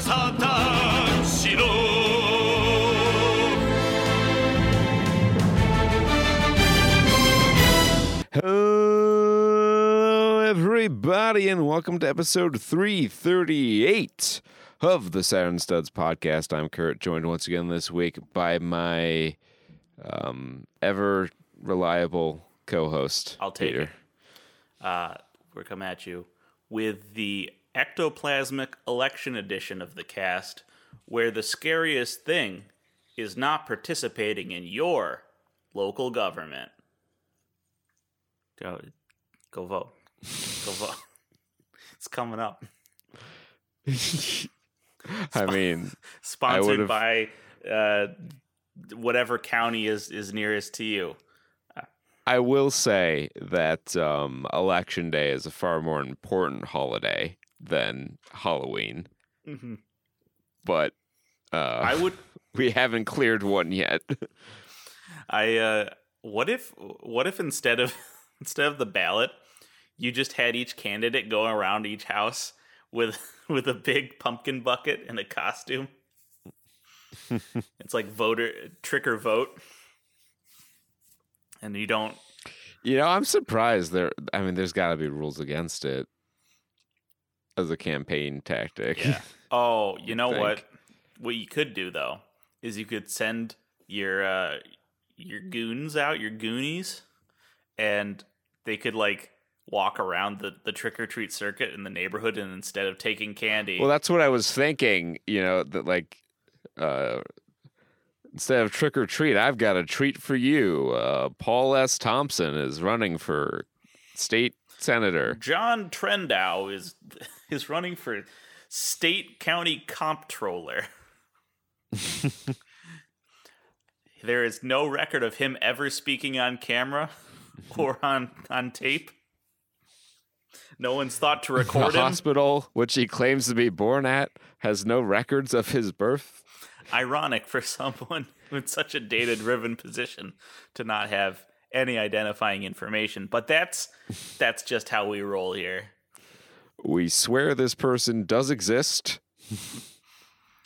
サタンしろ Hello, everybody, and welcome to episode 338 of the Saturn Studs podcast. I'm Kurt, joined once again this week by my um, ever reliable co host, I'll take Peter. it. Uh, we're coming at you with the ectoplasmic election edition of the cast, where the scariest thing is not participating in your local government. Go, go vote. Go vote. It's coming up. I mean, Sponsored would've- by uh, whatever county is, is nearest to you. I will say that um, Election Day is a far more important holiday than Halloween, Mhm. but uh, I would we haven't cleared one yet. I uh what if what if instead of instead of the ballot, you just had each candidate go around each house with with a big pumpkin bucket and a costume? it's like voter trick or vote. And you don't You know, I'm surprised there. I mean, there's got to be rules against it as a campaign tactic. Yeah. Oh, you know think. what? What you could do though is you could send your uh your goons out, your goonies, and they could like walk around the, the trick or treat circuit in the neighborhood and instead of taking candy Well, that's what I was thinking. You know, that like uh, instead of trick or treat, I've got a treat for you. Uh, Paul S. Thompson is running for state senator. John Trendow is is running for state county comptroller. there is no record of him ever speaking on camera or on on tape. No one's thought to The record him. hospital, which he claims to be born at, has no records of his birth. Ironic for someone with such a data driven position to not have any identifying information, but that's that's just how we roll here. We swear this person does exist.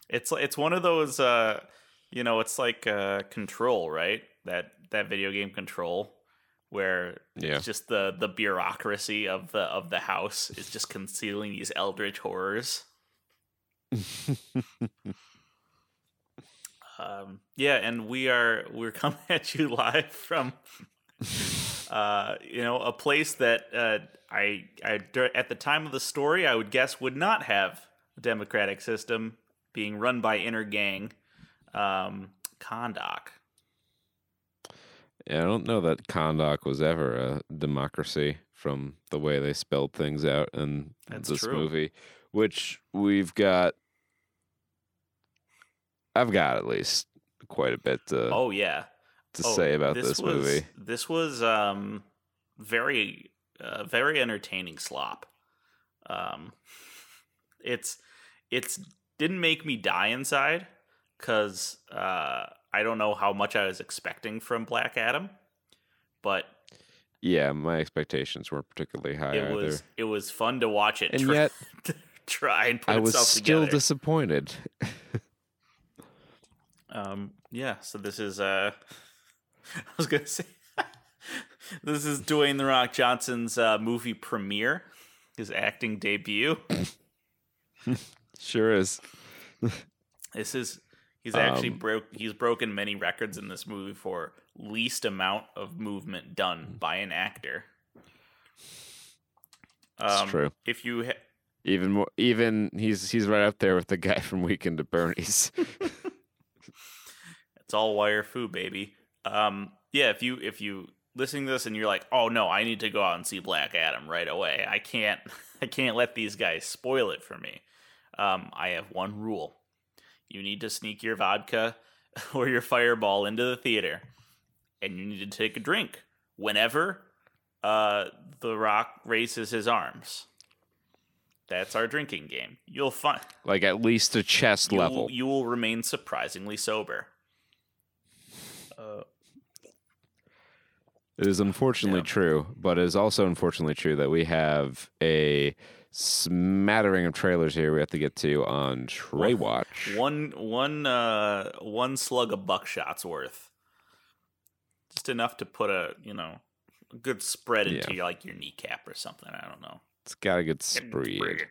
It's it's one of those uh you know, it's like uh control, right? That that video game control where Yeah. it's just the the bureaucracy of the of the house is just concealing these eldritch horrors. um yeah, and we are we're coming at you live from uh you know, a place that uh I I at the time of the story I would guess would not have a democratic system being run by Intergang um Kahndaq. Yeah, I don't know that Kahndaq was ever a democracy from the way they spelled things out in That's this true. movie, which we've got. I've got at least quite a bit to, Oh yeah. To Oh, say about this, was, movie. This was um very uh, very entertaining slop. Um it's it's didn't make me die inside cuz uh I don't know how much I was expecting from Black Adam, but Yeah, my expectations weren't particularly high it either. was it was fun to watch it and try, yet, try and put I was itself still together. disappointed. Um, yeah, so this is uh I was gonna say this is Dwayne the Rock Johnson's uh, movie premiere, his acting debut. sure is. This is he's actually Um, broke he's broken many records in this movie for least amount of movement done by an actor. It's Um, true. If you ha- Even more, even he's he's right up there with the guy from Weekend at Bernie's. It's all wire fu, baby. Um, yeah, if you if you listening to this and you're like, oh no, I need to go out and see Black Adam right away. I can't I can't let these guys spoil it for me. Um, I have one rule: you need to sneak your vodka or your Fireball into the theater, and you need to take a drink whenever uh, the Rock raises his arms. That's our drinking game. You'll find like at least a chest you level. Will, you will remain surprisingly sober. Uh, It is unfortunately Yeah. true, but it is also unfortunately true that we have a smattering of trailers here we have to get to on Trae Watch. One one uh one slug of buckshots worth. Just enough to put a you know a good spread into Yeah. your, like your kneecap or something. I don't know. It's got a good spread.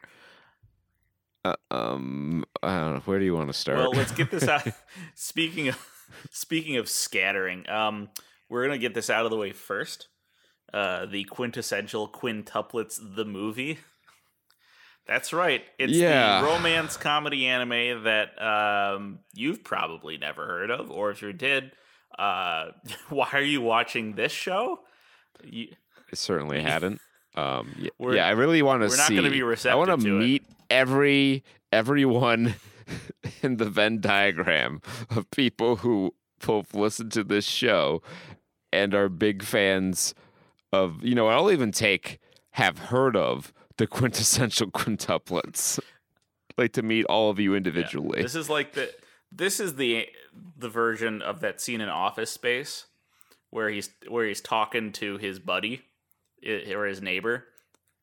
Uh, um, I don't know. Where do you want to start? Well, let's get this out. speaking of speaking of scattering, um, we're gonna get this out of the way first. Uh, the quintessential quintuplets, the movie. That's right. It's Yeah. the romance comedy anime that um, you've probably never heard of, or if you did, uh, why are you watching this show? You, I certainly hadn't. Um, yeah, yeah, I really want to we're see. not gonna be I want to it. meet every everyone in the Venn diagram of people who both listen to this show and are big fans of. You know, I'll even take have heard of the quintessential quintuplets. like to meet all of you individually. This is like the this is the the version of that scene in Office Space where he's where he's talking to his buddy or his neighbor,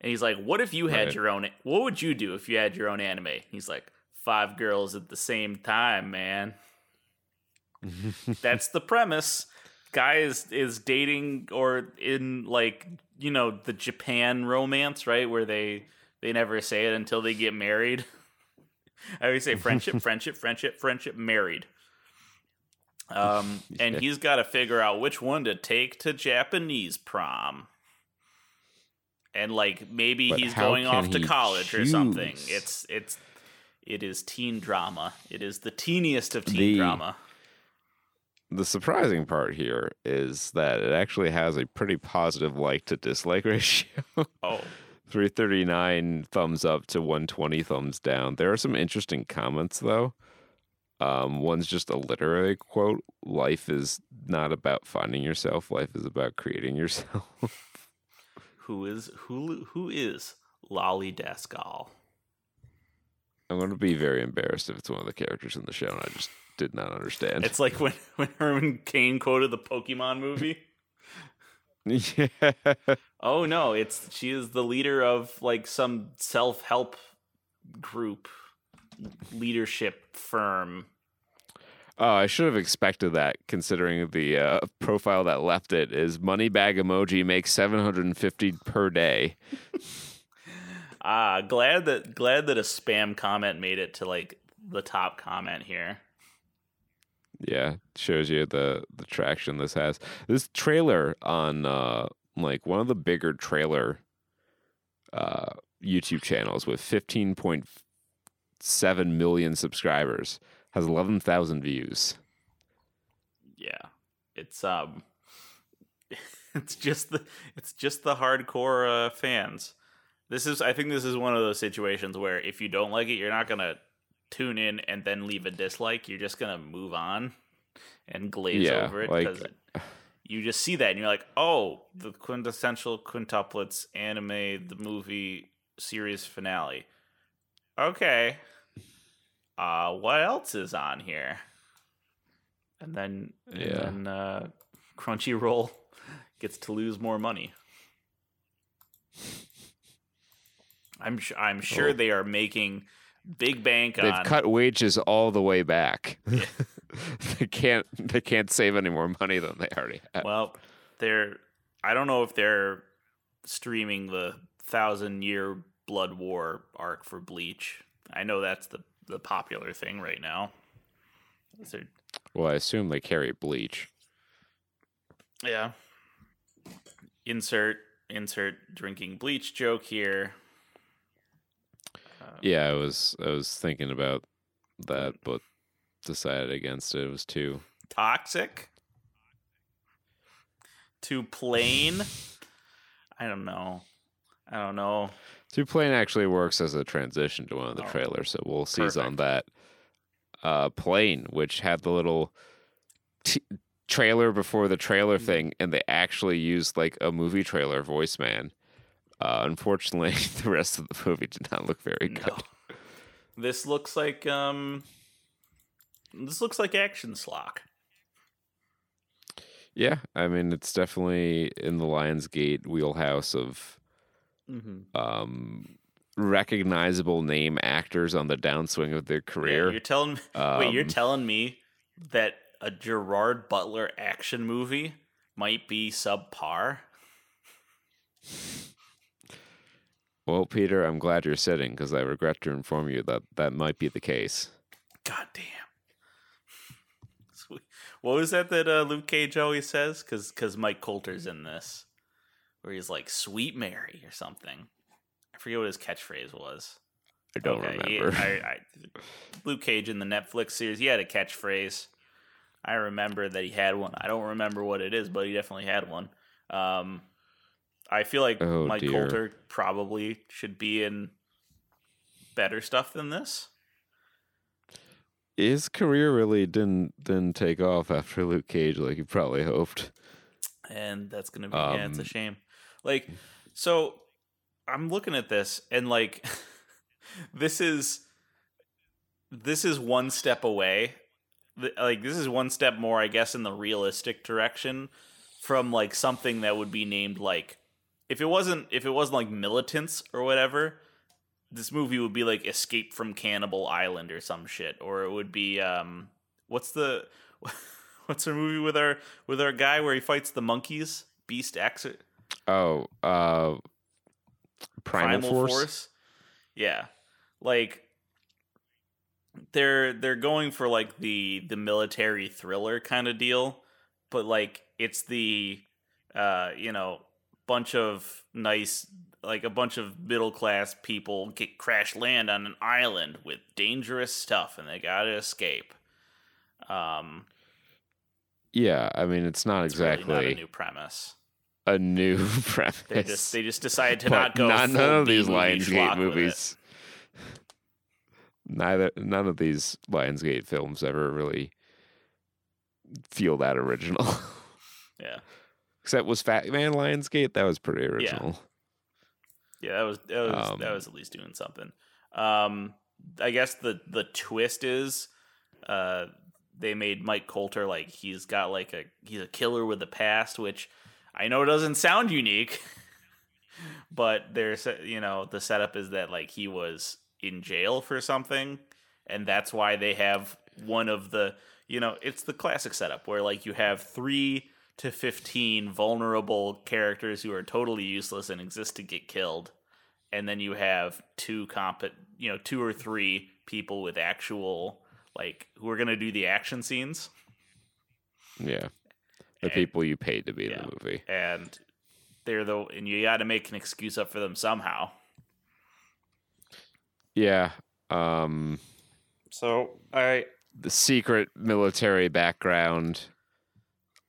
and he's like, "What if you had Right. your own? What would you do if you had your own anime?" He's like, five girls at the same time, man." That's the premise. Guy is is dating or in like you know the Japan romance, right? Where they they never say it until they get married. I always say friendship, friendship, friendship, friendship, married. Um, and he's got to figure out which one to take to Japanese prom. And like maybe But he's going off to college or something. It's it's it is teen drama. It is the teeniest of teen The- drama. The surprising part here is that it actually has a pretty positive like to dislike ratio. Oh, 339 thumbs up to 120 thumbs down. There are some interesting comments though. Um, one's just a literary quote: "Life is not about finding yourself. Life is about creating yourself." who is who who is Lolly Daskal? I'm going to be very embarrassed if it's one of the characters in the show, and I just did not understand. It's like when when Herman Cain quoted the Pokemon movie. yeah, Oh no, it's she is the leader of like some self-help group leadership firm. Oh, I should have expected that, considering the uh, profile that left it is money bag emoji makes 750 per day. Ah, glad that glad that a spam comment made it to like the top comment here. Yeah, shows you the the traction this has. This trailer on uh like one of the bigger trailer uh YouTube channels with 15.7 million subscribers has 11,000 views. Yeah. It's um it's just the it's just the hardcore uh, fans. This is I think this is one of those situations where if you don't like it, you're not going to tune in and then leave a dislike. You're just going to move on and glaze Yeah, over it like- because you just see that and you're like, "Oh, the quintessential quintuplets anime the movie series finale." Okay. Uh what else is on here? And then Yeah. and then uh Crunchyroll gets to lose more money. I'm su- I'm oh. sure Oh. they are making big bank They've on cut wages all the way back. they can't they can't save any more money than they already have. Well, they're I don't know if they're streaming the thousand year blood war arc for Bleach. I know that's the the popular thing right now. So, Well, I assume they carry bleach. yeah. Insert insert drinking bleach joke here. Yeah, I was I was thinking about that, but decided against it. It was too Toxic. Too plain. I don't know. I don't know. Too Plain actually works as a transition to one of the Oh, trailers, so we'll seize on that. Uh, Plane, which had the little t- trailer before the trailer Mm-hmm. thing, and they actually used like a movie trailer voice man. Uh, unfortunately, the rest of the movie did not look very No. good. This looks like um this looks like action slock. Yeah, I mean, it's definitely in the Lionsgate wheelhouse of Mm-hmm. um, recognizable name actors on the downswing of their Yeah, career. you're telling me, wait, you're Um, telling me that a Gerard Butler action movie might be subpar? Well, Peter, I'm glad you're sitting because I regret to inform you that that might be the case. God damn. Sweet. What was that that uh, Luke Cage always says? Because because Mike Colter's in this, where he's like "Sweet Mary" or something. I forget what his catchphrase was. I don't he- remember. I, I, Luke Cage in the Netflix series, he had a catchphrase. I remember that he had one. I don't remember what it is, but he definitely had one. Um, I feel like Oh, Mike dear. Colter probably should be in better stuff than this. His career really didn't didn't take off after Luke Cage like he probably hoped. and that's gonna be yeah, it's a Um, shame. Like, so I'm looking at this and like, this is this is one step away. Like, this is one step more, I guess, in the realistic direction from like something that would be named like, if it wasn't if it wasn't like militants or whatever. This movie would be like Escape from Cannibal Island or some shit, or it would be um, what's the what's the movie with our with our guy where he fights the monkeys? Beast X or- Oh, uh Primal, Force? Yeah. Like they're they're going for like the the military thriller kind of deal, but like it's the uh you know bunch of nice like a bunch of middle class people get crash land on an island with dangerous stuff and they got to escape. Um Yeah, I mean it's not it's really exactly not a new premise. a new premise. They just they just decided to not go. not- none of these Lionsgate schlock with it. movies. Neither none of these Lionsgate films ever really feel that original. Yeah, Except was Fat Man Lionsgate, that was pretty original. yeah, that was that was Um, that was at least doing something. Um, I guess the the twist is, uh, they made Mike Colter like he's got like a he's a killer with a past, which I know doesn't sound unique, but there's you know the setup is that like he was in jail for something, and that's why they have one of the you know it's the classic setup where like you have three to 15 vulnerable characters who are totally useless and exist to get killed and then you have two comp you know two or three people with actual like who are going to do the action scenes Yeah. The And- people you paid to be in the movie. and they're the and you got to make an excuse up for them somehow Yeah. Um so i the secret military background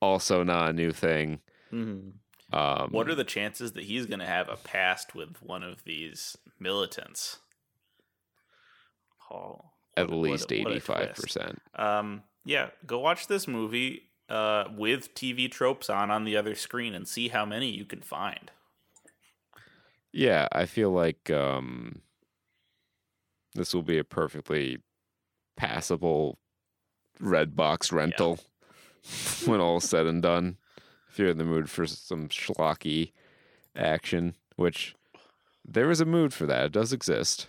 also not a new thing. Um what are the chances that he's going to have a past with one of these militants oh at a- least what a- what a eighty five twist. percent. Um, yeah, go watch this movie uh, with TV tropes on on the other screen and see how many you can find. Yeah, I feel like um this will be a perfectly passable red box rental when all's said and done. If you're in the mood for some schlocky action, which there is a mood for that. It does exist.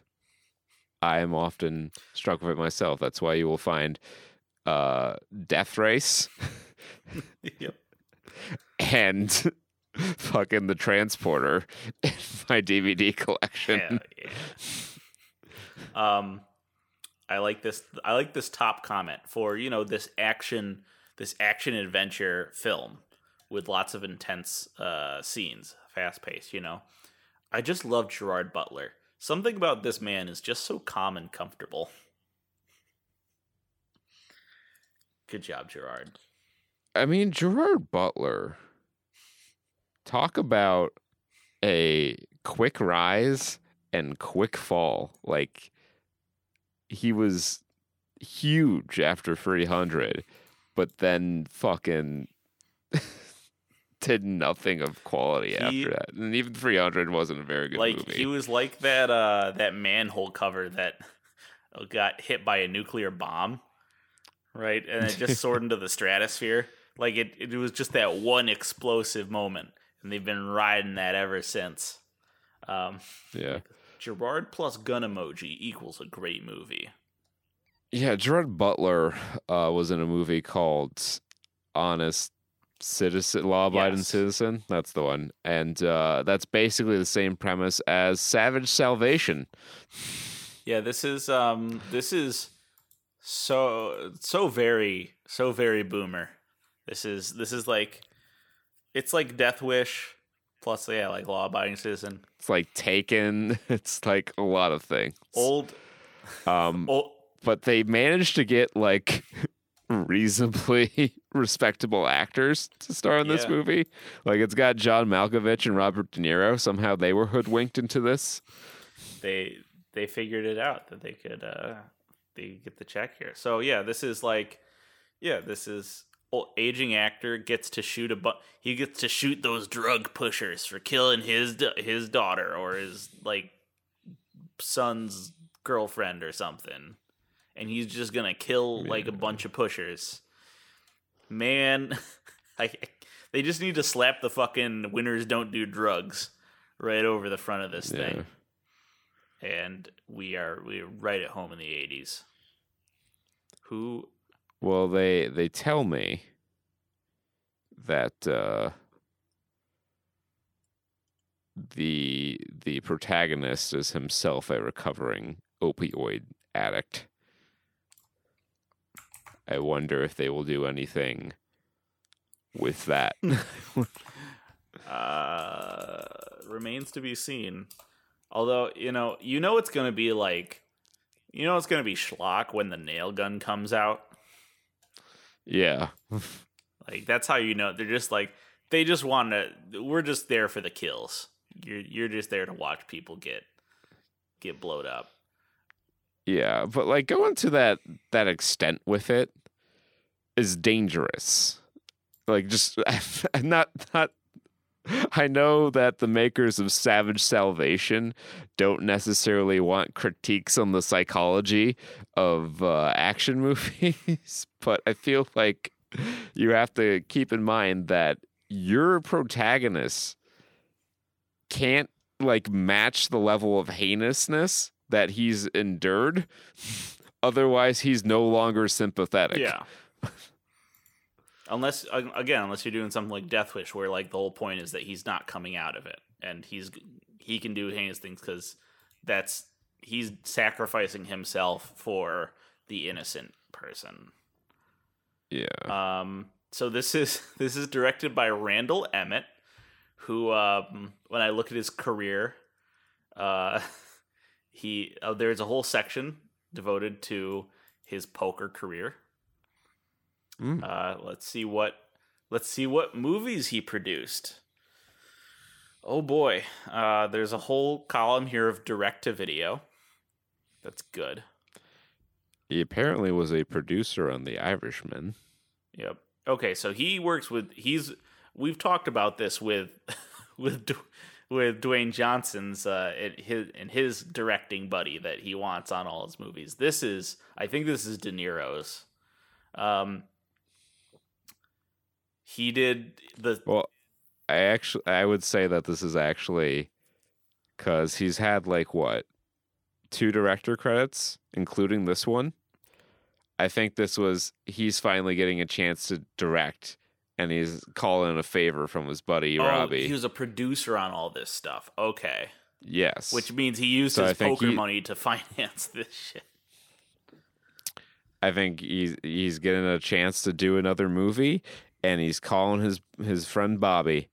I am often struck with it myself. That's why you will find uh Death Race yep. and fucking the transporter in my DVD collection. Yeah, yeah. Um, I like this. I like this top comment for you know this action, this action adventure film with lots of intense uh, scenes, fast paced. You know, I just love Gerard Butler. Something about this man is just so calm and comfortable. Good job, Gerard. I mean, Gerard Butler, talk about a quick rise and quick fall. Like, he was huge after 300, but then fucking did nothing of quality He- after that. And even 300 wasn't a very good like movie. he was like that uh that manhole cover that got hit by a nuclear bomb right and it just soared into the stratosphere like it, it was just that one explosive moment and they've been riding that ever since um yeah. Gerard plus gun emoji equals a great movie. Yeah, Gerard Butler uh, was in a movie called Honest Citizen, Law Abiding Yes. Citizen. That's the one. And uh, that's basically the same premise as Savage Salvation. Yeah, this is um this is so so very so very boomer. This is this is like it's like Death Wish plus yeah, like law abiding citizen. It's like Taken. It's like a lot of things. Old Um, old but they managed to get like reasonably respectable actors to star in this Yeah. movie. Like it's got John Malkovich and Robert De Niro. Somehow they were hoodwinked into this. they they figured it out that they could uh they get the check here. So yeah, this is like yeah, this is old, aging actor gets to shoot a bu- he gets to shoot those drug pushers for killing his his daughter or his like son's girlfriend or something. And he's just going to kill like a bunch of pushers. Man, I they just need to slap the fucking winners don't do drugs right over the front of this thing and we are we are right at home in the 80s who Well, they they tell me that uh, the the protagonist is himself a recovering opioid addict. I wonder if they will do anything with that. uh remains to be seen. Although you know you know it's gonna be like you know it's gonna be schlock when the nail gun comes out? Yeah. like that's how you know they're just like they just want to we're just there for the kills. You're you're just there to watch people get get blowed up. Yeah, but like going to that that extent with it is dangerous. Like just not not I know that the makers of Savage Salvation don't necessarily want critiques on the psychology of uh, action movies, but I feel like you have to keep in mind that your protagonist can't like match the level of heinousness that he's endured. Otherwise, he's no longer sympathetic. Yeah. Unless again, unless you're doing something like Death Wish, where like the whole point is that he's not coming out of it, and he's he can do heinous things because that's he's sacrificing himself for the innocent person. Yeah. Um, so this is this is directed by Randall Emmett, who um, when I look at his career, uh, he uh, there's a whole section devoted to his poker career. Mm. Uh, let's see what let's see what movies he produced. Oh boy, uh, there's a whole column here of direct to video. That's good. He apparently was a producer on The Irishman. Yep. Okay, so he works with he's we've talked about this with with with Dwayne Johnson's uh and his and his directing buddy that he wants on all his movies. This is I think this is De Niro's. Um he did the Well, I actually I would say that this is actually because he's had like what two director credits, including this one. I think this was he's finally getting a chance to direct, and he's calling a favor from his buddy oh, Robbie. he was a producer on all this stuff. Okay. yes, Which means he used So his poker he- money to finance this shit. I think he's he's getting a chance to do another movie, and he's calling his his friend Bobby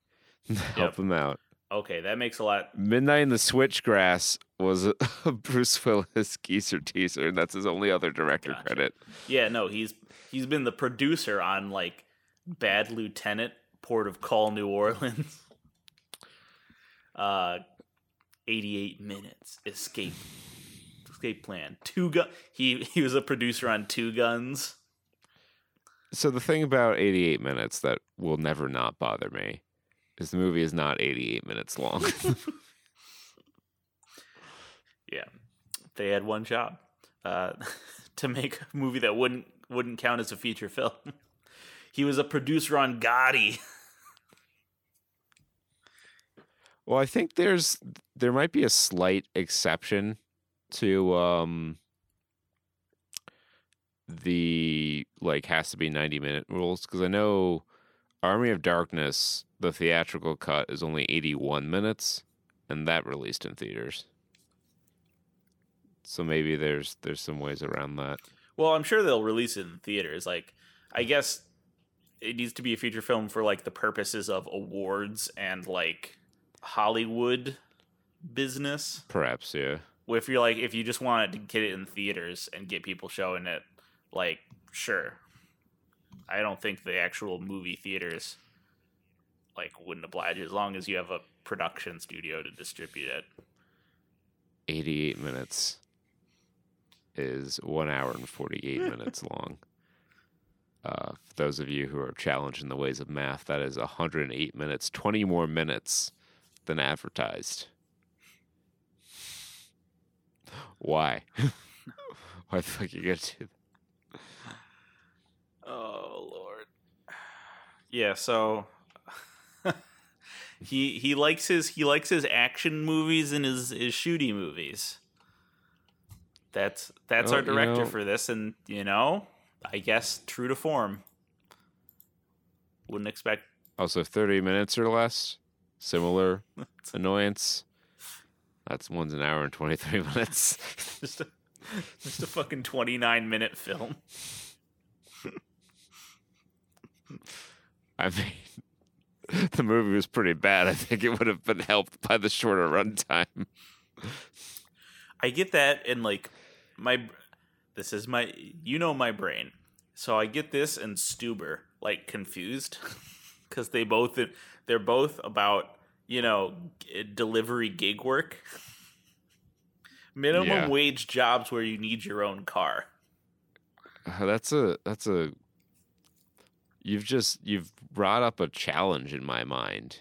to help him out. Okay, that makes a lot Midnight in the Switchgrass was a, Bruce Willis geezer teaser, and that's his only other director Gotcha. credit. Yeah, no, he's he's been the producer on like Bad Lieutenant, Port of Call, New Orleans. Uh, eighty-eight minutes, escape, escape plan. Two gun. He he was a producer on Two Guns. So the thing about 88 minutes that will never not bother me is the movie is not 88 minutes long. Yeah, they had one job, uh, to make a movie that wouldn't wouldn't count as a feature film. He was a producer on Gotti. Well, I think there's there might be a slight exception to um the like has to be 90 minute rules because I know Army of Darkness the theatrical cut is only 81 minutes and that released in theaters. So maybe there's there's some ways around that. Well, I'm sure they'll release it in theaters. Like, I guess it needs to be a feature film for like the purposes of awards and like Hollywood business. Perhaps, yeah. If you're like, if you just wanted to get it in theaters and get people showing it, like, sure. I don't think the actual movie theaters like wouldn't oblige as long as you have a production studio to distribute it. 88 minutes is one hour and 48 minutes long. Uh, for those of you who are challenged in the ways of math, that is 108 minutes, 20 more minutes than advertised. Why? Why the fuck you gonna do that? Oh lord. Yeah, so he he likes his he likes his action movies and his his shooty movies. That's that's Oh, our you director know- for this, and you know, I guess true to form. Wouldn't expect Also, 30 minutes or less, similar annoyance. That's one's an hour and 23 minutes. just a just a fucking twenty nine minute film. I mean, the movie was pretty bad. I think it would have been helped by the shorter runtime. I get that, and like my, this is my, you know my brain, so I get this and Stuber like confused because they both they're both about you know delivery gig work, minimum Yeah. wage jobs where you need your own car. Uh, That's a that's a. You've just you've brought up a challenge in my mind.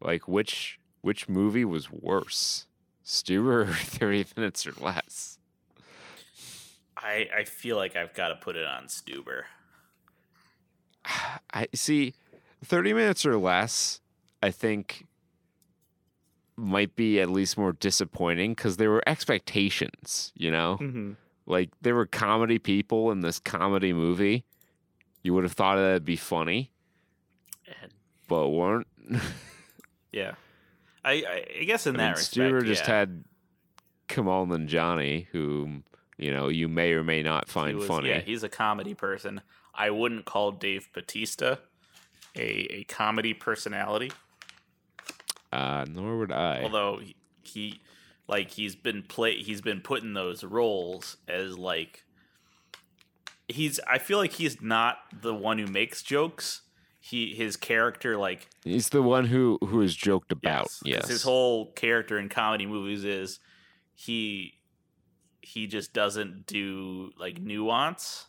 Like which which movie was worse, Stuber or Thirty Minutes or Less? I I feel like I've got to put it on Stuber. I see. Thirty Minutes or Less. I think might be at least more disappointing because there were expectations. You know. Mm-hmm. Like there were comedy people in this comedy movie. You would have thought that'd be funny, And but weren't. yeah, I I, I guess in I that mean, respect, Stuber just yeah. had Kumail Nanjiani, whom you know you may or may not find was- funny. Yeah, he's a comedy person. I wouldn't call Dave Batista a a comedy personality, uh, nor would I. although he, he like he's been play he's been put in those roles as like he's I feel like he's not the one who makes jokes. He his character like He's the one who who is joked about. Yes, Yes, his whole character in comedy movies is he he just doesn't do like nuance,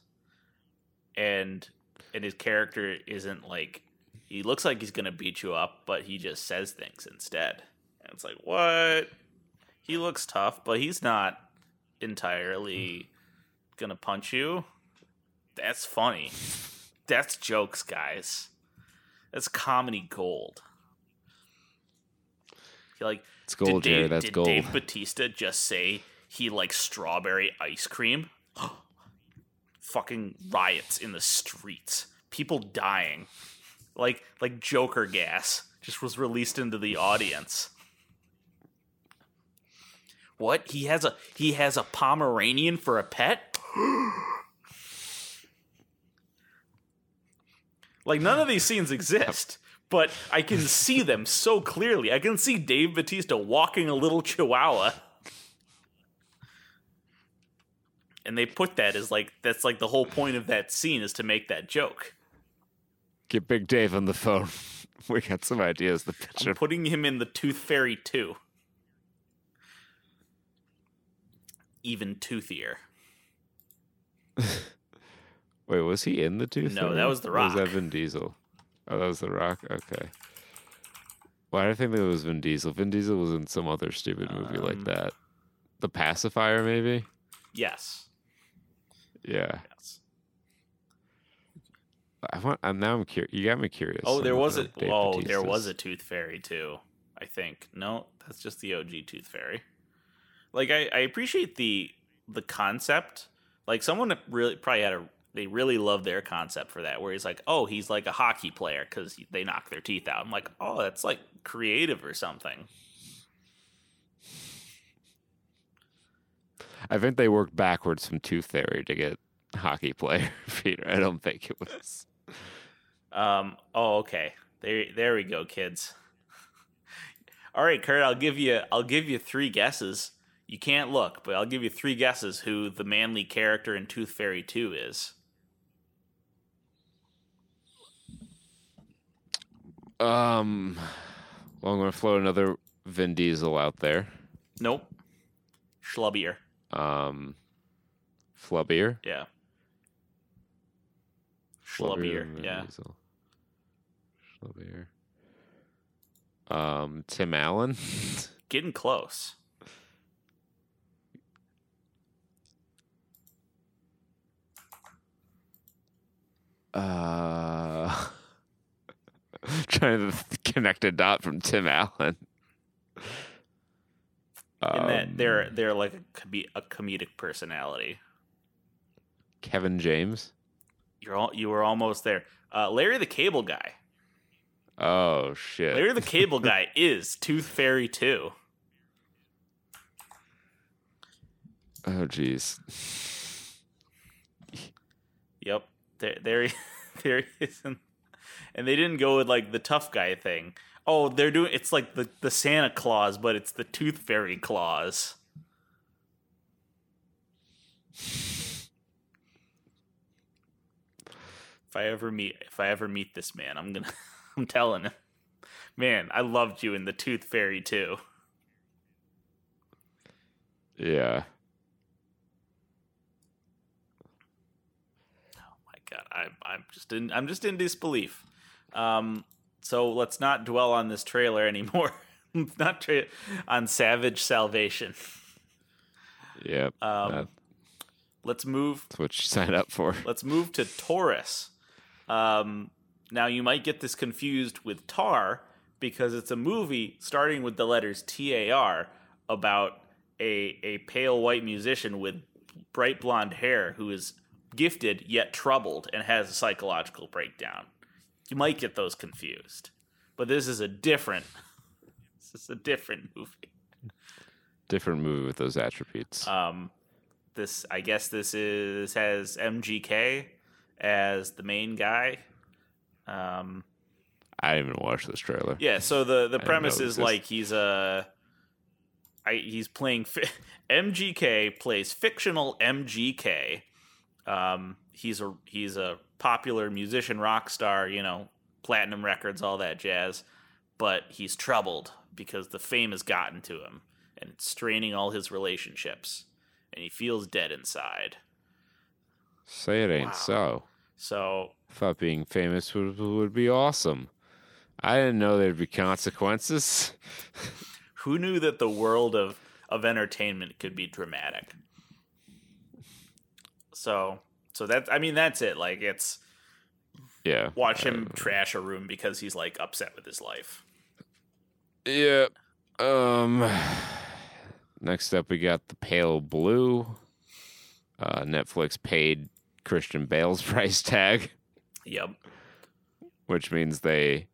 and and his character isn't like he looks like he's gonna beat you up, but he just says things instead, and it's like what he looks tough, but he's not entirely gonna punch you. That's funny. That's jokes, guys. That's comedy gold. He like it's gold, Jerry. Dave, That's did gold. Dave Batista just say he likes strawberry ice cream? Fucking riots in the streets. People dying. Like like Joker gas just was released into the audience. What? He has a he has a Pomeranian for a pet? like none of these scenes exist, but I can see them so clearly. I can see Dave Batista walking a little chihuahua. And they put that as like that's like the whole point of that scene is to make that joke. Get Big Dave on the phone. we got some ideas. The picture. I'm putting him in the Tooth Fairy too. Even toothier. Wait, was he in the Tooth? No, that was The Or Was that Rock. Vin Diesel? Oh, that was The Rock. Okay. Why did I think that was Vin Diesel? Vin Diesel was in some other stupid movie like Um, that. The Pacifier, maybe. Yes. Yeah. Yes. I want. I'm now. I'm curious. You got me curious. Oh, there was a looking up Dave oh, there was a Tooth Fairy too. I think no, that's just the OG Tooth Fairy. Like I, I appreciate the the concept. Like someone really probably had a they really love their concept for that, where he's like, oh, he's like a hockey player because they knock their teeth out. I'm like, oh, that's like creative or something. I think they worked backwards from Tooth Fairy to get hockey player Peter. I don't think it was. Um. Oh, okay. There, there we go, kids. All right, Kurt. I'll give you. I'll give you three guesses. You can't look, but I'll give you three guesses who the manly character in Tooth Fairy Two is. Um, well, I'm going to float another Vin Diesel out there. Nope. Schlubbier. Um, Flubbier. Yeah. Schlubbier. Vin Yeah. Diesel. Flubbier. Um, Tim Allen. Getting close. Uh, trying to connect a dot from Tim Allen. In that Um, they're they're like a, a comedic personality. Kevin James. You're all you were almost there. Uh, Larry the Cable Guy. Oh shit. Larry the Cable Guy is Tooth Fairy too. Oh jeez. Yep. There there he, there he is. And, and they didn't go with like the tough guy thing. Oh, they're doing it's like the, the Santa Claus, but it's the Tooth Fairy Claus. If I ever meet if I ever meet this man, I'm gonna I'm telling him. Man, I loved you in the Tooth Fairy too. Yeah. Oh my god i'm i'm just in i'm just in disbelief um so let's not dwell on this trailer anymore not tra- on savage salvation Yep. um That- let's move That's what you signed up for. let's move to taurus um now you might get this confused with tar because it's a movie starting with the letters tar about a a pale white musician with bright blonde hair who is gifted yet troubled and has a psychological breakdown. You might get those confused. But this is a different this is a different movie. Different movie with those attributes. Um this I guess this is has MGK as the main guy. Um I didn't even watch this trailer. Yeah, so the the know premise is like he's a I, he's playing fi- MGK plays fictional MGK. Um, he's a he's a popular musician, rock star, you know, platinum records, all that jazz. But he's troubled because the fame has gotten to him and it's straining all his relationships, and he feels dead inside. Say it ain't Wow. so. So Thought being famous would would be awesome. I didn't know there'd be consequences. who knew that the world of of entertainment could be dramatic so so that i mean that's it like it's Yeah. watch him trash a room because he's like upset with his life Yeah. Um. Next up, we got the Pale Blue. Uh, Netflix paid Christian Bale's price tag, yep which means they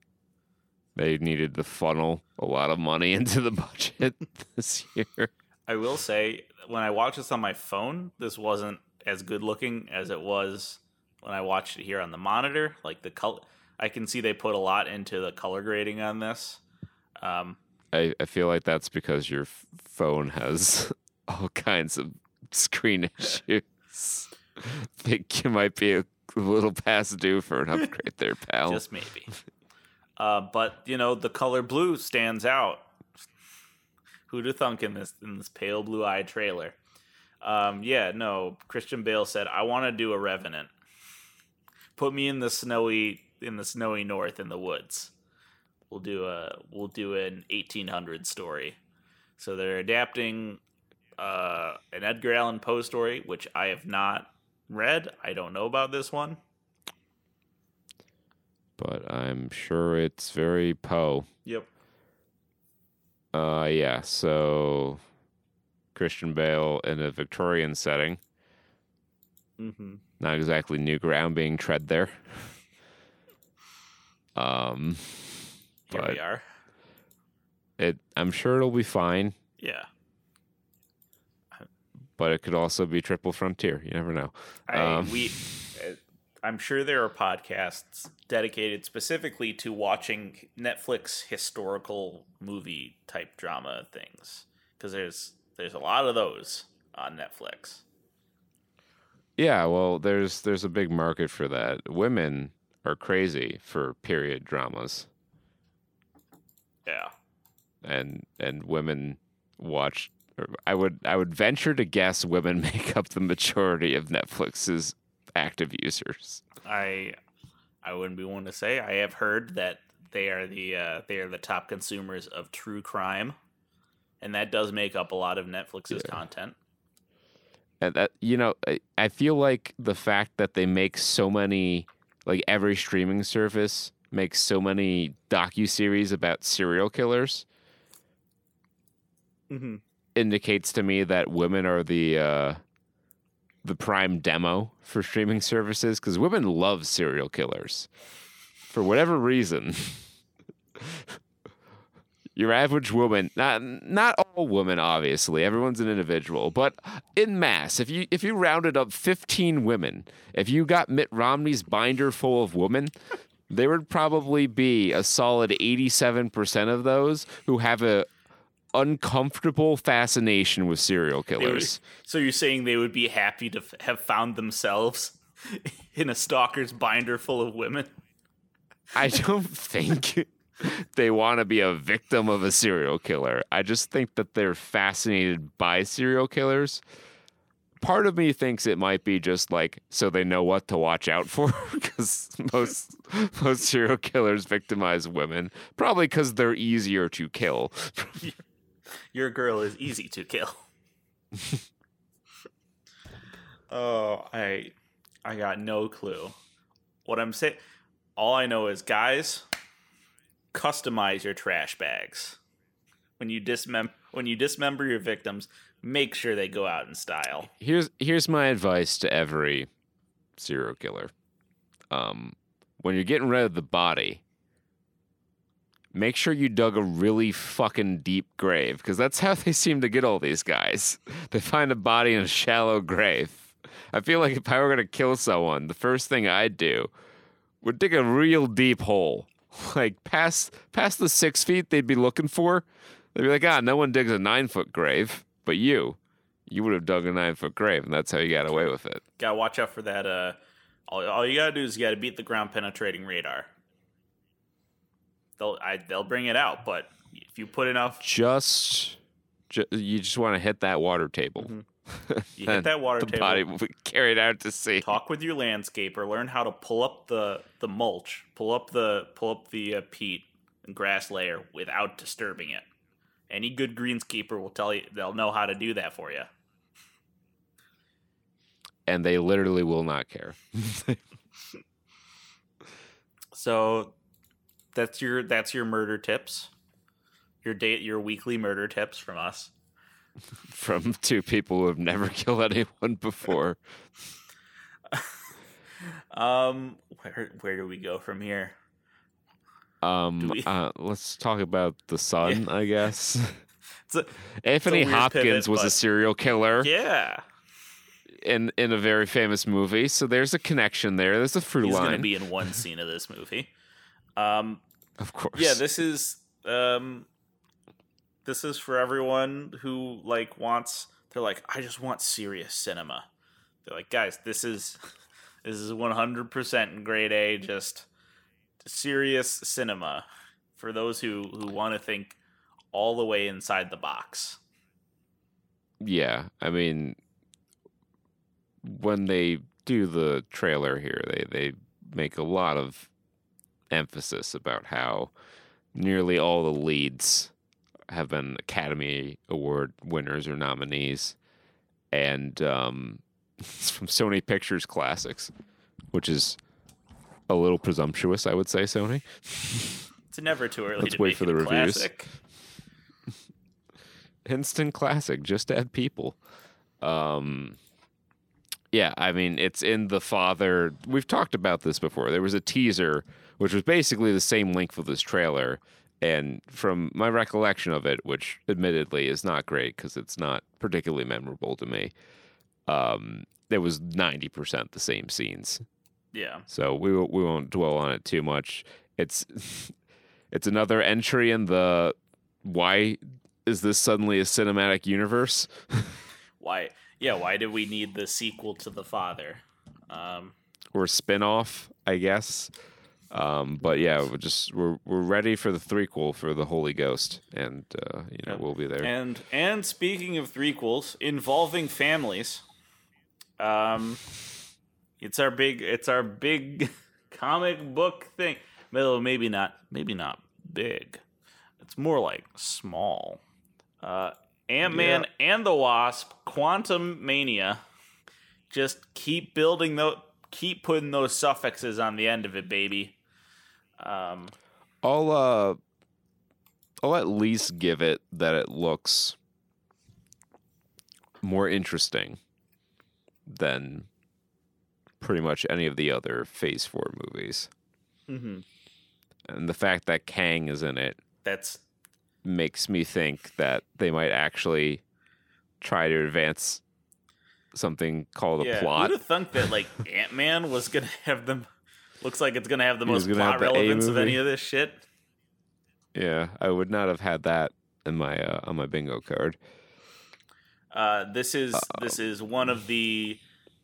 they needed to funnel a lot of money into the budget this year. i will say when i watched this on my phone this wasn't as good looking as it was when i watched it here on the monitor like the color i can see they put a lot into the color grading on this um I, I feel like that's because your phone has all kinds of screen issues. think you might be a little past due for an upgrade there, pal. just maybe. Uh, but you know, the color blue stands out. Who'd have thunk in this in this pale blue eye trailer? Um, yeah, no. Christian Bale said, "I want to do a Revenant. Put me in the snowy in the snowy north in the woods. We'll do a we'll do an 1800 story." So they're adapting uh, an Edgar Allan Poe story, which I have not read. I don't know about this one. but I'm sure it's very Poe. Yep. Uh, yeah. So Christian Bale in a Victorian setting. Mm-hmm. Not exactly new ground being tread there. Um, Here But- we are. it. I'm sure it'll be fine, Yeah. but it could also be triple frontier. You never know. I, Um, we, uh, I'm sure there are podcasts dedicated specifically to watching Netflix historical movie type drama things because there's there's a lot of those on Netflix. Yeah, well, there's there's a big market for that. Women are crazy for period dramas, Yeah, and and women watch. or I would I would venture to guess women make up the majority of Netflix's active users. I I wouldn't be one to say. I have heard that they are the uh, they are the top consumers of true crime, and that does make up a lot of Netflix's Yeah. content. And that you know, I, I feel like the fact that they make so many, like every streaming service makes so many docu series about serial killers. Mm-hmm. indicates to me that women are the uh, the prime demo for streaming services because women love serial killers for whatever reason. Your average woman, not not all women, obviously, everyone's an individual, but in mass, if you if you rounded up fifteen women, if you got Mitt Romney's binder full of women, there would probably be a solid eighty-seven percent of those who have a uncomfortable fascination with serial They would- killers. so you're saying they would be happy to f- have found themselves in a stalker's binder full of women? I don't think they want to be a victim of a serial killer. I just think that they're fascinated by serial killers. Part of me thinks it might be just like so they know what to watch out for because most most serial killers victimize women, probably because they're easier to kill. Your girl is easy to kill. oh, I I got no clue. What I'm saying, all I know is, guys, customize your trash bags. When you dismem when you dismember your victims, make sure they go out in style. here's here's my advice to every serial killer. Um, when you're getting rid of the body, make sure you dug a really fucking deep grave because that's how they seem to get all these guys. They find a body in a shallow grave. I feel like if I were gonna kill someone, the first thing I'd do would dig a real deep hole, like past past the six feet they'd be looking for. They'd be like, ah, no one digs a nine foot grave, but you you would have dug a nine foot grave, and that's how you got away with it. Gotta watch out for that. Uh, all, all you gotta do is you gotta beat the ground penetrating radar. They'll I, they'll bring it out, but if you put enough, Just, ju- you just want to hit that water table. You hit that water the table. body will be carried out to sea. talk with your landscaper learn how to pull up the the mulch pull up the pull up the uh, peat and grass layer without disturbing it any good greenskeeper will tell you they'll know how to do that for you and they literally will not care. so that's your that's your murder tips your date your weekly murder tips from us From two people who have never killed anyone before. um where where do we go from here Um, we- uh, let's talk about the Son, I guess. a, Anthony Hopkins pivot, was a serial killer yeah in in a very famous movie, so there's a connection there. There's a through he's line, gonna be in one scene of this movie um of course. yeah this is um this is for everyone who like wants they're like i just want serious cinema. They're like guys this is this is 100% grade a just serious cinema for those who who want to think all the way inside the box. Yeah, I mean, when they do the trailer here, they they make a lot of emphasis about how nearly all the leads have been Academy Award winners or nominees, and um, it's from Sony Pictures Classics, which is a little presumptuous, I would say. Sony. it's never too early Let's to wait for the reviews. classic instant classic. Just add people. Um, yeah, I mean, it's in the father. We've talked about this before. There was a teaser, which was basically the same length of this trailer. And from my recollection of it, which admittedly is not great because it's not particularly memorable to me, um, it was 90% the same scenes. Yeah. So we we won't dwell on it too much. It's it's another entry in the why is this suddenly a cinematic universe? Why? Yeah. Why did we need the sequel to the father? Um, or spin-off, I guess. Um, but yeah, we're just we're we're ready for the threequel for the Holy Ghost, and uh, you know Yep. we'll be there. and and speaking of threequels involving families, um, it's our big it's our big comic book thing. Well, maybe not maybe not big. It's more like small. Uh, Ant Man and the Wasp, Quantumania. Just keep building those, keep putting those suffixes on the end of it, baby. Um, I'll uh, I'll at least give it that it looks more interesting than pretty much any of the other Phase Four movies, mhm. and the fact that Kang is in it that's makes me think that they might actually try to advance something called a yeah. plot. Who'd have thunk that like Ant Man was gonna have them? Looks like it's gonna have the He was most plot have the A relevance of any of this shit. Yeah, I would not have had that in my uh, on my bingo card. Uh, this is this is one of the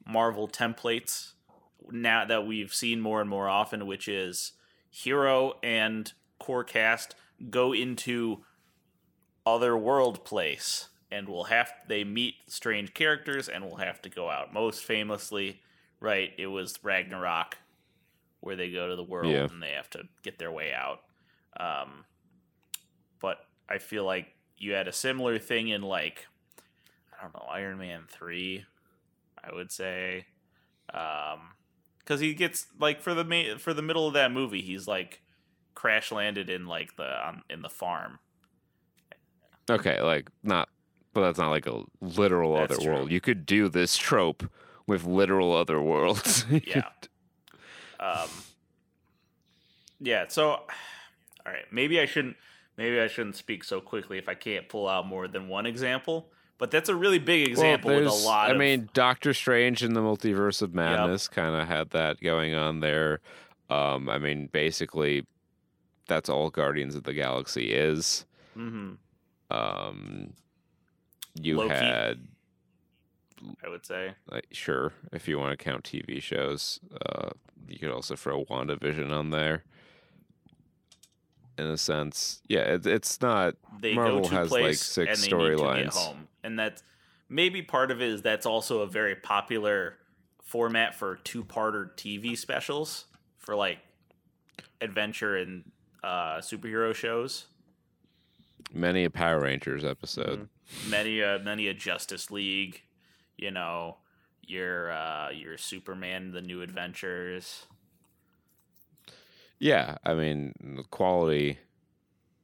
Marvel templates now that we've seen more and more often, which is hero and core cast go into other world place and will have they meet strange characters and will have to go out. Most famously, right, it was Ragnarok where they go to the world Yeah. and they have to get their way out. Um, but I feel like you had a similar thing in like I don't know Iron Man three, I would say, because he gets like for the ma- for the middle of that movie, he's like crash landed in like the on, in the farm. Okay, like not, but that's not like a literal That's other true. world. You could do this trope with literal other worlds. Yeah. Um, yeah. So, all right. Maybe I shouldn't. Maybe I shouldn't speak so quickly if I can't pull out more than one example. But that's a really big example well, with a lot. I of, mean, Doctor Strange and the Multiverse of Madness kind of had that going on there. Um, I mean, basically, that's all Guardians of the Galaxy is. mhm, Um, you Loki. had I would say. like sure if you want to count TV shows, uh, you could also throw WandaVision on there. In a sense, yeah, it, it's not. they Marvel has, like, six and they need to get storylines. home, and that's maybe part of it is that's also a very popular format for two-parter TV specials for like adventure and uh, superhero shows. Many a Power Rangers episode. Many a many a Justice League, you know, your uh, your Superman, the New Adventures. Yeah, I mean, the quality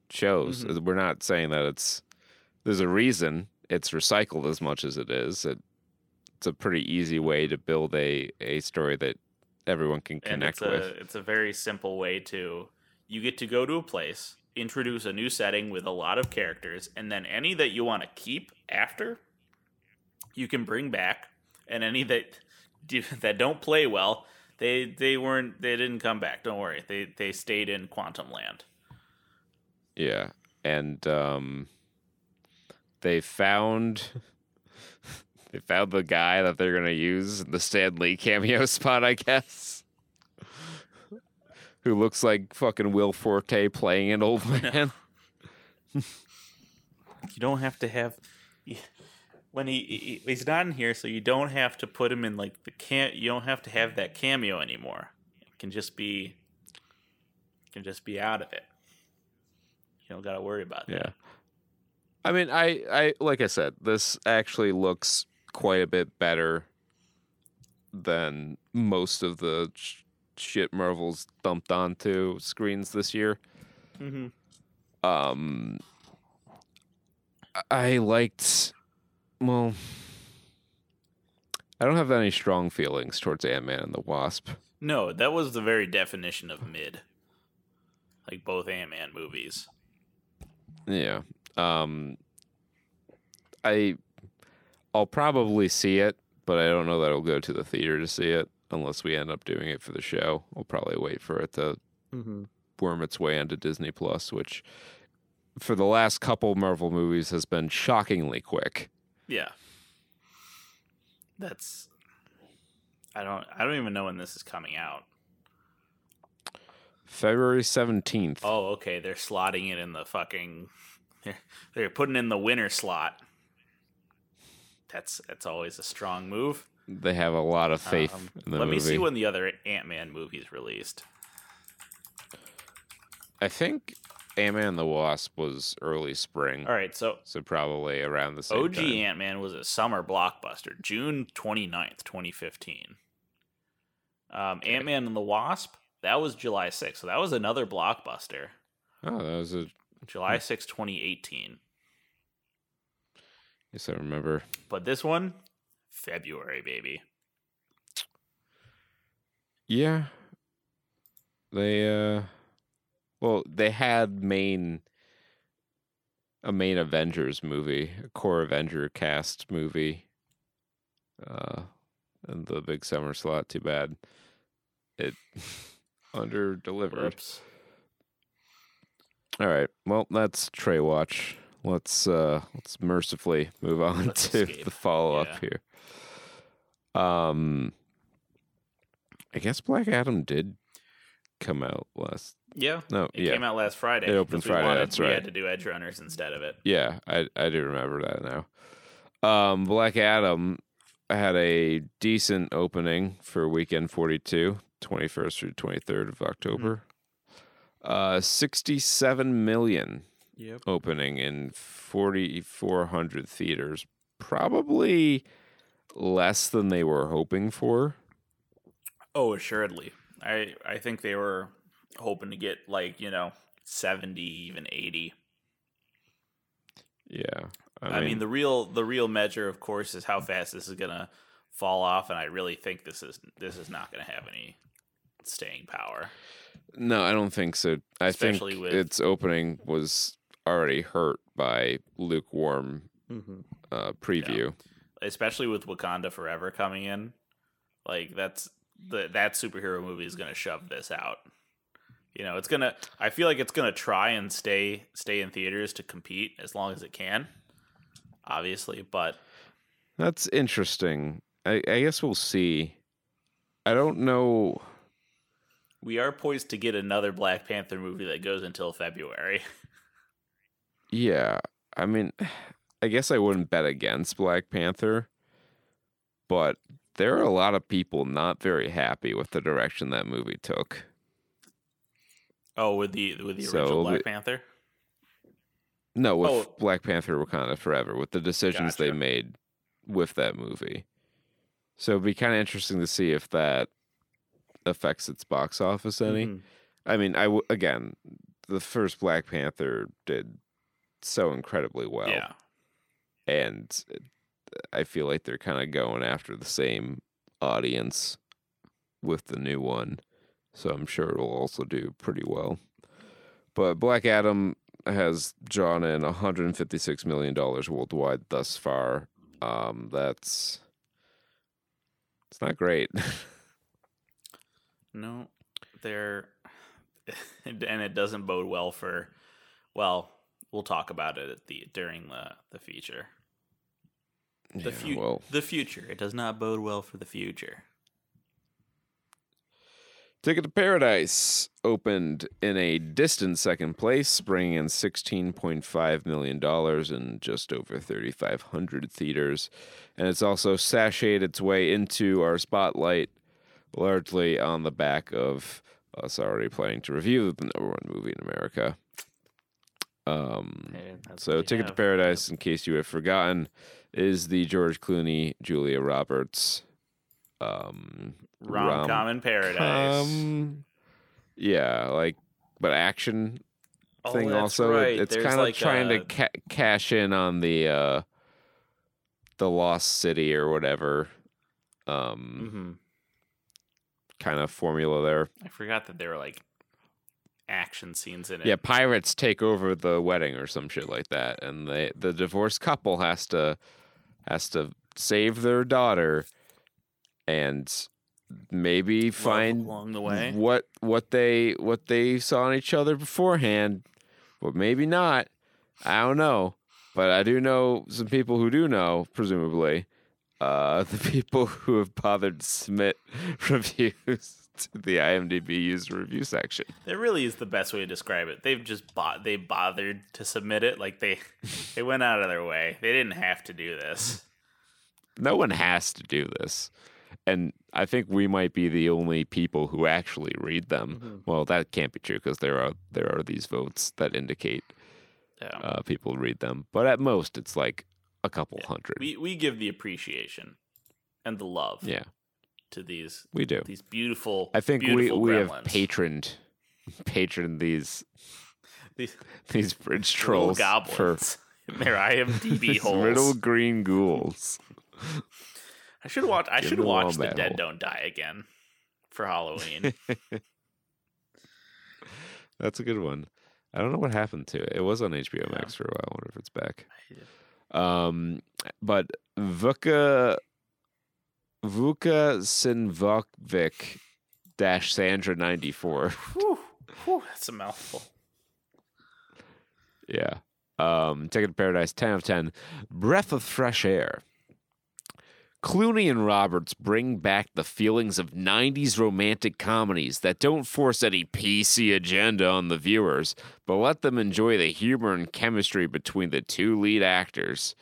shows. Mhm. We're not saying that it's. There's a reason it's recycled as much as it is. It, it's a pretty easy way to build a a story that everyone can and connect it's a with. it's a very simple way to you get to go to a place introduce a new setting with a lot of characters and then any that you want to keep after you can bring back and any that do, that don't play well they they weren't they didn't come back don't worry they they stayed in quantum land Yeah, and um, they found they found the guy that they're gonna use in the Stan Lee cameo spot, I guess. Who looks like fucking Will Forte playing an old man? you don't have to have when he, he he's not in here so you don't have to put him in like the can you don't have to have that cameo anymore it can just be can just be out of it you don't got to worry about Yeah. that I mean, I, I like I said, this actually looks quite a bit better than most of the sh- shit Marvel's dumped onto screens this year. mm-hmm. Um, I liked. Well, I don't have any strong feelings towards Ant Man and the Wasp. No, that was the very definition of mid. Like both Ant Man movies. Yeah. Um. I. I'll probably see it, but I don't know that I'll go to the theater to see it unless we end up doing it for the show. I'll probably wait for it to Mm-hmm. worm its way into Disney Plus, which for the last couple Marvel movies has been shockingly quick. Yeah. That's I don't I don't even know when this is coming out. February 17th. Oh, okay. They're slotting it in the fucking they're, they're putting in the winter slot. That's that's always a strong move. They have a lot of faith Um, in the let movie. me see when the other Ant Man movies released. I think Ant-Man and the Wasp was early spring. All right, so So probably around the same time. OG. Ant Man was a summer blockbuster, June 29th, 2015. Um, Ant Man and the Wasp, that was July 6th. So that was another blockbuster. Oh, that was a July 6th, 2018. yes, I remember. But this one, February, baby. Yeah. They uh well, they had main a main Avengers movie, a core Avenger cast movie. Uh in the big summer slot, too bad. It under delivered. All right. Well, that's Trae Watch. Let's uh let's mercifully move on Let's to escape. the follow up Yeah. here. Um I guess Black Adam did come out last Yeah. no, It yeah. came out last Friday. It we Friday, wanted- that's right. We had to do Edgerunners instead of it. Yeah, I I do remember that now. Um Black Adam had a decent opening for weekend 42, 21st through 23rd of October. Uh 67 million Yep. opening in 4,400 theaters. Probably less than they were hoping for. Oh, assuredly. I I think they were hoping to get like you know seventy, even eighty. Yeah. I, mean, the real the real measure, of course, is how fast this is gonna fall off, and I really think this is this is not gonna have any staying power. no, I don't think so. I Especially think with- its opening was already hurt by lukewarm Mm-hmm. uh, preview. especially with Wakanda Forever coming in. Like that's the that superhero movie is gonna shove this out. You know, it's gonna. I feel like it's gonna try and stay stay in theaters to compete as long as it can. Obviously, but That's interesting. I, I guess we'll see. I don't know. we are poised to get another Black Panther movie that goes until February. Yeah. I mean, I guess I wouldn't bet against Black Panther, but there are a lot of people not very happy with the direction that movie took. Oh, with the with the So original Black the- Panther. No, with Oh. Black Panther Wakanda Forever, with the decisions they made with that movie. So it'd be kind of interesting to see if that affects its box office any. Mm-hmm. I mean, I w- again, the first Black Panther did so incredibly well, yeah, and I feel like they're kind of going after the same audience with the new one, so I'm sure it'll also do pretty well. But Black Adam has drawn in 156 million dollars worldwide thus far. Um, that's it's not great. no, they're and it doesn't bode well for. Well, we'll talk about it at the during the the feature. The Yeah, fu- well, the future. It does not bode well for the future. Ticket to Paradise opened in a distant second place, bringing in $16.5 million in just over 3,500 theaters. And it's also sashayed its way into our spotlight, largely on the back of us already planning to review the number one movie in America. Um, so, Ticket to Paradise, in case you have forgotten, is the George Clooney, Julia Roberts um, rom com in paradise. um, yeah, like, but action Oh, thing. also, right. it's There's kind of like trying a- to ca- cash in on the uh, the lost city or whatever. Um, hmm kind of formula there. I forgot that there were like action scenes in it. Yeah, pirates take over the wedding or some shit like that, and they the divorced couple has to has to save their daughter and maybe Love find along the way. what what they what they saw in each other beforehand, but maybe not. I don't know, but I do know some people who do know, presumably. Uh, the people who have bothered to submit reviews to the IMDb user review section. That really is the best way to describe it. They've just bought. They bothered to submit it. Like they, they went out of their way. They didn't have to do this. no one has to do this. And I think we might be the only people who actually read them. Well, that can't be true because there are there are these votes that indicate Yeah. uh, people read them. But at most, it's like a couple hundred. we we give the appreciation and the love yeah, to these we do. these beautiful. I think we beautiful we have gremlins. patroned patroned these these these bridge trolls goblins in their IMDb for holes. little green ghouls. I should watch. I should watch The Dead hole. Don't Die again for Halloween. That's a good one. I don't know what happened to it. It was on HBO Max for a while. I wonder if it's back. Um, but Vuka Vuka Sinvokvik dash Sandra ninety four. that's a mouthful. Yeah. Um, Ticket to Paradise, 10 of 10. Breath of Fresh Air. Clooney and Roberts bring back the feelings of 90s romantic comedies that don't force any PC agenda on the viewers, but let them enjoy the humor and chemistry between the two lead actors.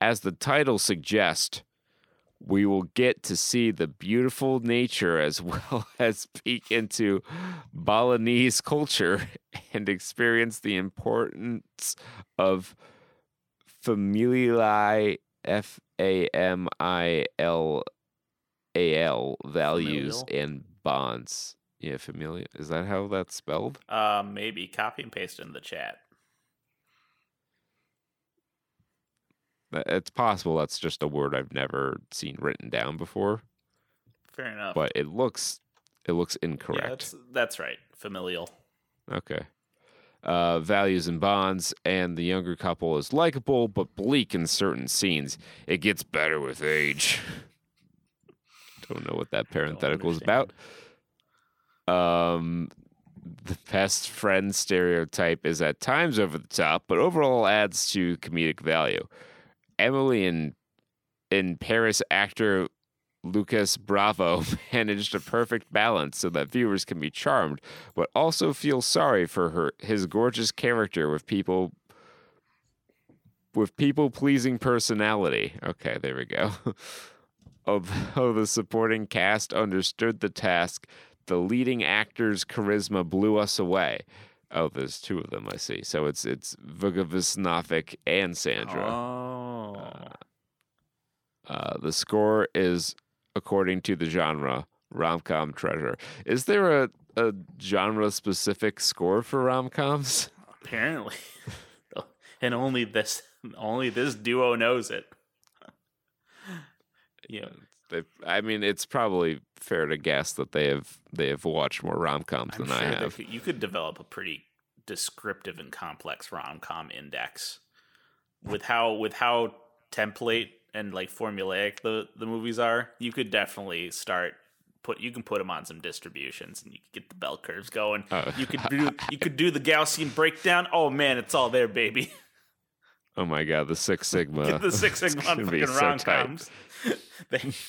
As the title suggests, we will get to see the beautiful nature as well as peek into Balinese culture and experience the importance of familiae F A M I L A L values Familial? and bonds. Yeah, familiar. Is that how that's spelled? Uh, maybe copy and paste in the chat. It's possible that's just a word I've never seen written down before, Fair enough. but it looks it looks Yeah, incorrect. that's, that's right. Familial. Okay. Uh, values and bonds, and the younger couple is likable but bleak in certain scenes. It gets better with age. Don't know what that parenthetical is about. Um, the best friend stereotype is at times over the top, but overall adds to comedic value. Emily and in Paris actor Lucas Bravo managed a perfect balance so that viewers can be charmed, but also feel sorry for her his gorgeous character with people with people pleasing personality. Okay, there we go. Although the supporting cast understood the task, the leading actor's charisma blew us away. Oh, there's two of them, I see. So it's it's Vuga and Sandra. Oh. Uh, the score is according to the genre rom com treasure. Is there a, a genre specific score for rom coms? Apparently. and only this only this duo knows it. yeah. I mean, it's probably fair to guess that they have they have watched more rom coms than I sure they have. could- you could develop a pretty descriptive and complex rom com index with how with how template and like formulaic the the movies are. You could definitely start put you can put them on some distributions and you can get the bell curves going. Oh. You could do you could do the Gaussian breakdown. Oh man, it's all there, baby. Oh my god, the Six Sigma. Get the Six Sigma fucking so rom coms.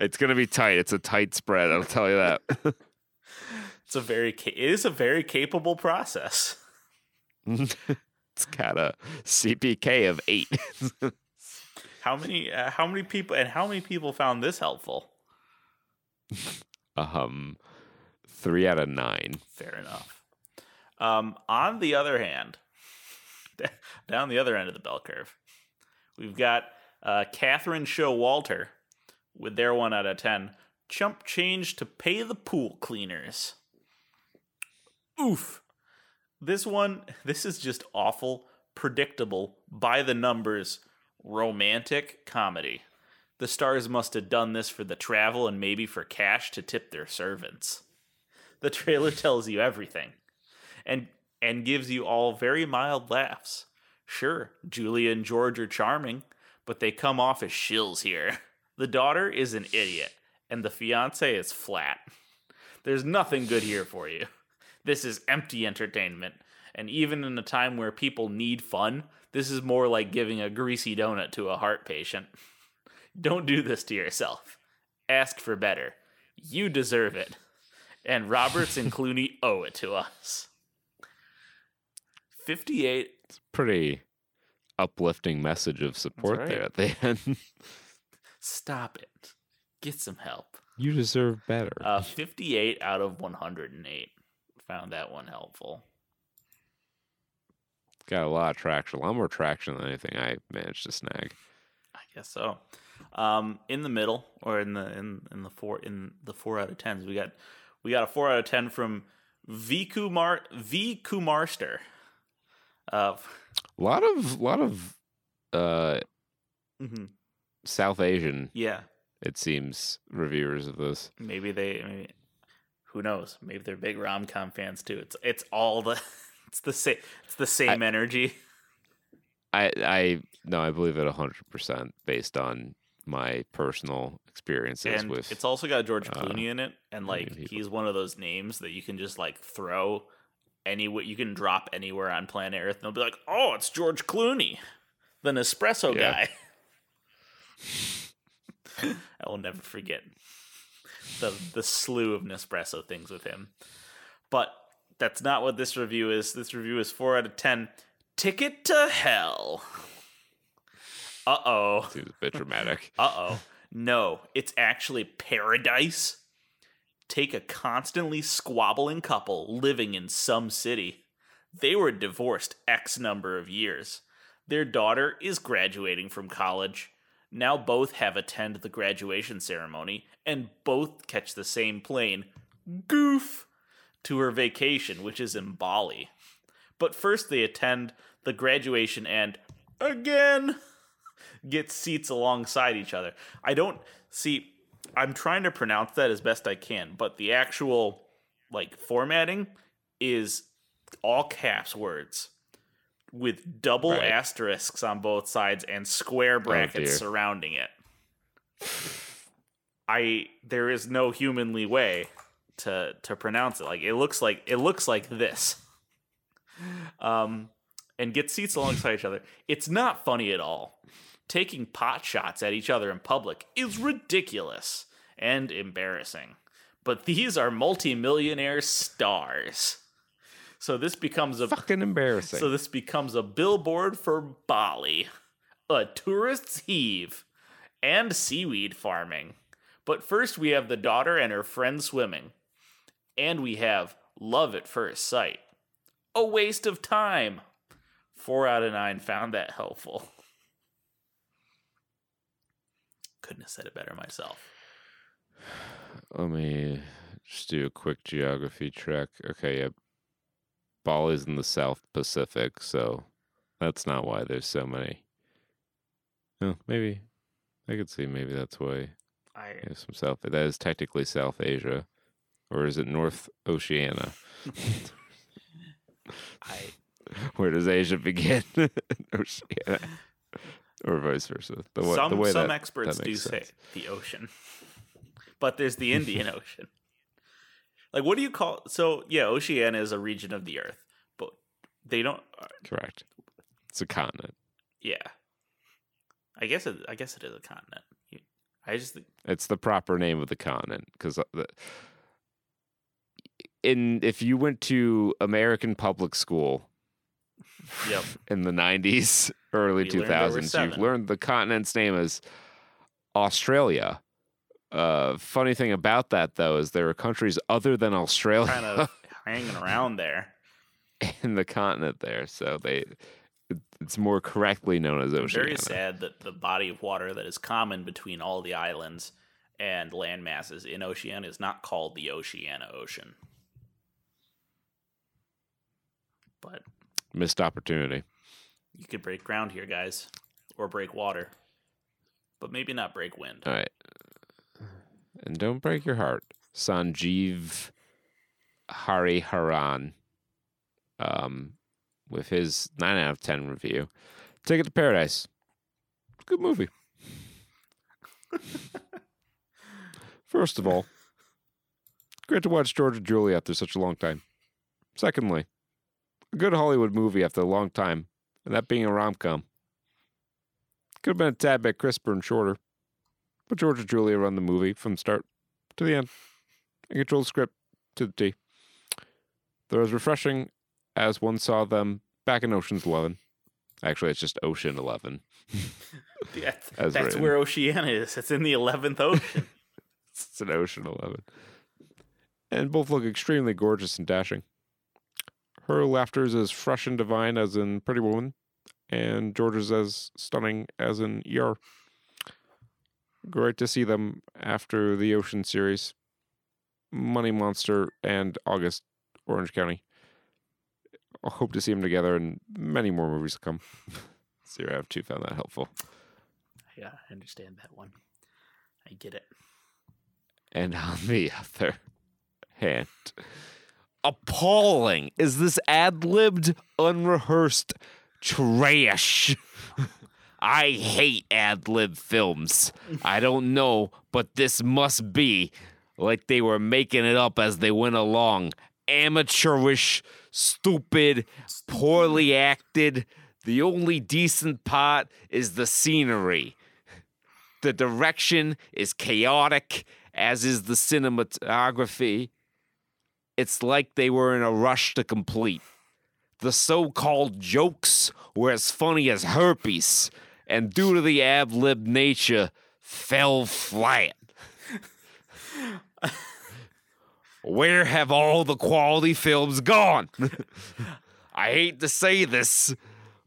It's gonna be tight. It's a tight spread. I'll tell you that. it's a very it is a very capable process. it's got a CPK of eight. How many uh, how many people and how many people found this helpful? um, three out of nine. Fair enough. Um, on the other hand, down the other end of the bell curve, we've got uh, Catherine Show Walter with their one out of ten. Chump change to pay the pool cleaners. Oof. This one, this is just awful, predictable, by the numbers, romantic comedy. The stars must have done this for the travel and maybe for cash to tip their servants. The trailer tells you everything and and gives you all very mild laughs. Sure, Julia and George are charming, but they come off as shills here. The daughter is an idiot, and the fiance is flat. There's nothing good here for you. This is empty entertainment. And even in a time where people need fun, this is more like giving a greasy donut to a heart patient. Don't do this to yourself. Ask for better. You deserve it. And Roberts and Clooney owe it to us. 58 It's Pretty uplifting message of support right. there at the end. Stop it. Get some help. you deserve better. Uh, 58 out of 108. Found that one helpful. Got a lot of traction. A lot more traction than anything I managed to snag. I guess so. Um, in the middle, or in the in in the four in the four out of tens, we got we got a four out of ten from V Kumar V Kumarster. Uh, A lot of lot of uh mm-hmm. South Asian, yeah, it seems, reviewers of this. maybe they. Maybe, who knows? Maybe they're big rom com fans too. It's it's all the it's the same it's the same energy. I I no, I believe it hundred percent based on my personal experiences and with it's also got George uh, Clooney in it, and like he's one of those names that you can just like throw anywhere you can drop anywhere on planet Earth, and they'll be like, "Oh, it's George Clooney, the Nespresso Yeah. guy." I will never forget the the slew of Nespresso things with him. But that's not what this review is. This review is four out of ten. Ticket to hell. Uh oh. seems a bit dramatic. Uh oh. No, it's actually paradise. Take a constantly squabbling couple living in some city. They were divorced X number of years. Their daughter is graduating from college. Now both have attended the graduation ceremony and both catch the same plane, goof, to her vacation, which is in Bali. But first they attend the graduation and again get seats alongside each other. I don't see I'm trying to pronounce that as best I can, but the actual like formatting is all caps words with double Right. asterisks on both sides and square oh, brackets dear. surrounding it. I there is no humanly way to to pronounce it. Like it looks like it looks like this. Um and get seats alongside each other. It's not funny at all. Taking pot shots at each other in public is ridiculous and embarrassing. But these are multimillionaire stars. So this becomes a Fucking embarrassing. so this becomes a billboard for Bali, a tourist's heave, and seaweed farming. But first we have the daughter and her friend swimming. And we have love at first sight. A waste of time. Four out of nine found that helpful. Couldn't have said it better myself. Let me just do a quick geography check. Okay, yeah. Bali's in the South Pacific, so that's not why there's so many. No, maybe I could see maybe that's why I there's some South. That is technically South Asia, or is it North Oceania? I Where does Asia begin? Oceania, or vice versa. The, some the way some that, experts that do makes say the ocean, but there's the Indian Ocean. Like, what do you call? So, yeah, Oceania is a region of the Earth, but they don't. uh, correct. It's a continent. Yeah, I guess it. I guess it is a continent. I just It's the proper name of the continent because the in if you went to American public school Yep. in the 90s, early We learned 2000s, you've learned the continent's name is Australia. Uh, funny thing about that though is there are countries other than Australia kind of hanging around there. in the continent there, so they it's more correctly known as ocean. Very sad that the body of water that is common between all the islands and land masses in Oceania is not called the Oceania Ocean. But Missed opportunity. you could break ground here, guys, or break water, but maybe not break wind. All right. And don't break your heart. Sanjeev Hari Haran um, with his 9 out of 10 review. Ticket to Paradise. Good movie. First of all, great to watch George and Julie after such a long time. Secondly, a good Hollywood movie after a long time, and that being a rom com. Could have been a tad bit crisper and shorter, but George and Julia run the movie from start to the end and control the script to the T. They're as refreshing as one saw them back in Ocean's Eleven. Actually, it's just Ocean Eleven. That's, that's written. where Oceania is. It's in the eleventh ocean. It's an Ocean Eleven. And both look extremely gorgeous and dashing. Her laughter is as fresh and divine as in Pretty Woman, and George's as stunning as in ER. Great to see them after the Ocean series, Money Monster, and August, Orange County. I hope to see them together in many more movies to come. Zero out of two found that helpful. yeah, I understand that one. I get it. And on the other hand, appalling is this ad libbed, unrehearsed trash. I hate ad lib films. I don't know, but this must be like they were making it up as they went along. Amateurish, stupid, poorly acted. The only decent part is the scenery. The direction is chaotic, as is the cinematography. It's like they were in a rush to complete. The so called jokes were as funny as herpes, and due to the ab lib nature, fell flat. Where have all the quality films gone? I hate to say this,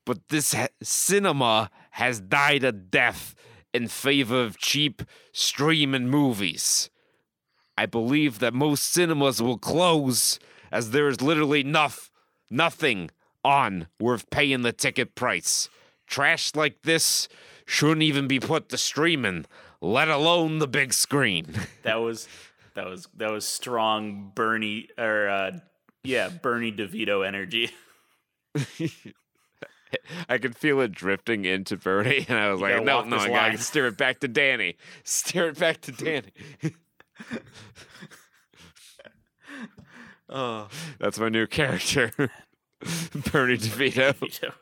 but this ha- cinema has died a death in favor of cheap streaming movies. I believe that most cinemas will close as there is literally enough, nothing on worth paying the ticket price. Trash like this shouldn't even be put to streaming, let alone the big screen. That was that was that was strong Bernie or uh yeah, Bernie DeVito energy. I could feel it drifting into Bernie, and I was You like, no, no, I gotta steer it back to Danny. Steer it back to Danny. Oh, That's my new character, Bernie DeVito. DeVito.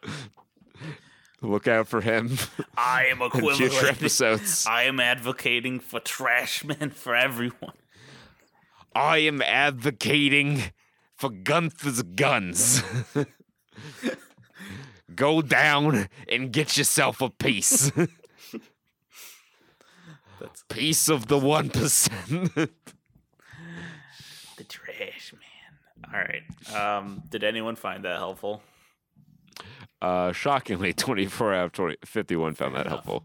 Look out for him I am in future episodes. I am advocating for trash men for everyone. I am advocating for Gunther's guns. Go down and get yourself a piece. That's piece of the one percent. the trash man. All right. Um, did anyone find that helpful? uh, shockingly, twenty four out of 20, 51 found that enough. helpful.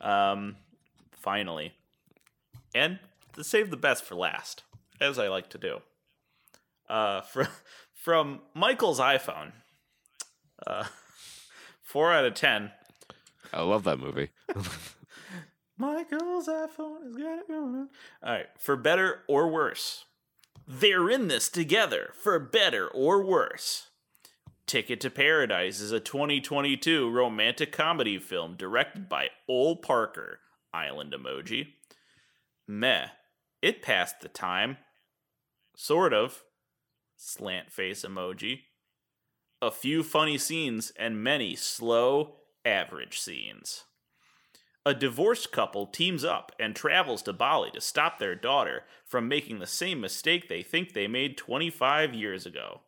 Um, finally, and to save the best for last, as I like to do. Uh, from from Michael's iPhone. Uh, four out of ten. I love that movie. Michael's iPhone has got it going on. All right, for better or worse, they're in this together. For better or worse, Ticket to Paradise is a 2022 romantic comedy film directed by Ol Parker. Island emoji. Meh. It passed the time. Sort of. Slant face emoji. A few funny scenes and many slow, average scenes. A divorced couple teams up and travels to Bali to stop their daughter from making the same mistake they think they made 25 years ago.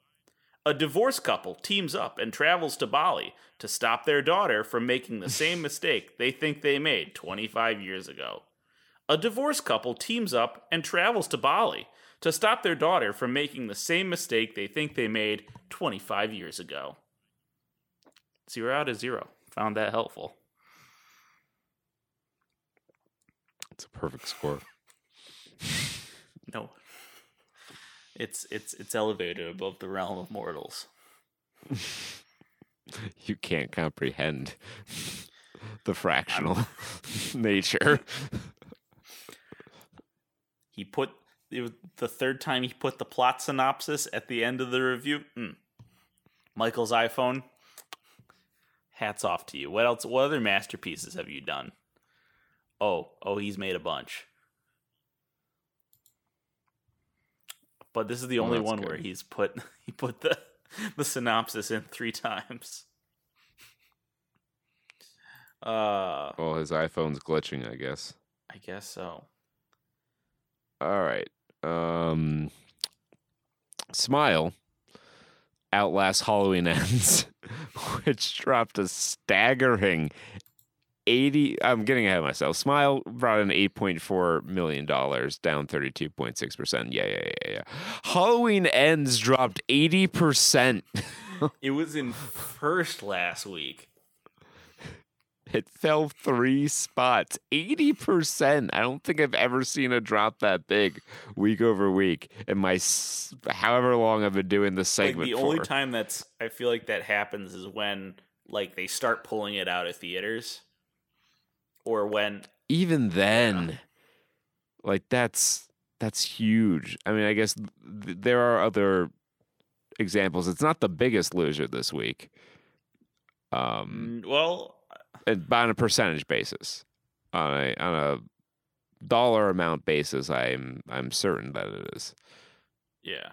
A divorced couple teams up and travels to Bali to stop their daughter from making the same mistake they think they made 25 years ago. A divorced couple teams up and travels to Bali to stop their daughter from making the same mistake they think they made 25 years ago. Zero out of zero. Found that helpful. It's a perfect score. No. It's it's it's elevated above the realm of mortals. you can't comprehend the fractional nature. He put it was the third time he put the plot synopsis at the end of the review. Mm. Michael's iPhone. Hats off to you. What else? What other masterpieces have you done? Oh, oh, he's made a bunch. But this is the Well, only one where he's put he put the the synopsis in three times. Uh, Well, his iPhone's glitching, I guess. I guess so. All right. Um Smile Outlast Halloween Ends, which dropped a staggering 80 I'm getting ahead of myself. Smile brought in 8.4 million dollars, down 32.6%. Yeah, yeah, yeah, yeah. Halloween Ends dropped 80%. It was in first last week. It fell 3 spots. 80%. I don't think I've ever seen a drop that big week over week in my however long I've been doing this Like segment the for. only time that's I feel like that happens is when like they start pulling it out of theaters, or when even then like that's that's huge. I mean i guess th- there are other examples. It's not the biggest loser this week. Um mm, well, and- but on a percentage basis. On a on a dollar amount basis i'm i'm certain that it is. Yeah.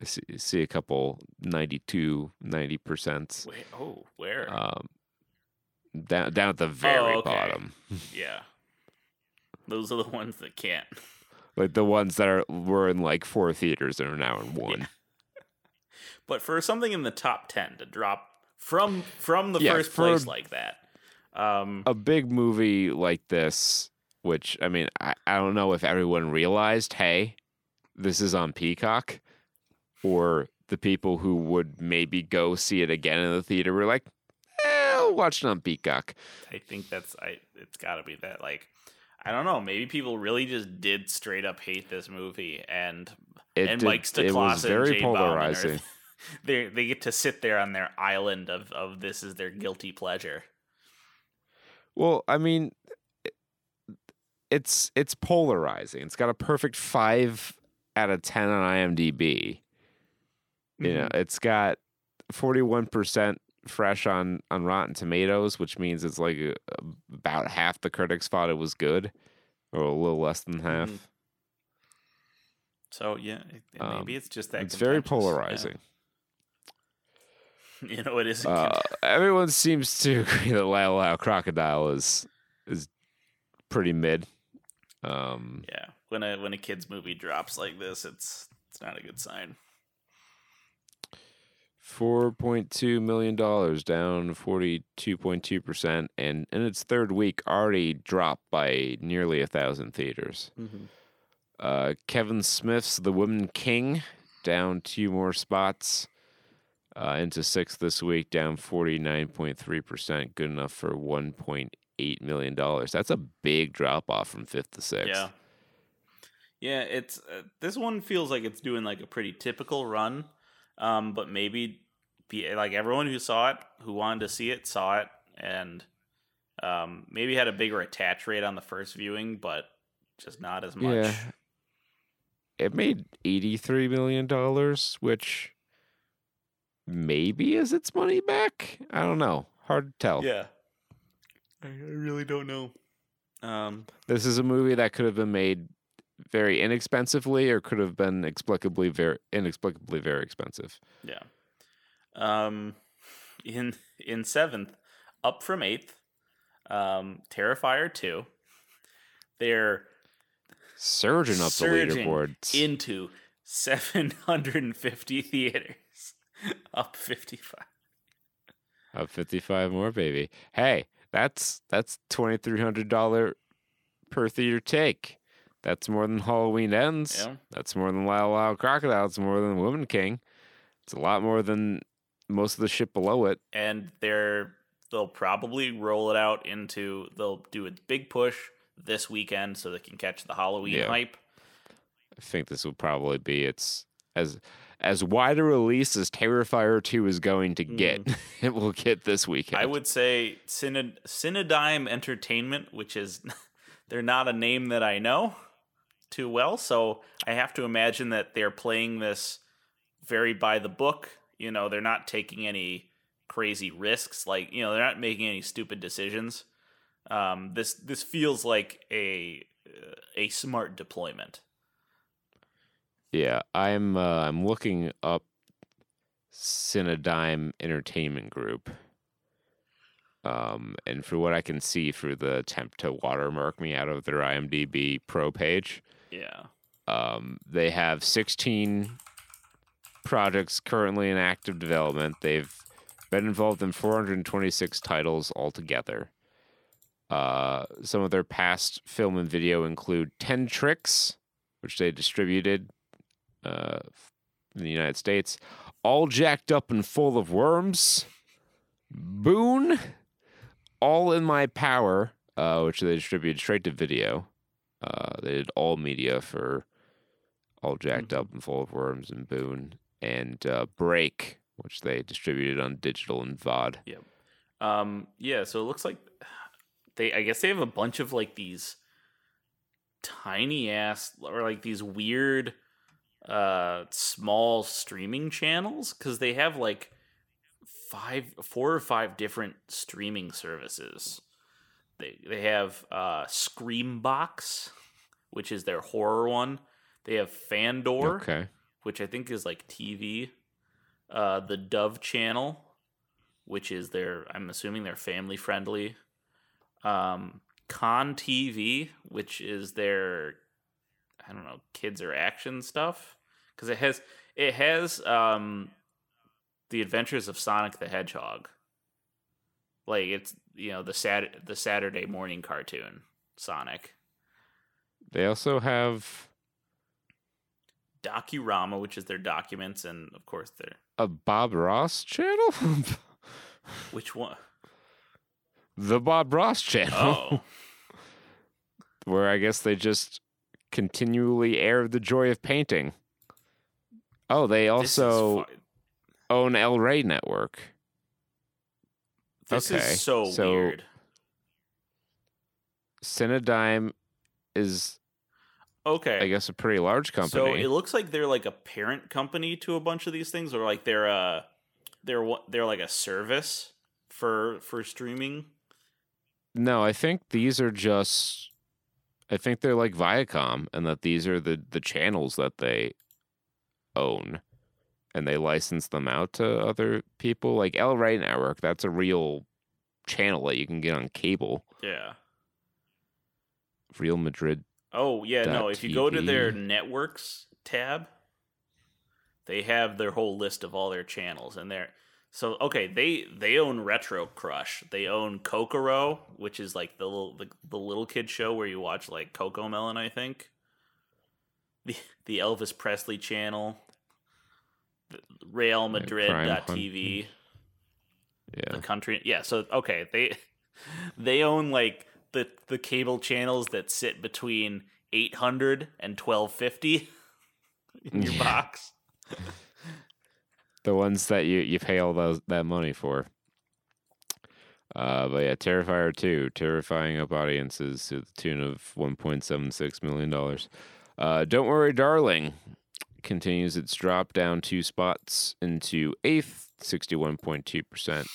i see see a couple 92 90 percent. Oh, where? um down down at the very okay. bottom yeah, those are the ones that can't. like the ones that are were in like four theaters and are now in one But for something in the top ten to drop from from the Yeah, first place like that, um, a big movie like this, which I mean, I, I don't know if everyone realized, hey, this is on Peacock, or the people who would maybe go see it again in the theater were like, I'll watch it on Peacock. I think that's I. It's got to be that. Like, I don't know. Maybe people really just did straight up hate this movie, and It and did- Mike it was and very Jay and polarizing. they they get to sit there on their island of of this is their guilty pleasure. Well, I mean, it's it's polarizing. It's got a perfect five out of ten on IMDb. You know, mm-hmm. it's got forty one percent fresh on on Rotten Tomatoes, which means it's like uh about half the critics thought it was good, or a little less than half. Mhm. So yeah, it- it- maybe Um, it's just that It's very contentious. Yeah. polarizing. You know, it is. Uh, everyone seems to agree that Lyle Lyle Crocodile is is pretty mid. Um, yeah, when a when a kids movie drops like this, it's it's not a good sign. Four point two million dollars, down forty two point two percent, and in its third week, already dropped by nearly a thousand theaters. Uh, Kevin Smith's The Woman King, down two more spots, uh, into sixth this week, down forty nine point three percent. Good enough for one point eight million dollars. That's a big drop off from fifth to sixth. Yeah. Yeah, it's uh, this one feels like it's doing like a pretty typical run, um, but maybe be, like everyone who saw it, who wanted to see it, saw it, and um, maybe had a bigger attach rate on the first viewing, but just not as much. Yeah. It made eighty-three million dollars, which maybe is its money back. I don't know. Hard to tell. Yeah, I, really don't know. Um, This is a movie that could have been made very inexpensively, or could have been explicably very inexplicably very expensive. yeah. Um, in in seventh, up from eighth, um, Terrifier two. They're Surging up Surging the leaderboards. into 750 theaters, up 55. Up fifty-five more, baby. Hey, that's that's twenty-three hundred dollar per theater take. That's more than Halloween ends. Yeah. That's more than Lyle Lyle Crocodile. It's more than Woman King. It's a lot more than most of the shit below it. And they're they'll probably roll it out into they'll do a big push this weekend so they can catch the Halloween Yeah. hype. I think this will probably be its as as wide a release as Terrifier 2 is going to get. Mm-hmm. it will get this weekend. I would say Synod- Entertainment, which is they're not a name that I know too well, so I have to imagine that they're playing this very by the book. You know, they're not taking any crazy risks. Like, you know, they're not making any stupid decisions. Um, this this feels like a a smart deployment. Yeah, I'm uh, I'm looking up Cinedigm Entertainment Group. Um, and for what I can see through the attempt to watermark me out of their IMDb pro page, Yeah. um, they have 16 projects currently in active development. They've been involved in 426 titles altogether. Uh, some of their past film and video include 10 Tricks, which they distributed uh, in the United States, All Jacked Up and Full of Worms, Boone, All in My Power, uh, which they distributed straight to video. Uh, they did all media for All Jacked Up and Full of Worms and Boone, and uh, Break, which they distributed on digital and VOD. Um, yeah, so it looks like they I guess they have a bunch of like these tiny ass or like these weird uh small streaming channels cuz they have like five four or five different streaming services. They they have uh Screambox, which is their horror one. They have Fandor, Okay. Which I think is like TV. Uh, the Dove Channel, which is their, I'm assuming they're family friendly. Um, Con TV, which is their, I don't know, kids or action stuff, because it has it has um, the Adventures of Sonic the Hedgehog. Like it's you know the Sat the Saturday morning cartoon Sonic. They also have Docurama, which is their documents, and of course their a Bob Ross channel? which one? the Bob Ross channel, Oh, where I guess they just continually air the joy of painting. Oh, they also own El Rey Network. This Okay, is so, so- weird. Cinedigm is, Okay. I guess, a pretty large company. So it looks like they're like a parent company to a bunch of these things, or like they're uh they're what they're like a service for for streaming. no, I think these are just. I think they're like Viacom, and that these are the the channels that they own, and they license them out to other people. Like El Rey Network, that's a real channel that you can get on cable. Yeah. Real Madrid. Oh yeah, no. If you go to their networks tab, they have their whole list of all their channels, and they're so okay. They they own Retro Crush. They own Kokoro, which is like the little the, the little kid show where you watch like Coco Melon, I think. The the Elvis Presley channel. Real Madrid TV. Yeah. the country yeah so okay they they own like the the cable channels that sit between 800 and 1250 in your box. the ones that you you pay all those that money for. Uh, but yeah, Terrifier 2, terrifying up audiences to the tune of $1.76 million. Uh, Don't Worry, Darling continues its drop down two spots into eighth, 61.2%.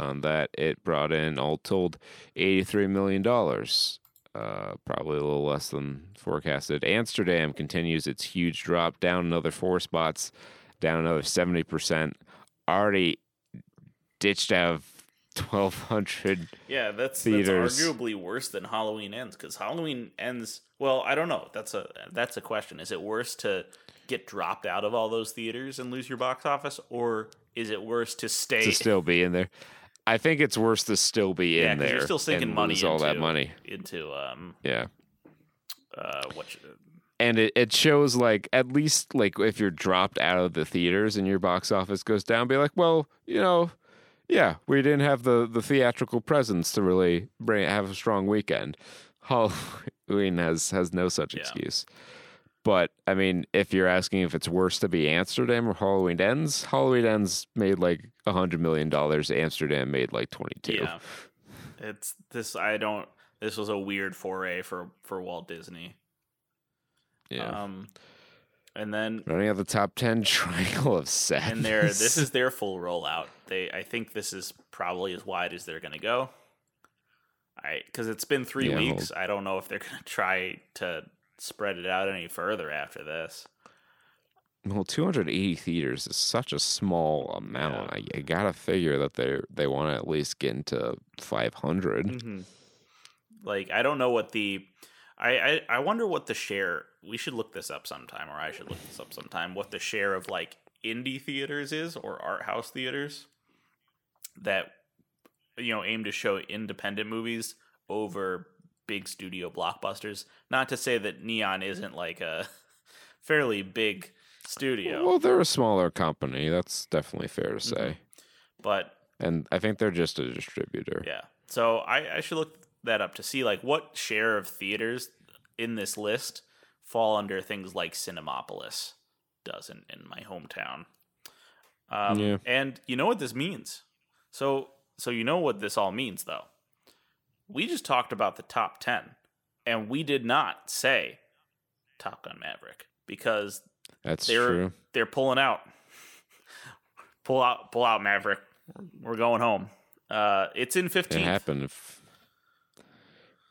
On that, it brought in all told eighty three million dollars. Uh, probably a little less than forecasted. Amsterdam continues its huge drop down another four spots down another 70%. Already ditched out of 1,200. yeah that's Theaters. that's arguably worse than halloween ends because halloween ends well i don't know that's a that's a question is it worse to get dropped out of all those theaters and lose your box office or is it worse to stay to still be in there. I think it's worse to still be yeah, in there. you're still sinking and money lose all that money. into um Yeah. uh what you- And it, it shows like at least like if you're dropped out of the theaters and your box office goes down, be like, well, you know, yeah, we didn't have the, the theatrical presence to really bring have a strong weekend. Halloween has has no such Yeah. excuse. But I mean, if you're asking if it's worse to be Amsterdam or Halloween Ends, Halloween Ends made like a hundred million dollars. Amsterdam made like twenty two. Yeah, it's this. I don't. This was a weird foray for for Walt Disney. Yeah. Um, and then Running out the top ten triangle of sadness. and there, this is their full rollout. They, I think, this is probably as wide as they're going to go. I because it's been three Yeah, well- weeks. I don't know if they're going to try to spread it out any further after this. well, two hundred eighty theaters is such a small amount. I, I gotta figure that they they want to at least get into five hundred. Mm-hmm. Like I don't know what the I, I I wonder what the share we should look this up sometime or I should look this up sometime what the share of like indie theaters is or art house theaters that you know aim to show independent movies over big studio blockbusters not to say that neon isn't like a fairly big studio Well, they're a smaller company. That's definitely fair to say. Mm-hmm. but And I think they're just a distributor. Yeah. So I, I should look that up to see like what share of theaters in this list fall under things like Cinemapolis does in, in my hometown. Um, Yeah. And you know what this means. So so you know what this all means though. We just talked about the top ten, and we did not say Top Gun Maverick because That's they're true. they're pulling out. pull out, pull out, Maverick. We're going home. Uh, it's in It fifteen. happened.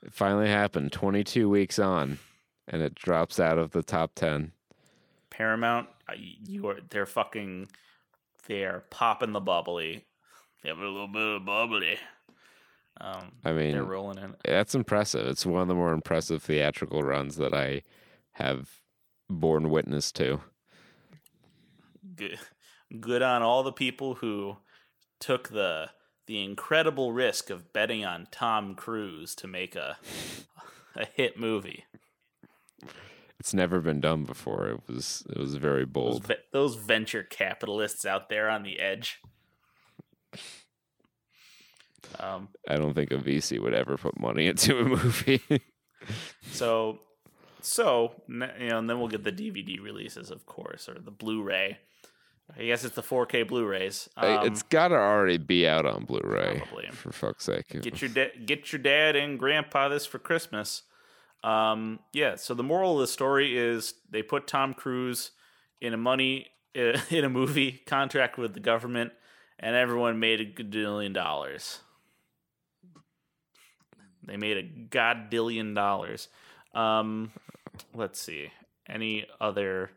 It finally happened. 22 weeks on, and it drops out of the top 10. Paramount, you are they're fucking they're popping the bubbly. They have a little bit of bubbly. Um, I mean, they're rolling in. That's impressive. It's one of the more impressive theatrical runs that I have borne witness to. Good, good on all the people who took the the incredible risk of betting on Tom Cruise to make a a hit movie. It's never been done before. It was it was very Those, bold. ve- those venture capitalists out there on the edge. Um, I don't think a VC would ever put money into a movie. So, so you know, and then we'll get the DVD releases, of course, or the Blu-ray. I guess it's the 4K Blu-rays. Um, it's got to already be out on Blu-ray. Probably. For fuck's sake. get your da- get your dad and grandpa this for Christmas. Um, yeah. So the moral of the story is they put Tom Cruise in a money in a movie contract with the government, and everyone made a gazillion dollars. They made a goddillion dollars. Um, let's see. Any other,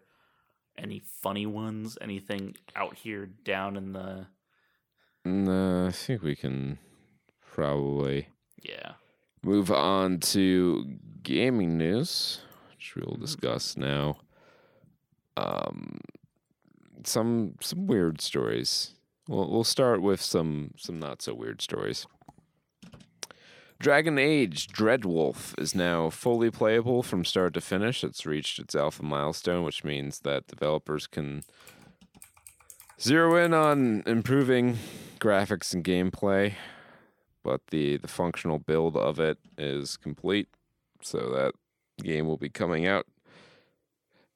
any funny ones? Anything out here down in the? No, I think we can probably Yeah. move on to gaming news, which we'll discuss now. Um, some some weird stories. We'll we'll start with some some not so weird stories. Dragon Age Dreadwolf is now fully playable from start to finish. It's reached its alpha milestone, which means that developers can zero in on improving graphics and gameplay but the the functional build of it is complete so that game will be coming out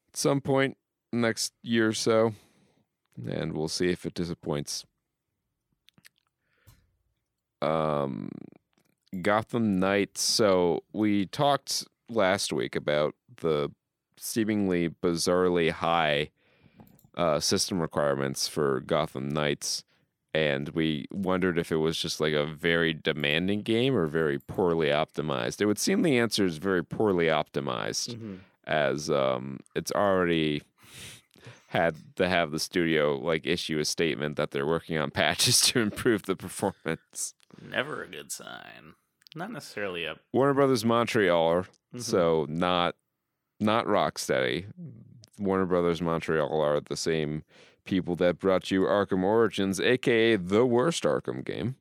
at some point next year or so and we'll see if it disappoints um Gotham Knights so we talked last week about the seemingly bizarrely high uh, system requirements for Gotham Knights and we wondered if it was just like a very demanding game or very poorly optimized. It would seem the answer is very poorly optimized, as um, it's already had to have the studio like issue a statement that they're working on patches to improve the performance. Never a good sign. Not necessarily a Warner Brothers Montreal, Mhm. so not not Rocksteady. Warner Brothers Montreal are the same people that brought you Arkham Origins, aka the worst Arkham game.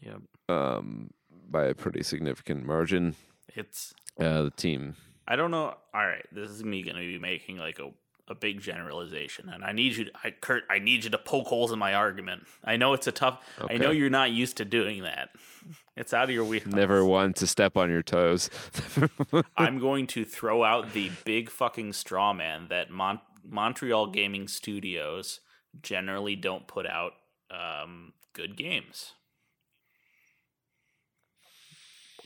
yeah. um, by a pretty significant margin. It's Uh, the team. I don't know. All right, this is me going to be making like a, a big generalization, and I need you, to, I, Kurt. I need you to poke holes in my argument. I know it's a tough. I know you're not used to doing that. It's out of your wheelhouse. Never one to step on your toes. I'm going to throw out the big fucking straw man that Mon- Montreal Gaming Studios generally don't put out um, good games.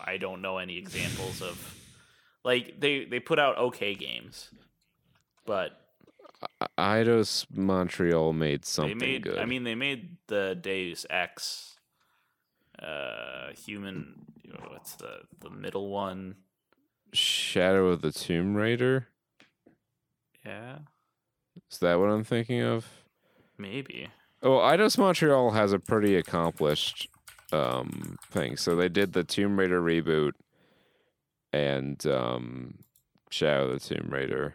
I don't know any examples of like they they put out okay games, but Eidos Montreal made something they made. good. I mean, they made the Deus Ex, uh, human. What's the the middle one? Shadow of the Tomb Raider. Yeah, Is that what I'm thinking of? maybe. Oh, Eidos Montreal has a pretty accomplished um, thing. So they did the Tomb Raider reboot and um, Shadow of the Tomb Raider,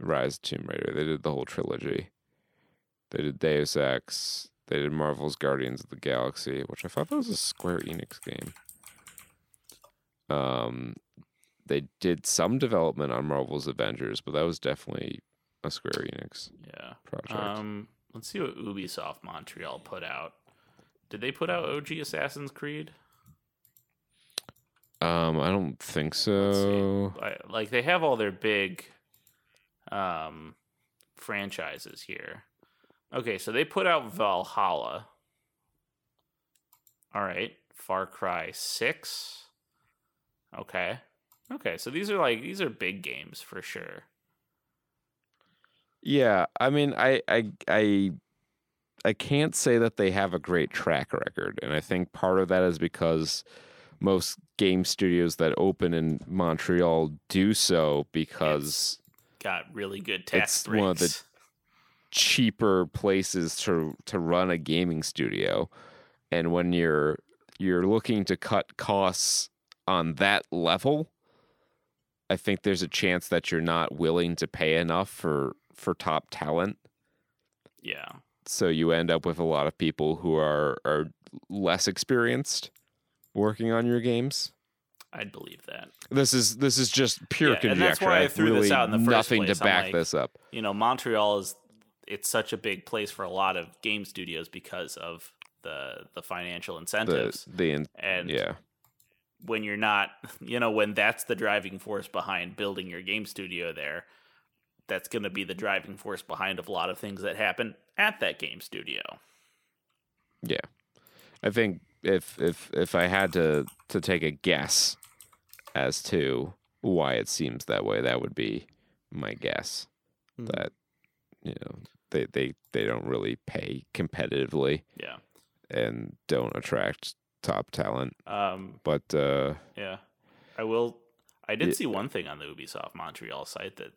Rise of Tomb Raider. They did the whole trilogy. They did Deus Ex. They did Marvel's Guardians of the Galaxy, which I thought that was a Square Enix game. Um, they did some development on Marvel's Avengers, but that was definitely a Square Enix Yeah. project. Um, let's see what Ubisoft Montreal put out. Did they put out OG Assassin's Creed? Um, I don't think so. I, like they have all their big um franchises here. Okay, so they put out Valhalla. All right, Far Cry 6. Okay. Okay, so these are like these are big games for sure. Yeah, I mean, I, I, I, I can't say that they have a great track record, and I think part of that is because most game studios that open in Montreal do so because Got really good tax It's breaks. one of the- cheaper places to to run a gaming studio, and when you're you're looking to cut costs on that level, I think there's a chance that you're not willing to pay enough for for top talent. yeah. so you end up with a lot of people who are are less experienced working on your games. I'd believe that. This is this is just pure Yeah, and conjecture. that's why I threw this out in the first nothing place. to back like, this up. you know, Montreal is it's such a big place for a lot of game studios because of the the financial The incentives. the in- and yeah when you're not, you know, when that's the driving force behind building your game studio there, that's going to be the driving force behind a lot of things that happen at that game studio. yeah. I think if if if I had to to take a guess as to why it seems that way, that would be my guess. That you know they they they don't really pay competitively Yeah. and don't attract top talent. Um, But uh yeah. I will I did Yeah. see one thing on the Ubisoft Montreal site that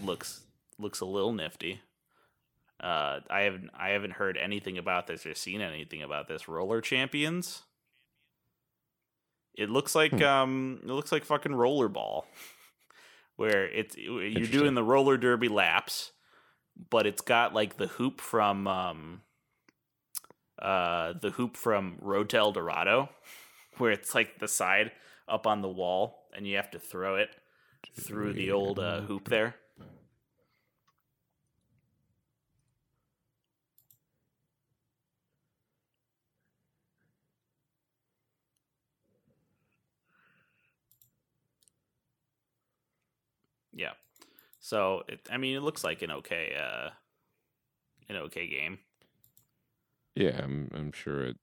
looks looks a little nifty. Uh, I haven't I haven't heard anything about this or seen anything about this. Roller Champions. It looks like Hmm. um it looks like fucking rollerball, where it's you're doing the roller derby laps, but it's got like the hoop from um uh the hoop from Road to El Dorado, where it's like the side up on the wall and you have to throw it through the old uh, hoop there. Yeah. So it, I mean, it looks like an okay, uh, an okay game. yeah, I'm I'm sure it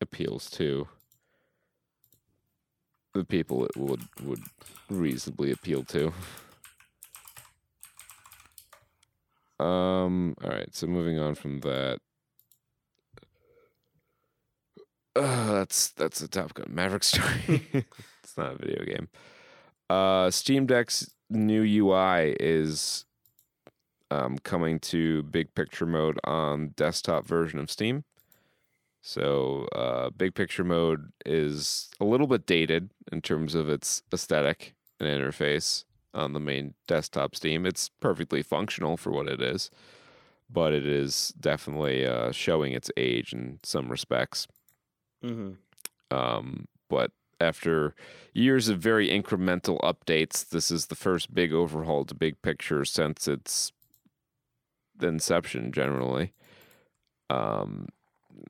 appeals to the people it would would reasonably appeal to. Um all right, so moving on from that uh, that's that's a Top Gun Maverick story. it's not a video game. Uh, Steam Deck's new UI is um, coming to big picture mode on desktop version of Steam. So, uh, big picture mode is a little bit dated in terms of its aesthetic and interface on the main desktop Steam. It's perfectly functional for what it is, but it is definitely uh, showing its age in some respects. Mm-hmm. Um, but after years of very incremental updates, this is the first big overhaul to big picture since its inception, generally. Um,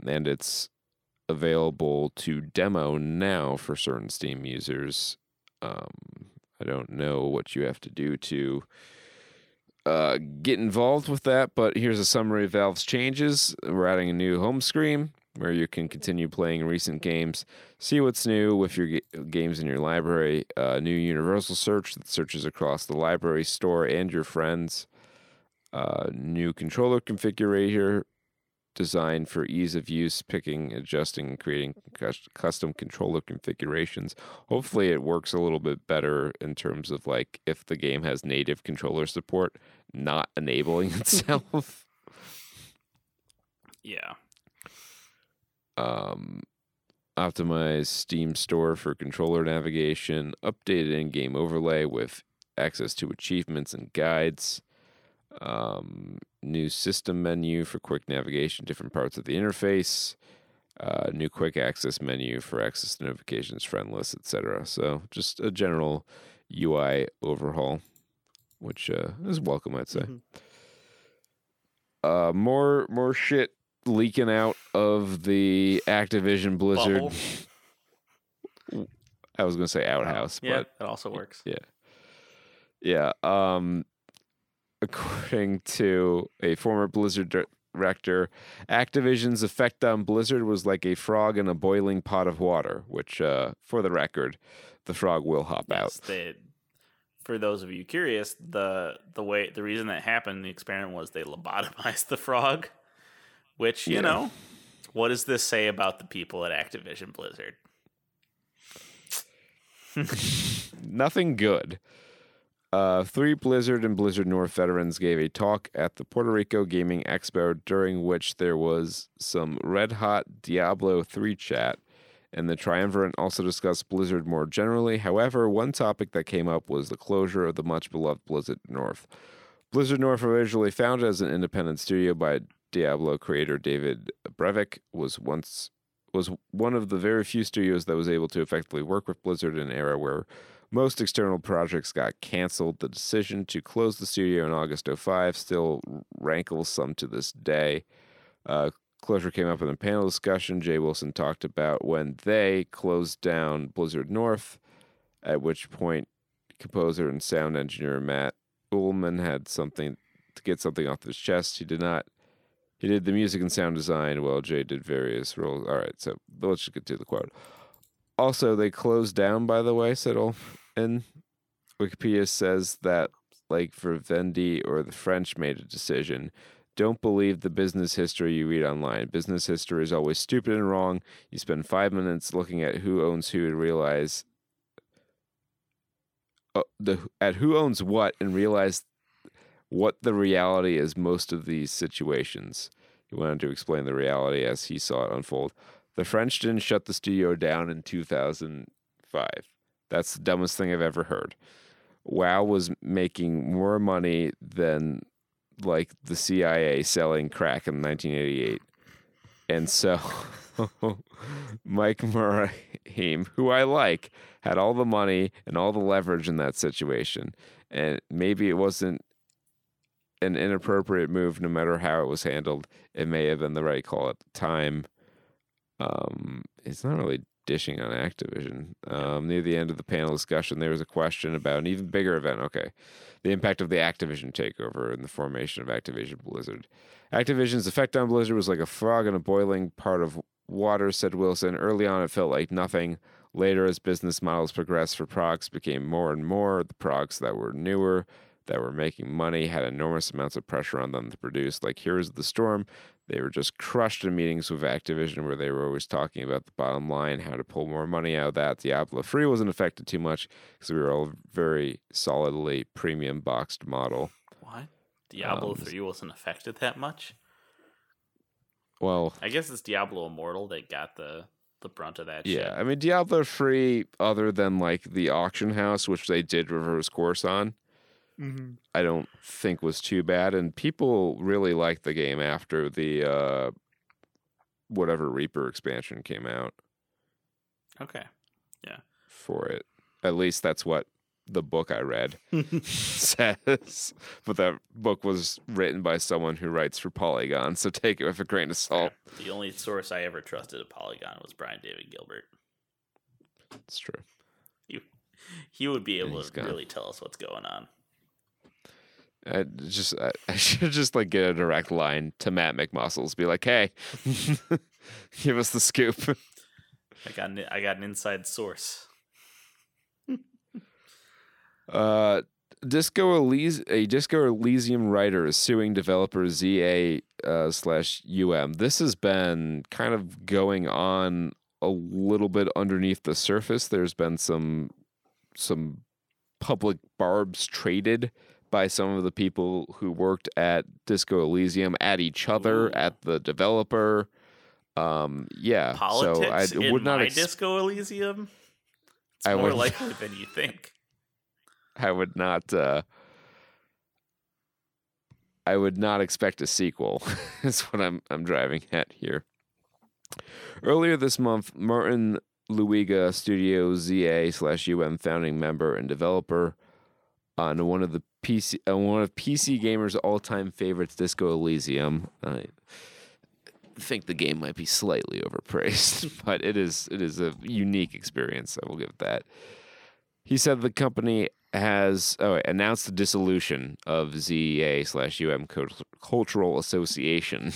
and it's available to demo now for certain Steam users. Um, I don't know what you have to do to uh, get involved with that, but here's a summary of Valve's changes. We're adding a new home screen where you can continue playing recent games, see what's new with your ga- games in your library, uh, new universal search that searches across the library store and your friends, uh, new controller configurator designed for ease of use, picking, adjusting, creating custom controller configurations. Hopefully, it works a little bit better in terms of like if the game has native controller support, not enabling itself. Yeah. Um, optimized Steam Store for controller navigation, updated in-game overlay with access to achievements and guides, um, new system menu for quick navigation, different parts of the interface, uh, new quick access menu for access to notifications, friend lists, etc. So just a general UI overhaul, which uh, is welcome, I'd say. Mhm. Uh, more more shit leaking out of the Activision Blizzard. Bubble. I was gonna say outhouse, Yeah, but it also works. Yeah, yeah. Um, according to a former Blizzard director, Activision's effect on Blizzard was like a frog in a boiling pot of water. Which, uh, for the record, the frog will hop Yes, out. they, for those of you curious, the the way the reason that happened, the experiment was they lobotomized the frog. Which you Yeah. know, what does this say about the people at Activision Blizzard? Nothing good. Uh, three Blizzard and Blizzard North veterans gave a talk at the Puerto Rico Gaming Expo during which there was some red hot Diablo 3 chat, and the Triumvirate also discussed Blizzard more generally. However, one topic that came up was the closure of the much beloved Blizzard North. Blizzard North, originally founded as an independent studio by Diablo creator David Brevik, was once was one of the very few studios that was able to effectively work with Blizzard in an era where most external projects got canceled. The decision to close the studio in August 05 still rankles some to this day. Uh, closure came up in a panel discussion. Jay Wilson talked about when they closed down Blizzard North, at which point composer and sound engineer Matt Uelmen had something to get something off his chest. He did not. He did the music and sound design while Jay did various roles. All right, so let's just get to the quote. Also, they closed down, by the way, said Ulf. And Wikipedia says that, like Vivendi or the French made a decision. Don't believe the business history you read online. Business history is always stupid and wrong. You spend five minutes looking at who owns who to realize uh, the at who owns what and realize what the reality is most of these situations. He went on to explain the reality as he saw it unfold. The French didn't shut the studio down in 2005. That's the dumbest thing I've ever heard. WoW was making more money than like the CIA selling crack in 1988. And so Mike Morhaime, who I like, had all the money and all the leverage in that situation. And maybe it wasn't an inappropriate move no matter how it was handled. It may have been the right call at the time. Um, it's not really dishing on Activision. Um, near the end of the panel discussion, there was a question about an even bigger event. Okay, the impact of the Activision takeover and the formation of Activision Blizzard. Activision's effect on Blizzard was like a frog in a boiling part of water, said Wilson. Early on, it felt like nothing. Later, as business models progressed for products became more and more, the products that were newer, that were making money, had enormous amounts of pressure on them to produce. Like Heroes of the Storm, they were just crushed in meetings with Activision where they were always talking about the bottom line, how to pull more money out of that. Diablo 3 wasn't affected too much because we were all very solidly premium boxed model. What? Diablo Um, 3 wasn't affected that much? Well, I guess it's Diablo Immortal that got the the brunt of that yeah, shit. I mean, Diablo 3, other than like the auction house, which they did reverse course on, Mm-hmm. I don't think was too bad. And people really liked the game after the uh, whatever Reaper expansion came out. Okay. Yeah. For it. At least that's what the book I read says. But that book was written by someone who writes for Polygon, so take it with a grain of salt. The only source I ever trusted at Polygon was Brian David Gilbert. It's true. He, he would be able he's to gone. really tell us what's going on. I just I, I should just like get a direct line to Matt McMuscles. Be like, hey, give us the scoop. I got an, I got an inside source. Uh, Disco Elysium, a Disco Elysium writer is suing developer ZA uh, slash UM. This has been kind of going on a little bit underneath the surface. There's been some some public barbs traded by some of the people who worked at Disco Elysium at each other, Ooh. at the developer. Um, yeah, Politics so I would not. my ex- Disco Elysium. It's I more would- likely than you think. I would not uh I would not expect a sequel is what I'm I'm driving at here. Earlier this month, Martin Luiga Studio ZA slash UM founding member and developer on one of the PC uh, one of PC gamers all time favorites, Disco Elysium. I think the game might be slightly overpraised, but it is it is a unique experience. I will give that. He said the company has oh, announced the dissolution of ZEA slash UM Cultural Association.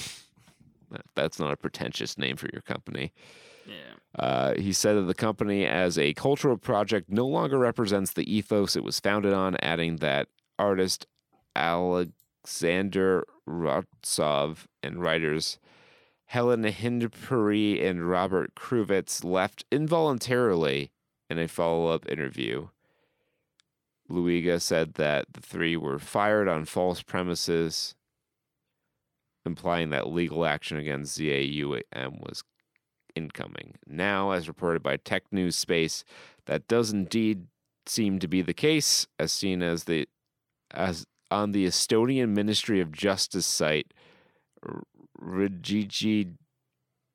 That's not a pretentious name for your company. Yeah. Uh, he said that the company, as a cultural project, no longer represents the ethos it was founded on, adding that artist Alexander Rostov and writers Helen Hindpere and Robert Kurvitz left involuntarily in a follow up interview. Luiga said that the three were fired on false premises, implying that legal action against ZAUM was incoming. Now, as reported by Tech News Space, that does indeed seem to be the case, as seen as the as on the Estonian Ministry of Justice site, R- Rajiji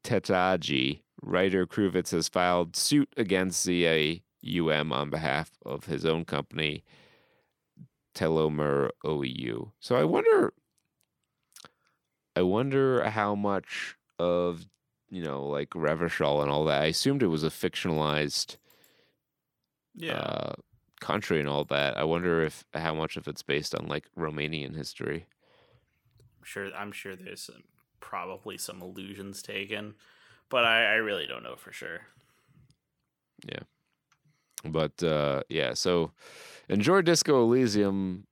Tetaji, writer Kurvitz has filed suit against ZAUM on behalf of his own company, Telomere OEU. So I wonder I wonder how much of you know, like Revachol and all that. I assumed it was a fictionalized Yeah. uh, country and all that. I wonder if how much of it's based on like Romanian history. I'm sure I'm sure there's some, probably some illusions taken, but I, I really don't know for sure. Yeah. But uh, yeah, so enjoy Disco Elysium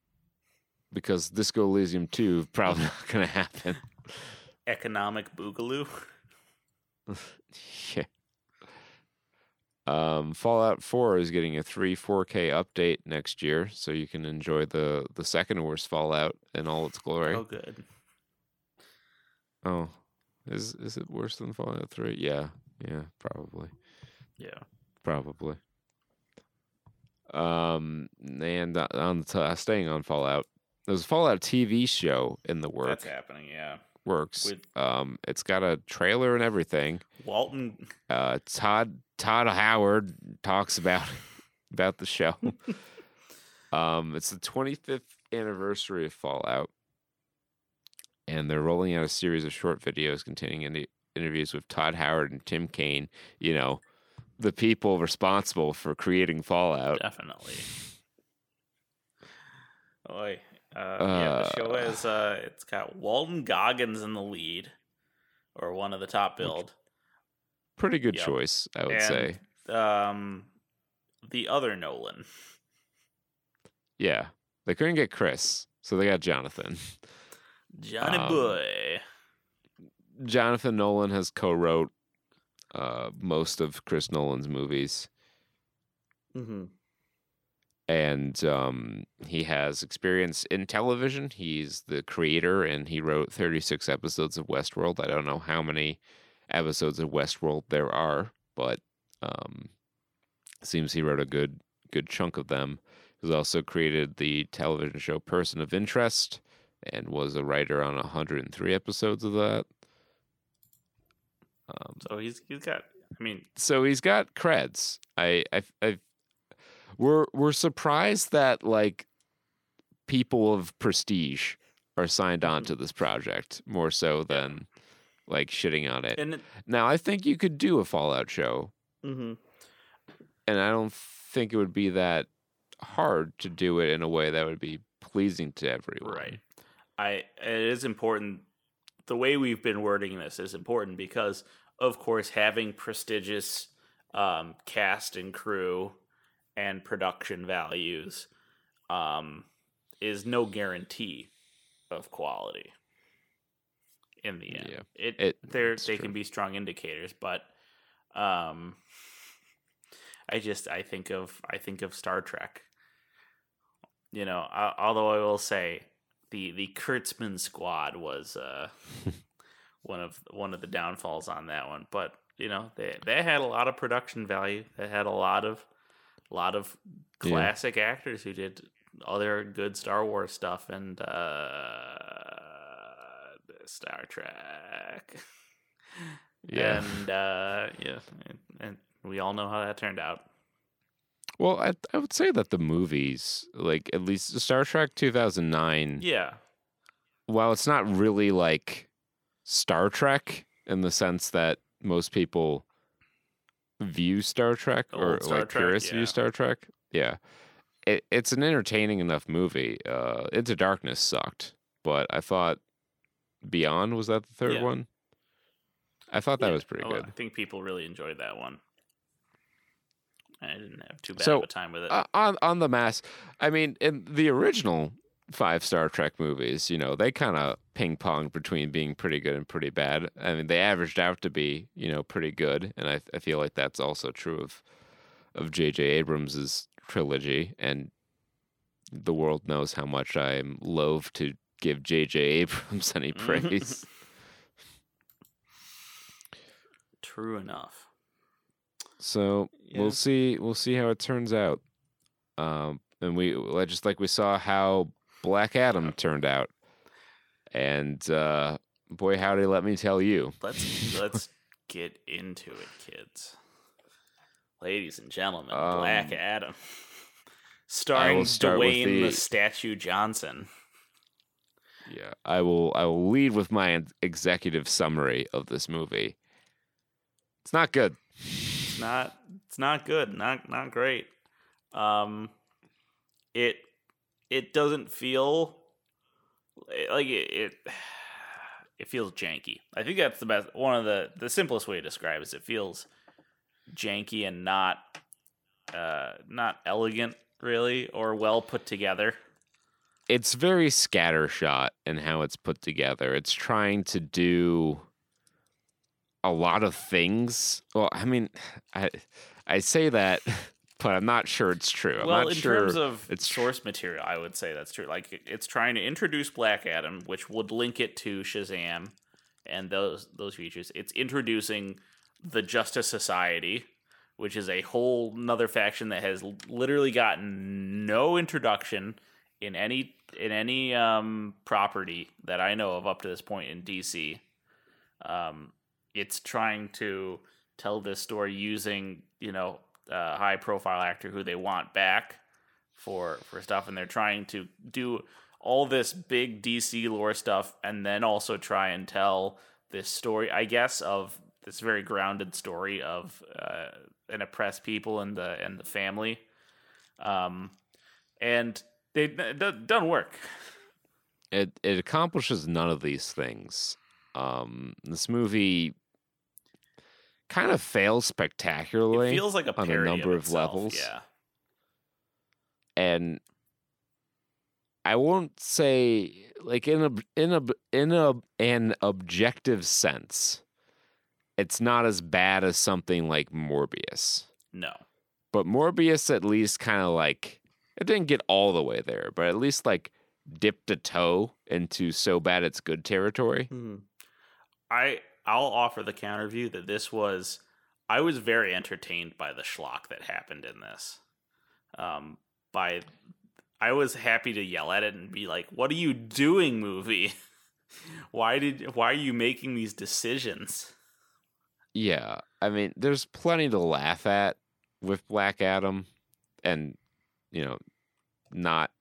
because Disco Elysium 2 probably not going to happen. Economic boogaloo. yeah. Um, Fallout 4 is getting a 3 4K update next year, so you can enjoy the the second worst Fallout in all its glory. Oh, good. Oh, is is it worse than Fallout Three? Yeah, yeah, probably, Yeah. probably. Um, and uh, on the t- staying on Fallout, there's a Fallout TV show in the works. That's happening. Yeah. Works. With- Um, it's got a trailer and everything. Walton. Uh, Todd Todd Howard talks about about the show. um, it's the 25th anniversary of Fallout, and they're rolling out a series of short videos containing any interviews with Todd Howard and Tim Cain. You know, the people responsible for creating Fallout. Definitely. Oi. Uh, yeah, the show Uh, is uh, it's got Walton Goggins in the lead, or one of the top billed. Pretty good Yep. choice, I would And, say. Um, the other Nolan. Yeah, they couldn't get Chris, so they got Jonathan. Johnny Um, Boy. Jonathan Nolan has co-wrote uh, most of Chris Nolan's movies, Mm-hmm. And um, he has experience in television. He's the creator, and he wrote 36 episodes of Westworld. I don't know how many episodes of Westworld there are, but um, seems he wrote a good good chunk of them. He's also created the television show Person of Interest, and was a writer on 103 episodes of that. Um, So he's he's got. I mean, so he's got creds. I, I, I, we're we're surprised that like people of prestige are signed on to this project more so than like shitting on it. and Now I think you could do a Fallout show, mm-hmm. and I don't think it would be that hard to do it in a way that would be pleasing to everyone. Right. I it is important the way we've been wording this is important because of course having prestigious um, cast and crew and production values um, is no guarantee of quality in the end. Yeah. It, It- they're they true. can be strong indicators, but um I just I think of I think of Star Trek. You know, uh, although I will say the the Kurtzman squad was uh one of one of the downfalls on that one, but you know, they they had a lot of production value. They had a lot of a lot of Yeah. classic actors who did other good Star Wars stuff and uh Star Trek. Yeah. And uh yeah, and, and we all know how that turned out. Well, I I would say that the movies, like at least Star Trek 2009, Yeah. while it's not really like Star Trek in the sense that most people view Star Trek or Old Star like Trek, purists yeah. view Star Trek, yeah, it, it's an entertaining enough movie. Uh, Into Darkness sucked, but I thought Beyond was that the third Yeah. one. I thought that Yeah. was pretty Oh, good. I think people really enjoyed that one. I didn't have too bad So, of a time with it. uh, on on the mass. I mean, in the original five Star Trek movies, you know, they kind of ping ponged between being pretty good and pretty bad. I mean, they averaged out to be, you know, pretty good, and I I feel like that's also true of of J.J. Abrams's trilogy. And the world knows how much I'm loath to give J.J. Abrams any praise. True enough. So Yeah. we'll see. We'll see how it turns out. Um, and we just like we saw how Black Adam turned out, and uh, boy, howdy, let me tell you. Let's let's get into it, kids. Ladies and gentlemen, Um, Black Adam. Starring Dwayne the... the- Statue Johnson. Yeah, I will. I will lead with my executive summary of this movie. It's not good. It's not it's not good, not not great. Um it it doesn't feel like it, it it feels janky. I think that's the best one of the the simplest way to describe it is it feels janky and not uh not elegant really or well put together. It's very scattershot in how it's put together. It's trying to do a lot of things. Well, I mean, I I say that, but I'm not sure it's true. I'm well, not in sure terms of it's source material, I would say that's true. Like it's trying to introduce Black Adam, which would link it to Shazam and those those features. It's introducing the Justice Society, which is a whole another faction that has literally gotten no introduction in any in any um, property that I know of up to this point in DC. Um, it's trying to tell this story using you know a high profile actor who they want back for for stuff, and they're trying to do all this big DC lore stuff, and then also try and tell this story, I guess, of this very grounded story of uh, an oppressed people and the and the family, um, and they it do- doesn't work. it it accomplishes none of these things. Um, this movie kind of fails It spectacularly feels like a on a number of itself, levels. Yeah, and I won't say like in a in a in a an objective sense, it's not as bad as something like Morbius. no, But Morbius at least kind of like it didn't get all the way there, but at least like dipped a toe into so bad it's good territory. Hmm. I I'll offer the counter view that this was I was very entertained by the schlock that happened in this. Um, by I was happy to yell at it and be like, "What are you doing, movie? why did why are you making these decisions?" Yeah. I mean, there's plenty to laugh at with Black Adam, and you know, not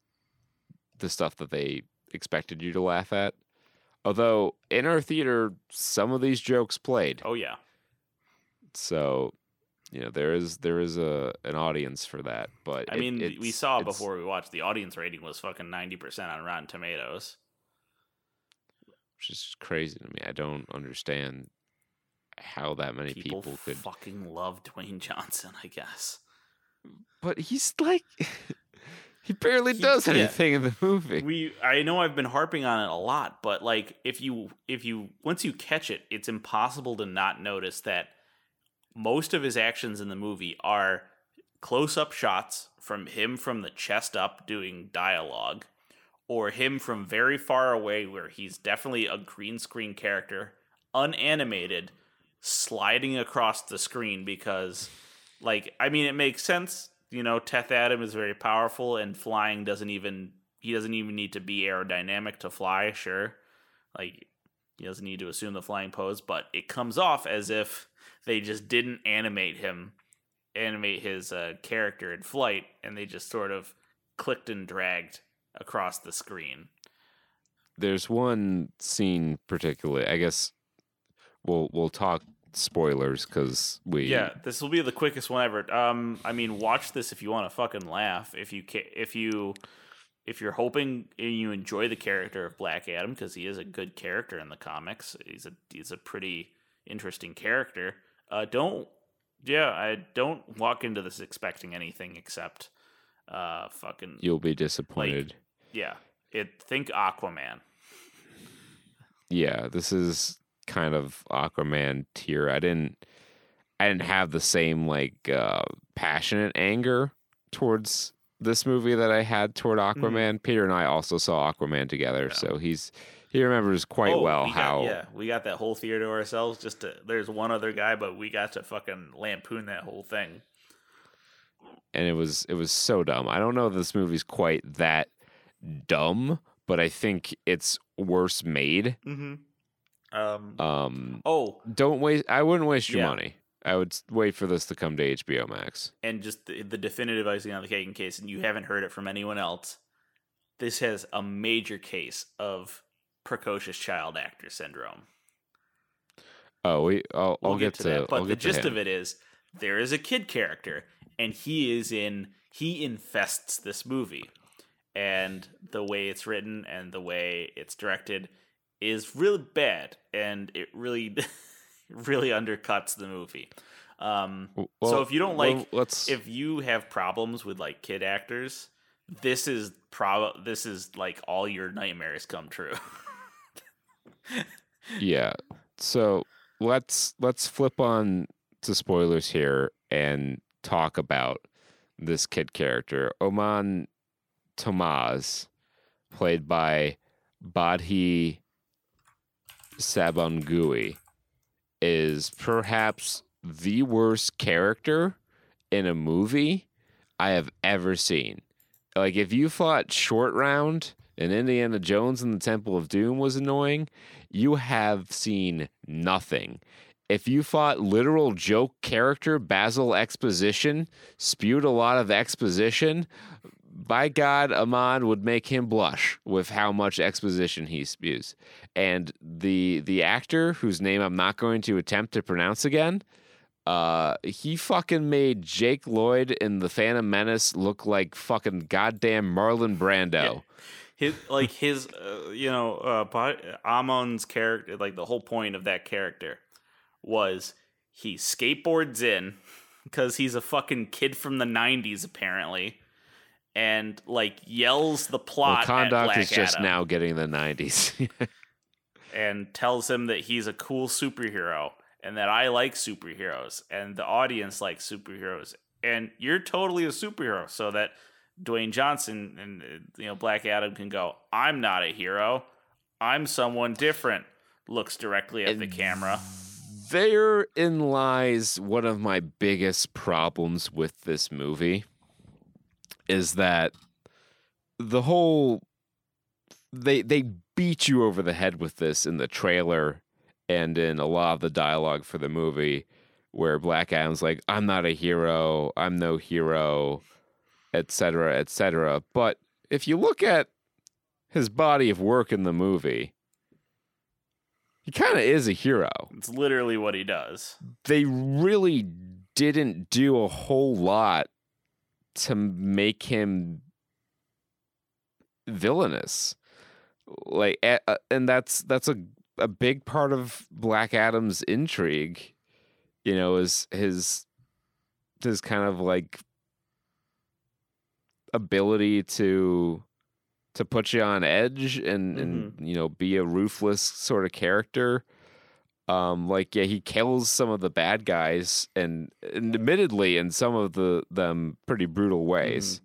the stuff that they expected you to laugh at. Although in our theater, some of these jokes played, Oh yeah. so you know there is there is a an audience for that. But I it- mean, we saw before we watched the audience rating was fucking ninety percent on Rotten Tomatoes. which is crazy to me. I don't understand how that many People, people, could. fucking love Dwayne Johnson. I guess. But he's like, he barely He- does yeah. anything in the movie. We I know I've been harping on it a lot, but like if you if you once you catch it, it's impossible to not notice that most of his actions in the movie are close up shots from him from the chest up doing dialogue or him from very far away where he's definitely a green screen character, unanimated, sliding across the screen because like I mean it makes sense. You know, Teth Adam is very powerful and flying doesn't even he doesn't even need to be aerodynamic to fly, sure. Like he doesn't need to assume the flying pose, but it comes off as if they just didn't animate him animate his uh, character in flight and they just sort of clicked and dragged across the screen. There's one scene particularly. I guess we'll we'll talk spoilers because we Yeah, this will be the quickest one ever. Um, I mean, watch this if you want to fucking laugh. If you ca- if you if you're hoping you enjoy the character of Black Adam because he is a good character in the comics. He's a he's a pretty interesting character. Uh, don't yeah, I don't walk into this expecting anything except uh fucking you'll be disappointed. yeah. It think Aquaman. yeah, this is kind of Aquaman tier. I didn't I didn't have the same like uh passionate anger towards this movie that I had toward Aquaman. Peter and I also saw Aquaman together, Mm-hmm. Yeah. so he's he remembers quite Oh, well we got- how yeah we got that whole theater to ourselves. Just to, there's one other guy, but we got to fucking lampoon that whole thing. and it was it was so dumb. I don't know if this movie's quite that dumb, but I think it's worse made. Mm-hmm. Um. Um oh, don't waste I wouldn't waste your Yeah. money. I would wait for this to come to HBO Max. and just the, the definitive icing on the cake in case and you haven't heard it from anyone else. This has a major case of precocious child actor syndrome. Oh, we I'll, We'll I'll get, to, that, but I'll the gist of it is there is a kid character, and he is in he infests this movie, and the way it's written and the way it's directed is really bad, and it really really undercuts the movie. Um, W- so if you don't well, like let's if you have problems with like kid actors, this is prob this is like all your nightmares come true. yeah. So let's let's flip on to spoilers here and talk about this kid character, Amon Tomaz, played by Bodhi Sabongui, is perhaps the worst character in a movie I have ever seen. Like if you thought Short Round and Indiana Jones and the Temple of Doom was annoying, you have seen nothing. If you thought literal joke character Basil Exposition spewed a lot of exposition, by God, Amon would make him blush with how much exposition he spews. And the the actor whose name I'm not going to attempt to pronounce again, uh, he fucking made Jake Lloyd in the Phantom Menace look like fucking goddamn Marlon Brando. his like his uh, you know uh Amon's character like the whole point of that character was he skateboards in because he's a fucking kid from the 90s apparently and like yells the plot at Conduct is just Adam. now getting the 90s. and tells him that he's a cool superhero and that I like superheroes and the audience likes superheroes. And you're totally a superhero so that Dwayne Johnson and uh, you know Black Adam can go I'm not a hero. I'm someone different looks directly at the camera. Therein lies one of my biggest problems with this movie is that the whole they they beat you over the head with this in the trailer and in a lot of the dialogue for the movie where Black Adam's like, I'm not a hero, I'm no hero, etc., etc. But if you look at his body of work in the movie, he kind of is a hero. It's literally what he does. They really didn't do a whole lot to make him villainous. Like, and that's that's a a big part of Black Adam's intrigue. You know, is his his kind of like ability to to put you on edge and and mm-hmm. you know be a ruthless sort of character um like yeah he kills some of the bad guys and, and admittedly in some of the them pretty brutal ways.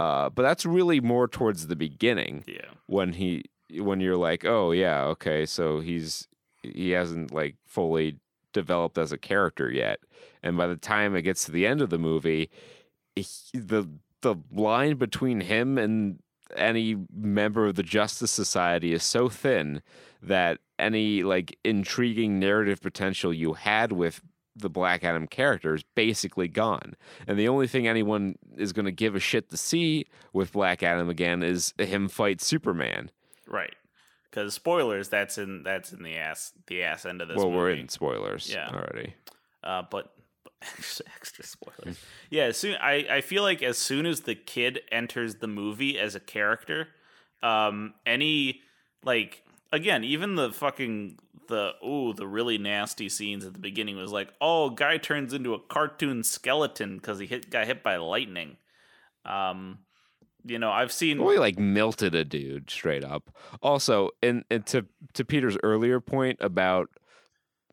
Uh but that's really more towards the beginning Yeah. when he when you're like oh yeah okay so he's he hasn't like fully developed as a character yet. And by the time it gets to the end of the movie he, the the line between him and any member of the justice society is so thin that any like intriguing narrative potential you had with the black adam character is basically gone and the only thing anyone is going to give a shit to see with black adam again is him fight superman Right. Because spoilers, that's in that's in the ass the ass end of this. well we're in spoilers Yeah. already Uh, but, but extra, extra spoilers. yeah, as soon I, I feel like as soon as the kid enters the movie as a character, um, any like again, even the fucking the ooh the really nasty scenes at the beginning was like, oh, guy turns into a cartoon skeleton because he hit got hit by lightning. Um, you know, I've seen he like melted a dude straight up. Also, and, and to to Peter's earlier point about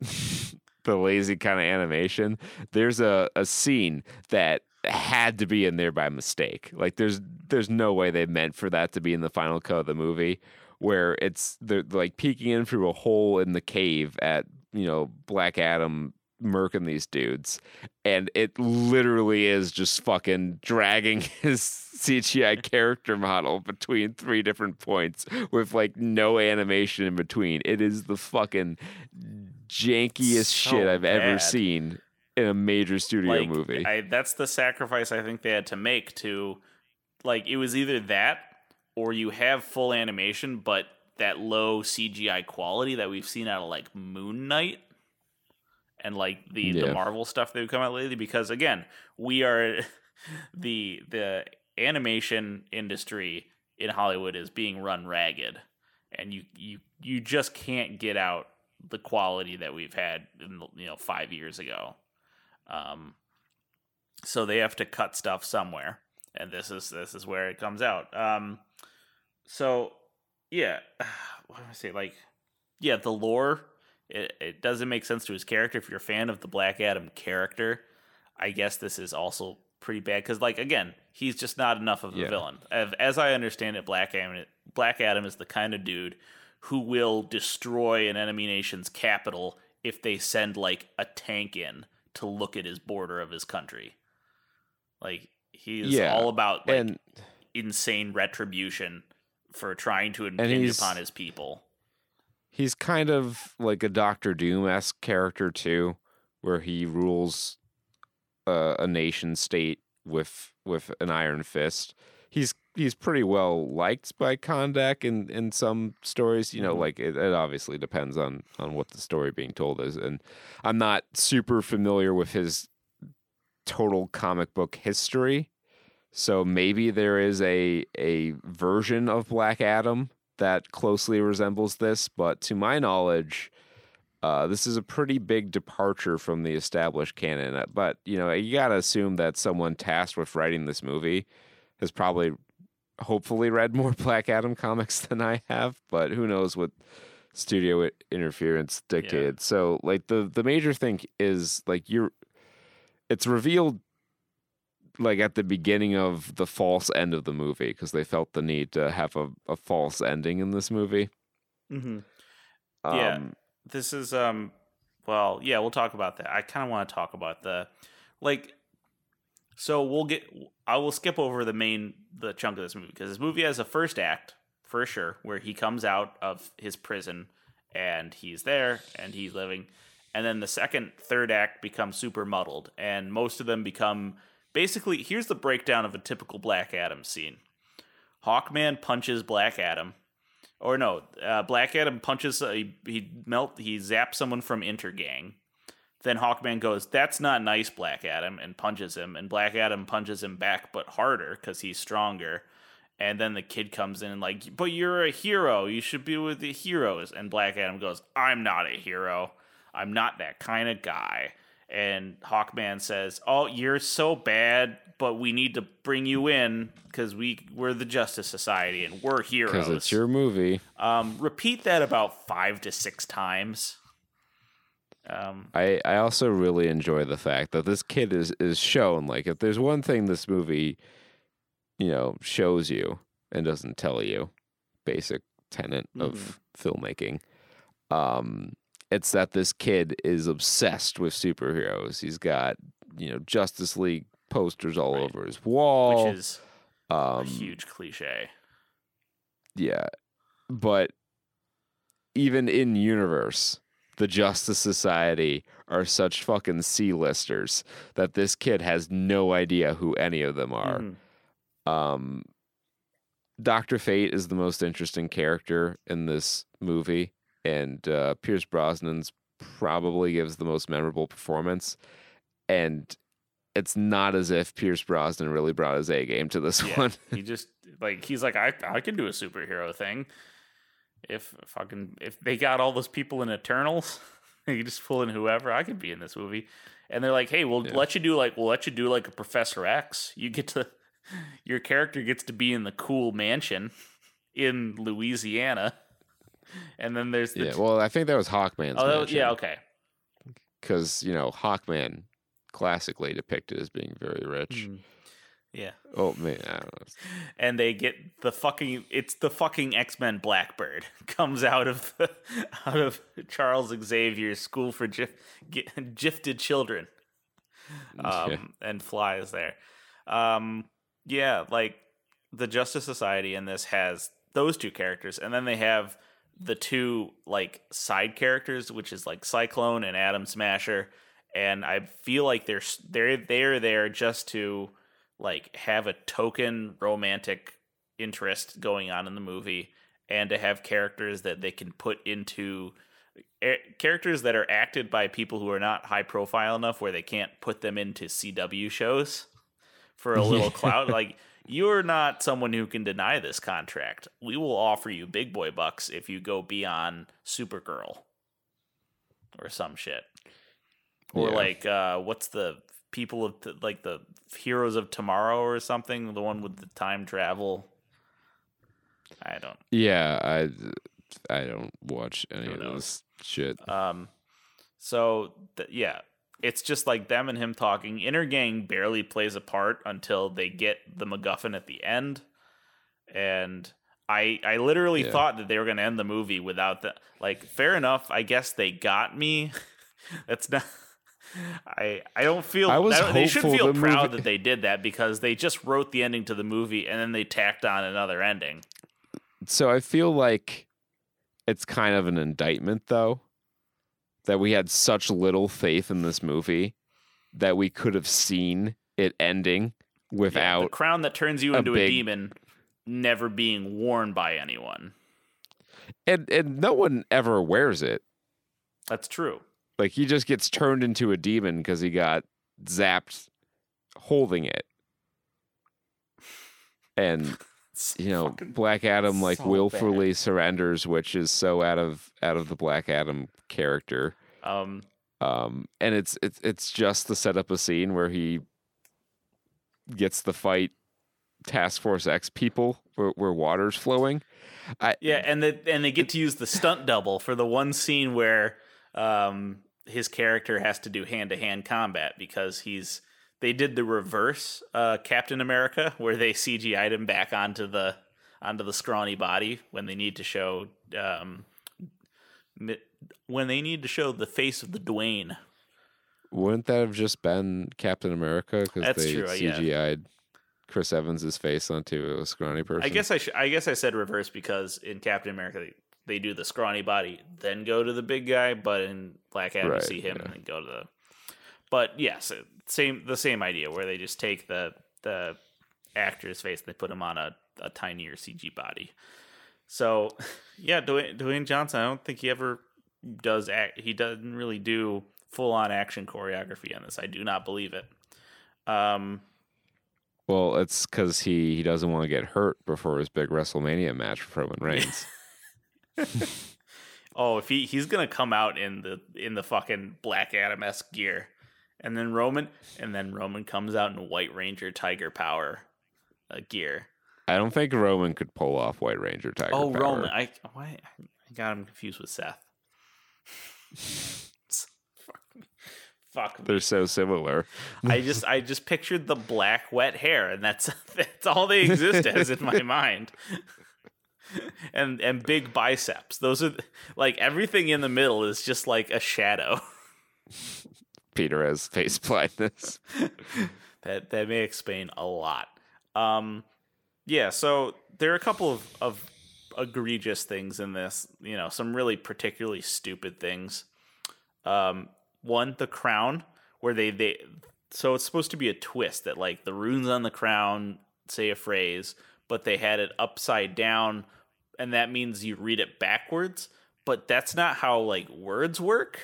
the lazy kind of animation, there's a, a scene that had to be in there by mistake. Like there's there's no way they meant for that to be in the final cut of the movie where it's they're like peeking in through a hole in the cave at, you know, Black Adam murking these dudes and it literally is just fucking dragging his CGI character model between three different points with like no animation in between. It is the fucking jankiest So shit I've ever seen in a major studio like, movie. I, that's the sacrifice I think they had to make to like it was either that or you have full animation but that low CGI quality that we've seen out of like Moon Knight and like the the Marvel stuff that have come out lately because again, we are the the animation industry in Hollywood is being run ragged and you you you just can't get out the quality that we've had in the, you know 5 years ago. Um, so they have to cut stuff somewhere, and this is this is where it comes out. Um, so yeah, what do I say? Like, yeah, the lore it, it doesn't make sense to his character. If you're a fan of the Black Adam character, I guess this is also pretty bad because, like, again, he's just not enough of a Yeah. villain. As, as I understand it, Black Adam Black Adam is the kind of dude who will destroy an enemy nation's capital if they send like a tank in to look at his border of his country. Like he's Yeah, all about like and insane retribution for trying to impinge upon his people. he's kind of like a Doctor Doom esque character too, where he rules uh, a nation state with with an iron fist. He's he's pretty well liked by Kahndaq in in some stories. You know, Mhm. like it, it obviously depends on on what the story being told is, and I'm not super familiar with his total comic book history. So maybe there is a a version of Black Adam that closely resembles this, but to my knowledge, uh, this is a pretty big departure from the established canon. Uh, But you know, you gotta assume that someone tasked with writing this movie has probably, hopefully, read more Black Adam comics than I have. But who knows what studio interference dictated? So, like the the major thing is like you're, it's revealed like at the beginning of the false end of the movie because they felt the need to have a, a false ending in this movie. Mm-hmm. Um, Yeah. This is um well, yeah, we'll talk about that. I kind of want to talk about the like so we'll get I will skip over the main the chunk of this movie because this movie has a first act for sure where he comes out of his prison and he's there and he's living and then the second, third act becomes super muddled, and most of them become basically. Here's the breakdown of a typical Black Adam scene: Hawkman punches Black Adam, or no, uh, Black Adam punches. Uh, he, he melt. He zaps someone from Intergang. Then Hawkman goes, "That's not nice, Black Adam," and punches him. And Black Adam punches him back, but harder because he's stronger. And then the kid comes in and like, "But you're a hero. You should be with the heroes." And Black Adam goes, "I'm not a hero. I'm not that kind of guy." And Hawkman says, "Oh, you're so bad, but we need to bring you in because we we're the Justice Society and we're heroes." Because it's your movie. Um, repeat that about five to six times. Um, I, I also really enjoy the fact that this kid is is shown like if there's one thing this movie, you know, shows you and doesn't tell you, basic tenet of filmmaking, um, it's that this kid is obsessed with superheroes. He's got you know Justice League posters all Right. over his wall. which is a um, huge cliche. Yeah. But even in universe, the Justice Society are such fucking C-listers that this kid has no idea who any of them are. Mhm. Um Dr. Fate is the most interesting character in this movie and uh Pierce Brosnan's probably gives the most memorable performance and it's not as if Pierce Brosnan really brought his A game to this Yeah, one. he just like he's like I I can do a superhero thing. If fucking if they got all those people in Eternals, you just pull in whoever. I could be in this movie, and they're like, hey, we'll Yeah. let you do like we'll let you do like a Professor X. You get to your character gets to be in the cool mansion in Louisiana, and then there's the Yeah, well, I think that was Hawkman's. oh mansion. yeah okay because you know Hawkman classically depicted as being very rich. Mhm. yeah. Oh man, I don't know. and they get the fucking it's the fucking X-Men Blackbird comes out of the, out of Charles Xavier's school for gif, gi- gifted children um Yeah. and flies there um yeah like the Justice Society in this has those two characters and then they have the two like side characters which is like Cyclone and Atom Smasher and I feel like they're they're they're there just to like have a token romantic interest going on in the movie and to have characters that they can put into eh, characters that are acted by people who are not high profile enough where they can't put them into CW shows for a little clout. Like you're not someone who can deny this contract. We will offer you big boy bucks if you go beyond Supergirl or some shit or Yeah. like uh what's the people of t- like the heroes of tomorrow or something the one with the time travel i don't Yeah, I I don't watch any of this shit. um so th- yeah it's just like them and him talking Intergang barely plays a part until they get the macguffin at the end and i i literally Yeah. thought that they were going to end the movie without the like fair enough i guess they got me that's not I I don't feel I was I don't- they should feel the proud movie- that they did that because they just wrote the ending to the movie and then they tacked on another ending. So I feel like it's kind of an indictment, though, that we had such little faith in this movie that we could have seen it ending Yeah, the crown that turns you a into a demon never being worn by anyone. and and no one ever wears it. That's true. Like he just gets turned into a demon because he got zapped holding it. And you know, Black Adam like so willfully surrenders, which is so out of out of the Black Adam character. um Um, and it's it's it's just to set up a scene where he gets the fight Task Force X people where, where water's flowing. yeah, and the, and they get to use the stunt double for the one scene where um his character has to do hand to hand combat because he's they did the reverse uh Captain America where they CGI'd him back onto the onto the scrawny body when they need to show um when they need to show the face of the Dwayne. Wouldn't that have just been Captain America because they true, CGI'd Chris Evans's face onto a scrawny person? I guess I sh- I guess I said reverse because in Captain America they, they do the scrawny body, then go to the big guy. But in Black Adam, Right, you see him yeah. and then go to the. But yes, it- same the same idea where they just take the the actor's face and they put him on a, a tinier CG body. So, yeah, Dwayne, Dwayne Johnson, I don't think he ever does act. He doesn't really do full on action choreography on this. I do not believe it. Um, Well, it's because he, he doesn't want to get hurt before his big WrestleMania match with Roman Reigns. oh, if he he's gonna come out in the in the fucking Black Adam esque gear, and then Roman, and then Roman comes out in White Ranger Tiger Power uh, gear. I don't think Roman could pull off White Ranger Tiger. oh, Power. Roman, I why I got him confused with Seth. Fuck me. Fuck me. They're so similar. I just I just pictured the black wet hair, and that's that's all they exist as in my mind. And and big biceps. Those are like everything in the middle is just like a shadow. Peter has face blindness. that that may explain a lot. Um, yeah. So there are a couple of of egregious things in this. You know, some really particularly stupid things. Um, one, the crown, where they they so it's supposed to be a twist that like the runes on the crown say a phrase, but they had it upside down, and that means you read it backwards. But that's not how like words work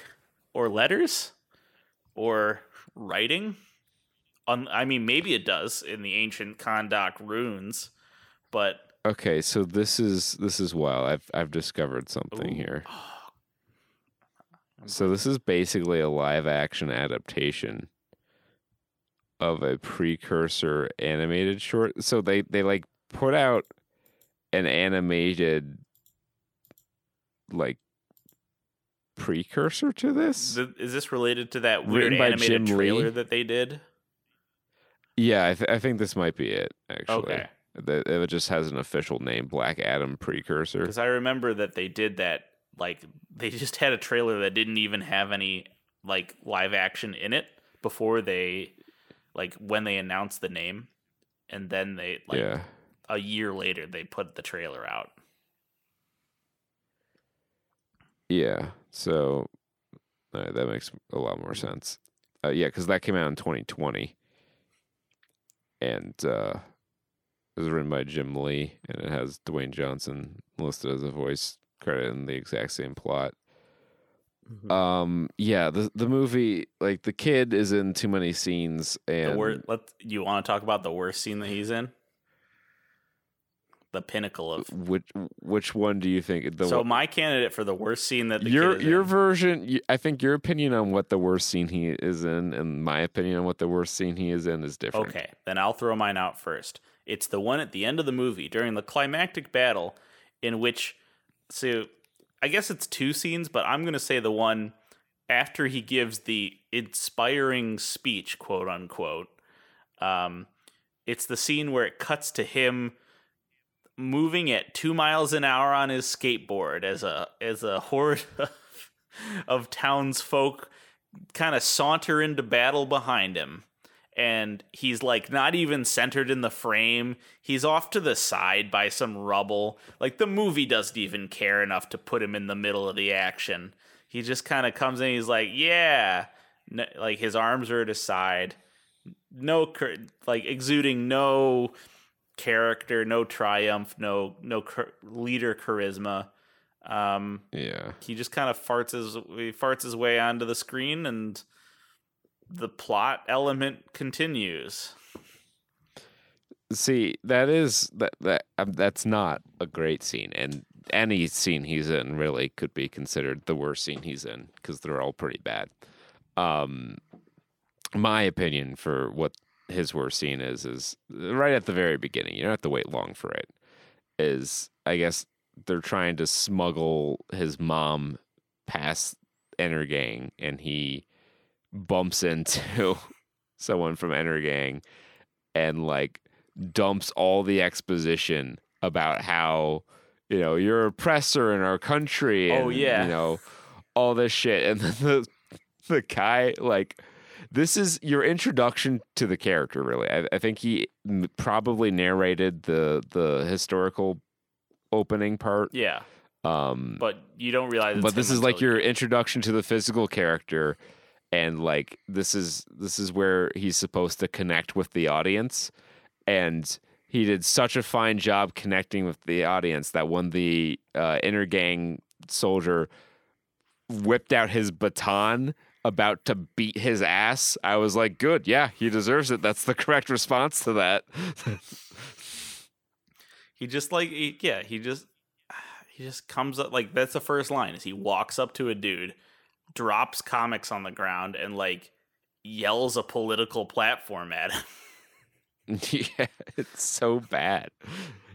or letters or writing. Un- I mean, maybe it does in the ancient Kahndaq runes, but Okay, so this is this is wild. I've I've discovered something Ooh. here. So this is basically a live action adaptation of a precursor animated short. So they they like put out an animated like precursor to this. Is this related to that weird animated Jim trailer Lee? that they did? yeah, I, th- I think this might be it. Actually, Okay, it just has an official name, Black Adam Precursor. because I remember that they did that. Like they just had a trailer that didn't even have any like live action in it before they like when they announced the name, and then they like yeah. a year later they put the trailer out. Yeah. So all right, that makes a lot more sense. Uh, yeah, because that came out in 2020, and uh, it was written by Jim Lee, and it has Dwayne Johnson listed as a voice credit in the exact same plot. Um, yeah, the the movie, like the kid is in too many scenes, and The wor- let you want to talk about the worst scene that he's in? The pinnacle of. which which one do you think? The so one- my candidate for the worst scene that the your your in- version i think your opinion on what the worst scene he is in and my opinion on what the worst scene he is in is different Okay, then I'll throw mine out first. It's the one at the end of the movie during the climactic battle, in which, so I guess it's two scenes, but I'm going to say the one after he gives the inspiring speech, quote unquote. Um, it's the scene where it cuts to him moving at two miles an hour on his skateboard as a as a horde of, of townsfolk kind of saunter into battle behind him and he's like not even centered in the frame. He's off to the side by some rubble. Like the movie doesn't even care enough to put him in the middle of the action. He just kind of comes in. He's like, yeah, like his arms are at his side, no, like exuding no character, no triumph, no no leader charisma. Um, yeah he just kind of farts his he farts his way onto the screen and the plot element continues. see that is that that um, that's not a great scene and any scene he's in really could be considered the worst scene he's in because they're all pretty bad um my opinion for what his worst scene is is right at the very beginning. You don't have to wait long for it. Is i guess they're trying to smuggle his mom past Intergang, and he bumps into someone from Intergang, and like dumps all the exposition about how you know you're oppressor in our country oh, and Oh, yeah. you know all this shit. And then the the guy like this is your introduction to the character really i, I think he m- probably narrated the the historical opening part Yeah. Um, but you don't realize. But this is like your you- introduction to the physical character and like this is this is where he's supposed to connect with the audience and he did such a fine job connecting with the audience that when the uh, Intergang soldier whipped out his baton about to beat his ass i was like good yeah he deserves it that's the correct response to that He just like he, yeah, he just he just comes up like that's the first line is he walks up to a dude, drops comics on the ground and like yells a political platform at him. yeah it's so bad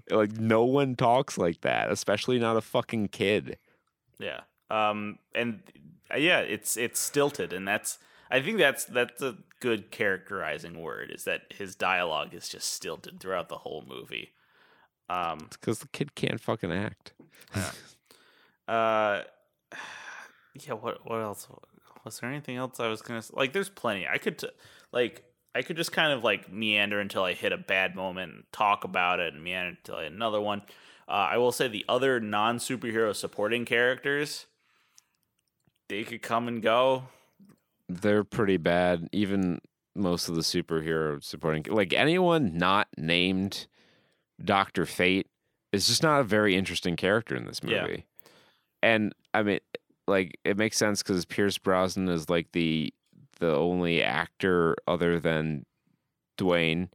like no one talks like that especially not a fucking kid Yeah. Um and yeah, it's it's stilted and that's I think that's that's a good characterizing word is that his dialogue is just stilted throughout the whole movie. Um because the kid can't fucking act uh yeah, what what else was there anything else I was going to like there's plenty. I could t- like I could just kind of like meander until I hit a bad moment and talk about it and meander until I hit another one. Uh, I will say the other non superhero supporting characters, they could come and go. they're pretty bad. Even most of the superhero supporting, like anyone not named Doctor Fate, is just not a very interesting character in this movie. Yeah. And I mean, like it makes sense because Pierce Brosnan is like the the only actor other than Dwayne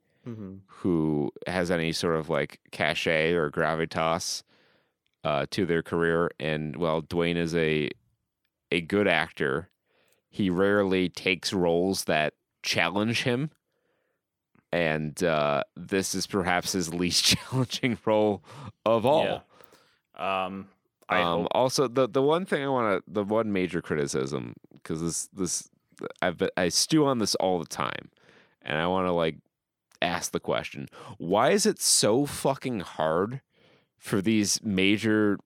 who has any sort of like cachet or gravitas uh, to their career. And well, Dwayne is a a good actor, he rarely takes roles that challenge him. And uh, this is perhaps his least challenging role of all. Yeah. Um, I Um, also, the the one thing I want to, the one major criticism, because this this I've I stew on this all the time, and I want to like ask the question: Why is it so fucking hard for these major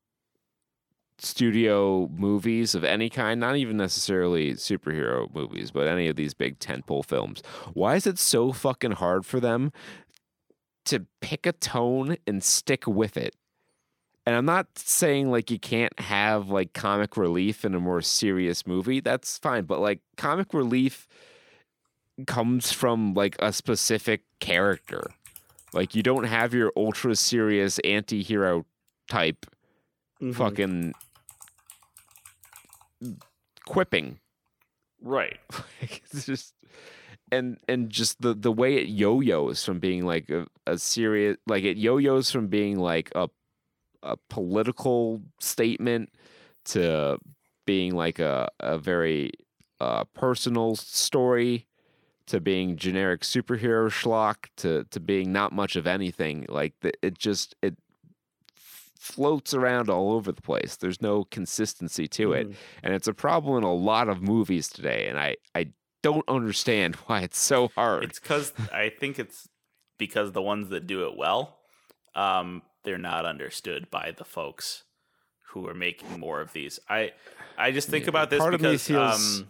studio movies of any kind, not even necessarily superhero movies, but any of these big tentpole films? Why is it so fucking hard for them to pick a tone and stick with it? And I'm not saying like you can't have like comic relief in a more serious movie. That's fine, but like comic relief comes from like a specific character. Like you don't have your ultra serious anti-hero type Mm-hmm. fucking quipping. right. Like, it's just and and just the the way it yo-yos from being like a, a serious like it yo-yos from being like a a political statement to being like a a very uh, personal story to being generic superhero schlock to to being not much of anything like the, it just it floats around all over the place there's no consistency to it Mm-hmm. and it's a problem in a lot of movies today and i i don't understand why it's so hard It's because I think it's because the ones that do it well, um, they're not understood by the folks who are making more of these. I I just think Yeah, about this part of me because feels- um,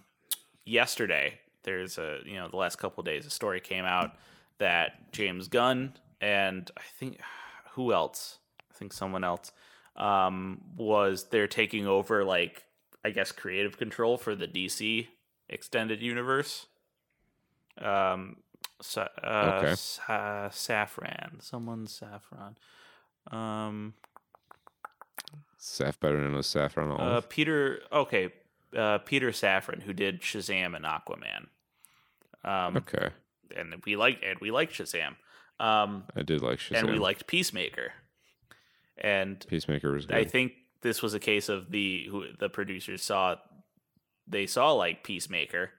yesterday there's a you know the last couple of days a story came out that James Gunn and I think who else I think someone else um, was they're taking over like I guess creative control for the DC extended universe. Um, sa- uh, Okay. sa- saffron, someone saffron. Um, Saf better known as Saffron uh, Peter. Okay, uh, Peter Safran, who did Shazam and Aquaman. Um, okay, and we like and we like Shazam. Um, I did like Shazam. and we liked Peacemaker. And Peacemaker was good. I think this was a case of the who the producers saw they saw like Peacemaker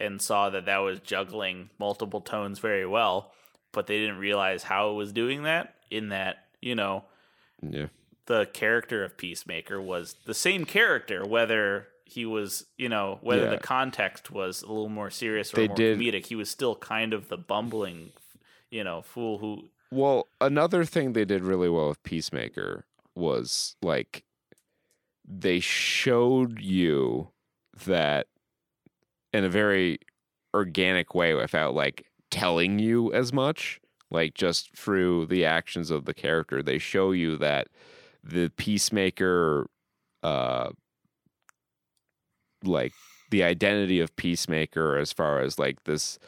and saw that that was juggling multiple tones very well, but they didn't realize how it was doing that. In that, you know, yeah, the character of Peacemaker was the same character, whether he was, you know, whether Yeah. the context was a little more serious or They more did- comedic, he was still kind of the bumbling, you know, fool who. Well, another thing they did really well with Peacemaker was like they showed you that in a very organic way without like telling you as much, like just through the actions of the character. They show you that the Peacemaker uh like the identity of Peacemaker as far as like this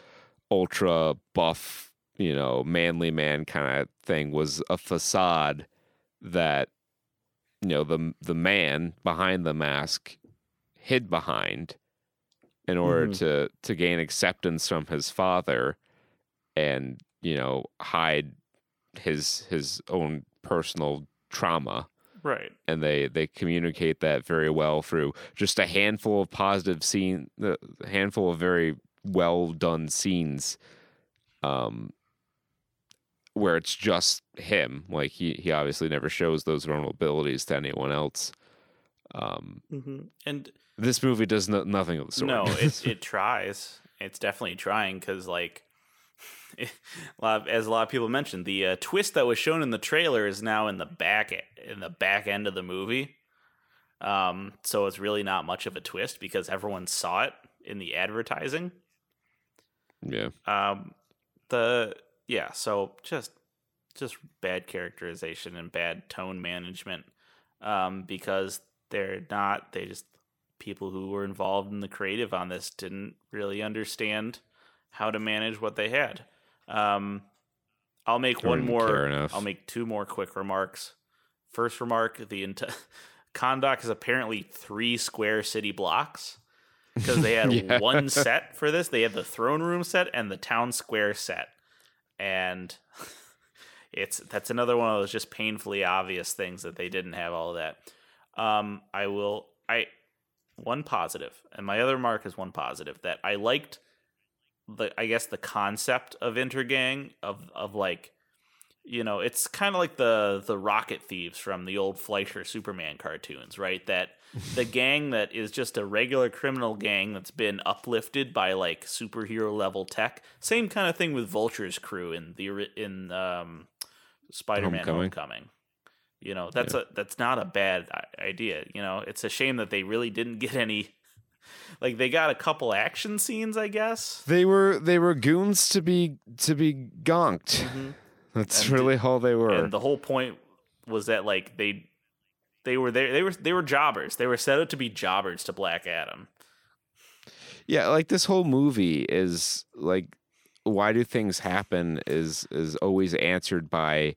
ultra buff, you know, manly man kind of thing was a facade that you know the the man behind the mask hid behind in order Mhm. to to gain acceptance from his father and you know hide his his own personal trauma Right. and they they communicate that very well through just a handful of positive scene a handful of very well done scenes um where it's just him like he he obviously never shows those vulnerabilities to anyone else um Mm-hmm. And this movie does no, nothing of the sort no, it it tries. It's definitely trying because like. a lot of- as a lot of people mentioned, the uh, twist that was shown in the trailer is now in the back in the back end of the movie. Um, so it's really not much of a twist because everyone saw it in the advertising. yeah Um, the yeah, so just just bad characterization and bad tone management. Um, because they're not they just people who were involved in the creative on this didn't really understand how to manage what they had. Um, I'll make one more. I'll make two more quick remarks. First remark: the ent- Kahndaq is apparently three square city blocks because they had Yeah. one set for this. They had the throne room set and the town square set, and it's that's another one of those just painfully obvious things that they didn't have all of that. Um, I will I one positive, and my other mark is one positive that I liked the I guess the concept of intergang of of like you know it's kind of like the the rocket thieves from the old Fleischer Superman cartoons, right? That the gang that is just a regular criminal gang that's been uplifted by like superhero level tech. Same kind of thing with Vulture's crew in the in um, Spider-Man Homecoming. Homecoming. You know, that's a that's not a bad idea. You know, it's a shame that they really didn't get any. Like they got a couple action scenes, I guess. they were they were goons to be to be gonked that's And really all they were And the whole point was that like they they were there they were they were jobbers. They were set up to be jobbers to Black Adam. Yeah, like this whole movie is like why do things happen is is always answered by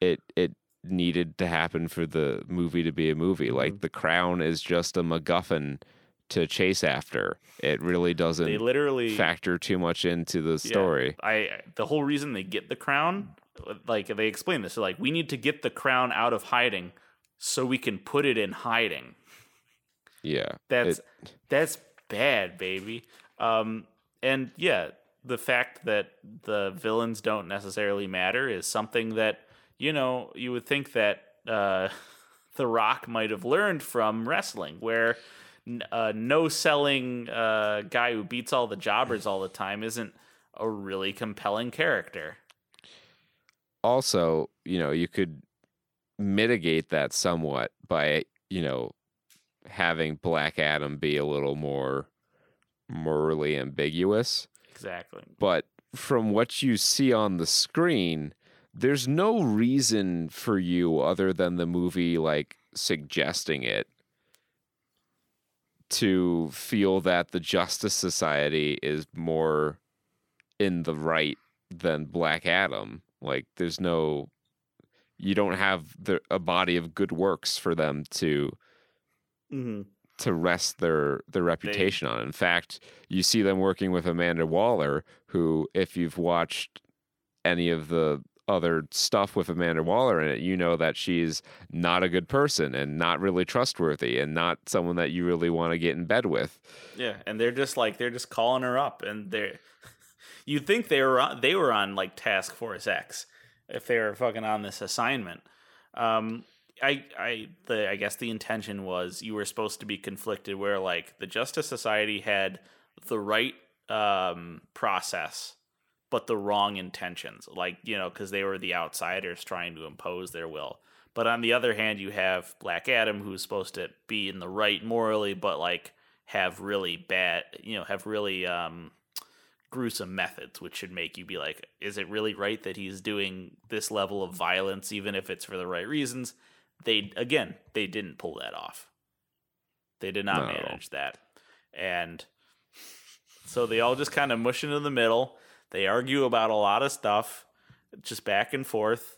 it it needed to happen for the movie to be a movie. Mm-hmm. Like the crown is just a MacGuffin to chase after. It really doesn't they literally factor too much into the Yeah, story. I the whole reason they get the crown, like they explain this, they're like we need to get the crown out of hiding so we can put it in hiding. Yeah. That's It- that's bad, baby. Um, and yeah, the fact that the villains don't necessarily matter is something that you know you would think that uh, The Rock might have learned from wrestling, where a no selling uh, guy who beats all the jobbers all the time isn't a really compelling character. Also, you know, you could mitigate that somewhat by, you know, having Black Adam be a little more morally ambiguous. Exactly. But from what you see on the screen, there's no reason for you other than the movie like suggesting it to feel that the Justice Society is more in the right than Black Adam. Like there's no you don't have the, a body of good works for them to Mm-hmm. to rest their their reputation on. In fact, you see them working with Amanda Waller, who, if you've watched any of the other stuff with Amanda Waller in it, you know that she's not a good person and not really trustworthy and not someone that you really want to get in bed with. Yeah, and they're just like they're just calling her up, and they're you'd think they were on, they were on like Task Force X if they were fucking on this assignment. Um, I I the I guess the intention was you were supposed to be conflicted where like the Justice Society had the right um process but the wrong intentions like you know because they were the outsiders trying to impose their will but on the other hand you have black adam who's supposed to be in the right morally but like have really bad you know have really um gruesome methods which should make you be like is it really right that he's doing this level of violence even if it's for the right reasons they again they didn't pull that off They did not all. manage that. And so they all just kind of mush into the middle. They argue about a lot of stuff, just back and forth.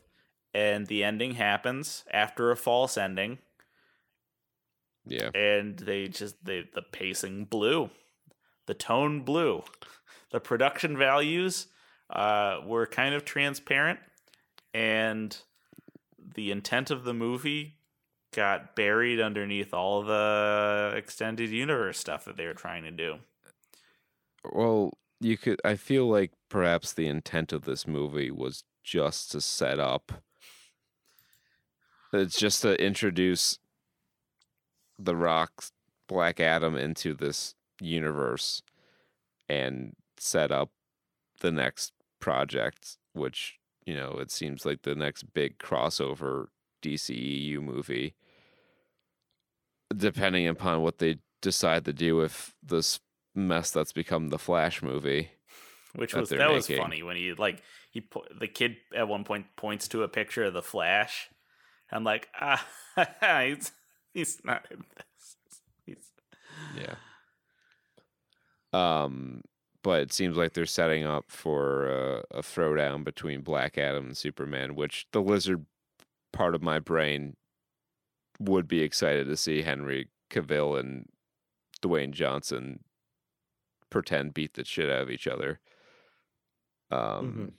And the ending happens after a false ending. Yeah. And they just, they, the pacing blew. The tone blew. The production values uh, were kind of transparent. And the intent of the movie got buried underneath all the extended universe stuff that they were trying to do. Well, you could. I feel like perhaps the intent of this movie was just to set up. It's just to introduce the Rock's Black Adam into this universe and set up the next project, which you know it seems like the next big crossover DCEU movie. Depending upon what they decide to do with this mess that's become the Flash movie. Which that was that was funny when he like he po- the kid at one point points to a picture of the Flash. I'm like, ah, he's he's not in this. He's Yeah. Um, but it seems like they're setting up for uh, a throwdown between Black Adam and Superman, which the lizard part of my brain would be excited to see Henry Cavill and Dwayne Johnson pretend beat the shit out of each other. Um,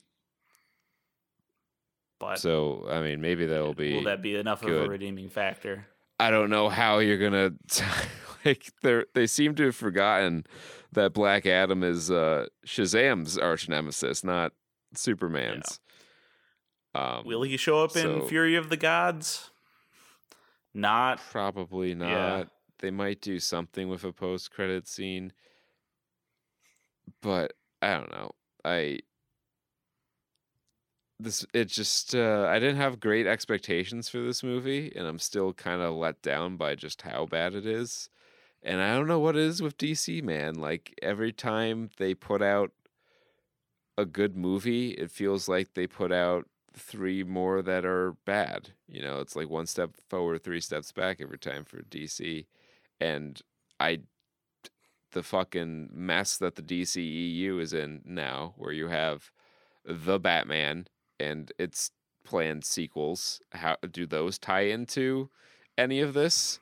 but so I mean, maybe that'll be. will that be enough of a redeeming factor? I don't know how you're gonna like they they seem to have forgotten that Black Adam is uh Shazam's arch nemesis, not Superman's. Um Will he show up in Fury of the Gods? Not probably not. Yeah. They might do something with a post credit scene. But I don't know. I this it just uh I didn't have great expectations for this movie and I'm still kind of let down by just how bad it is. And I don't know what it is with DC, man. Like every time they put out a good movie, it feels like they put out three more that are bad. You know, it's like one step forward, three steps back every time for DC. And I the fucking mess that the DCEU is in now, where you have the Batman and its planned sequels. How do those tie into any of this?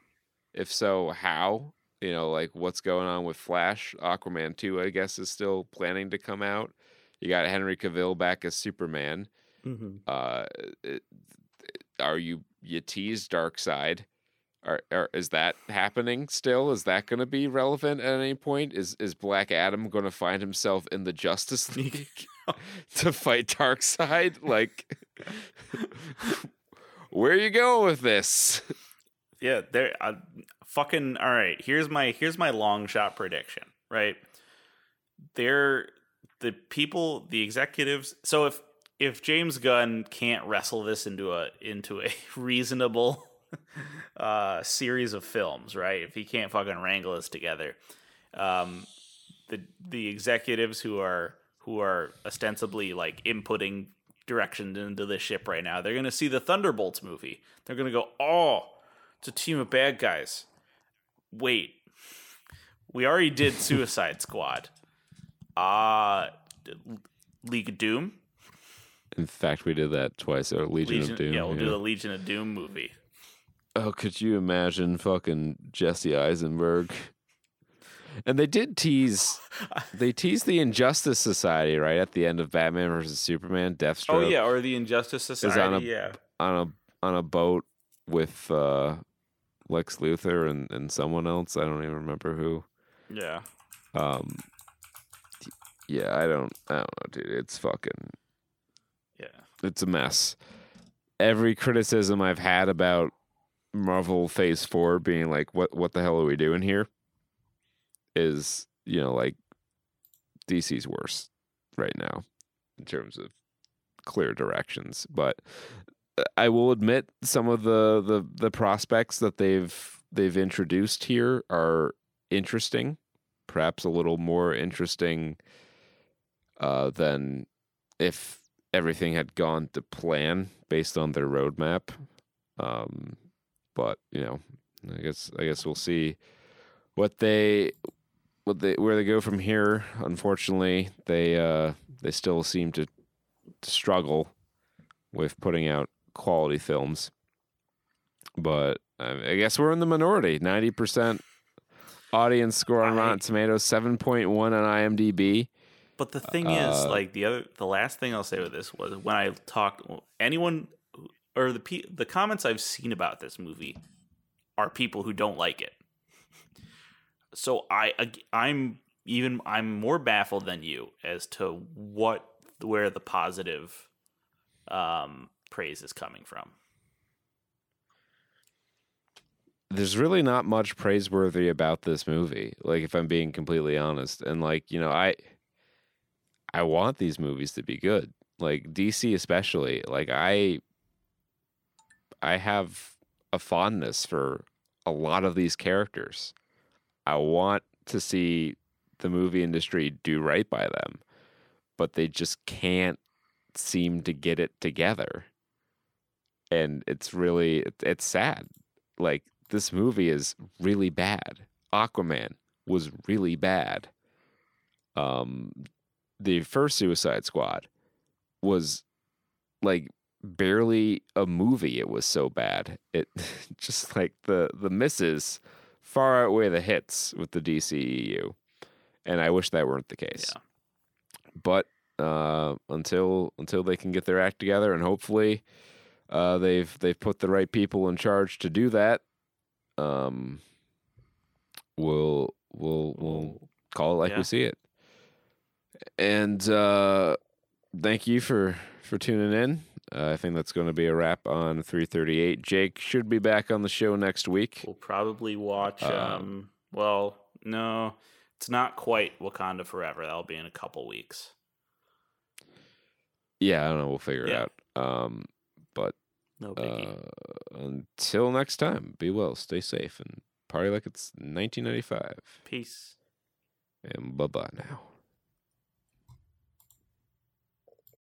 If so, how? You know, like what's going on with Flash? Aquaman 2, I guess, is still planning to come out. You got Henry Cavill back as Superman. Uh, are you you tease Darkseid? Are, are is that happening still? Is that going to be relevant at any point? Is is Black Adam going to find himself in the Justice League to fight Darkseid? Like, where are you going with this? Yeah, there. Uh, fucking. All right. Here's my here's my long shot prediction. Right. They're the people, the executives. So if if James Gunn can't wrestle this into a into a reasonable uh series of films, right? If he can't fucking wrangle this together, um, the the executives who are who are ostensibly like inputting direction into this ship right now, they're gonna see the Thunderbolts movie. They're gonna go, oh, it's a team of bad guys. Wait, we already did Suicide Squad. Uh League of Doom. In fact, we did that twice. Or Legion, Legion, of Doom. yeah, we'll do the Legion of Doom movie. Oh, could you imagine fucking Jesse Eisenberg? And they did tease, they teased the Injustice Society right at the end of Batman versus Superman. Deathstroke Oh yeah, or the Injustice Society. on a- yeah, on a on a boat with uh, Lex Luthor and, and someone else. I don't even remember who. yeah. Um, yeah, I don't, I don't know, dude. It's fucking, Yeah. it's a mess. Every criticism I've had about Marvel Phase Four being like, what what the hell are we doing here? Is you know like DC's worse right now in terms of clear directions, but I will admit some of the the the prospects that they've they've introduced here are interesting, perhaps a little more interesting uh, than if everything had gone to plan based on their roadmap. Um, but you know, I guess I guess we'll see what they what they where they go from here, unfortunately, they uh they still seem to, to struggle with putting out quality films. But uh, I guess we're in the minority. Ninety percent audience score on Rotten Tomatoes, seven point one on IMDb. But the thing is, Uh, like the other, the last thing I'll say with this was when I talked, anyone or the the comments I've seen about this movie are people who don't like it. So I, I'm even I'm more baffled than you as to what where the positive um, praise is coming from. there's really not much praiseworthy about this movie like if i'm being completely honest. And like you know i i want these movies to be good. Like dc especially. Like i i have a fondness for a lot of these characters. I want to see the movie industry do right by them but they just can't seem to get it together and it's really it's sad like this movie is really bad. Aquaman was really bad. Um, the first Suicide Squad was like barely a movie. It was so bad. It just like the the misses far outweigh the hits with the DCEU, and I wish that weren't the case. Yeah. But uh, until until they can get their act together, and hopefully uh, they've they've put the right people in charge to do that. Um, we'll we'll we'll call it like Yeah. we see it. And uh, thank you for for tuning in. Uh, I think that's going to be a wrap on 338. Jake should be back on the show next week. We'll probably watch. Um, Um, well, no, it's not quite Wakanda Forever. That'll be in a couple weeks. Yeah, I don't know. We'll figure Yeah. it out. Um, but No uh, until next time, be well, stay safe, and party like it's 1995. Peace. And bye bye now.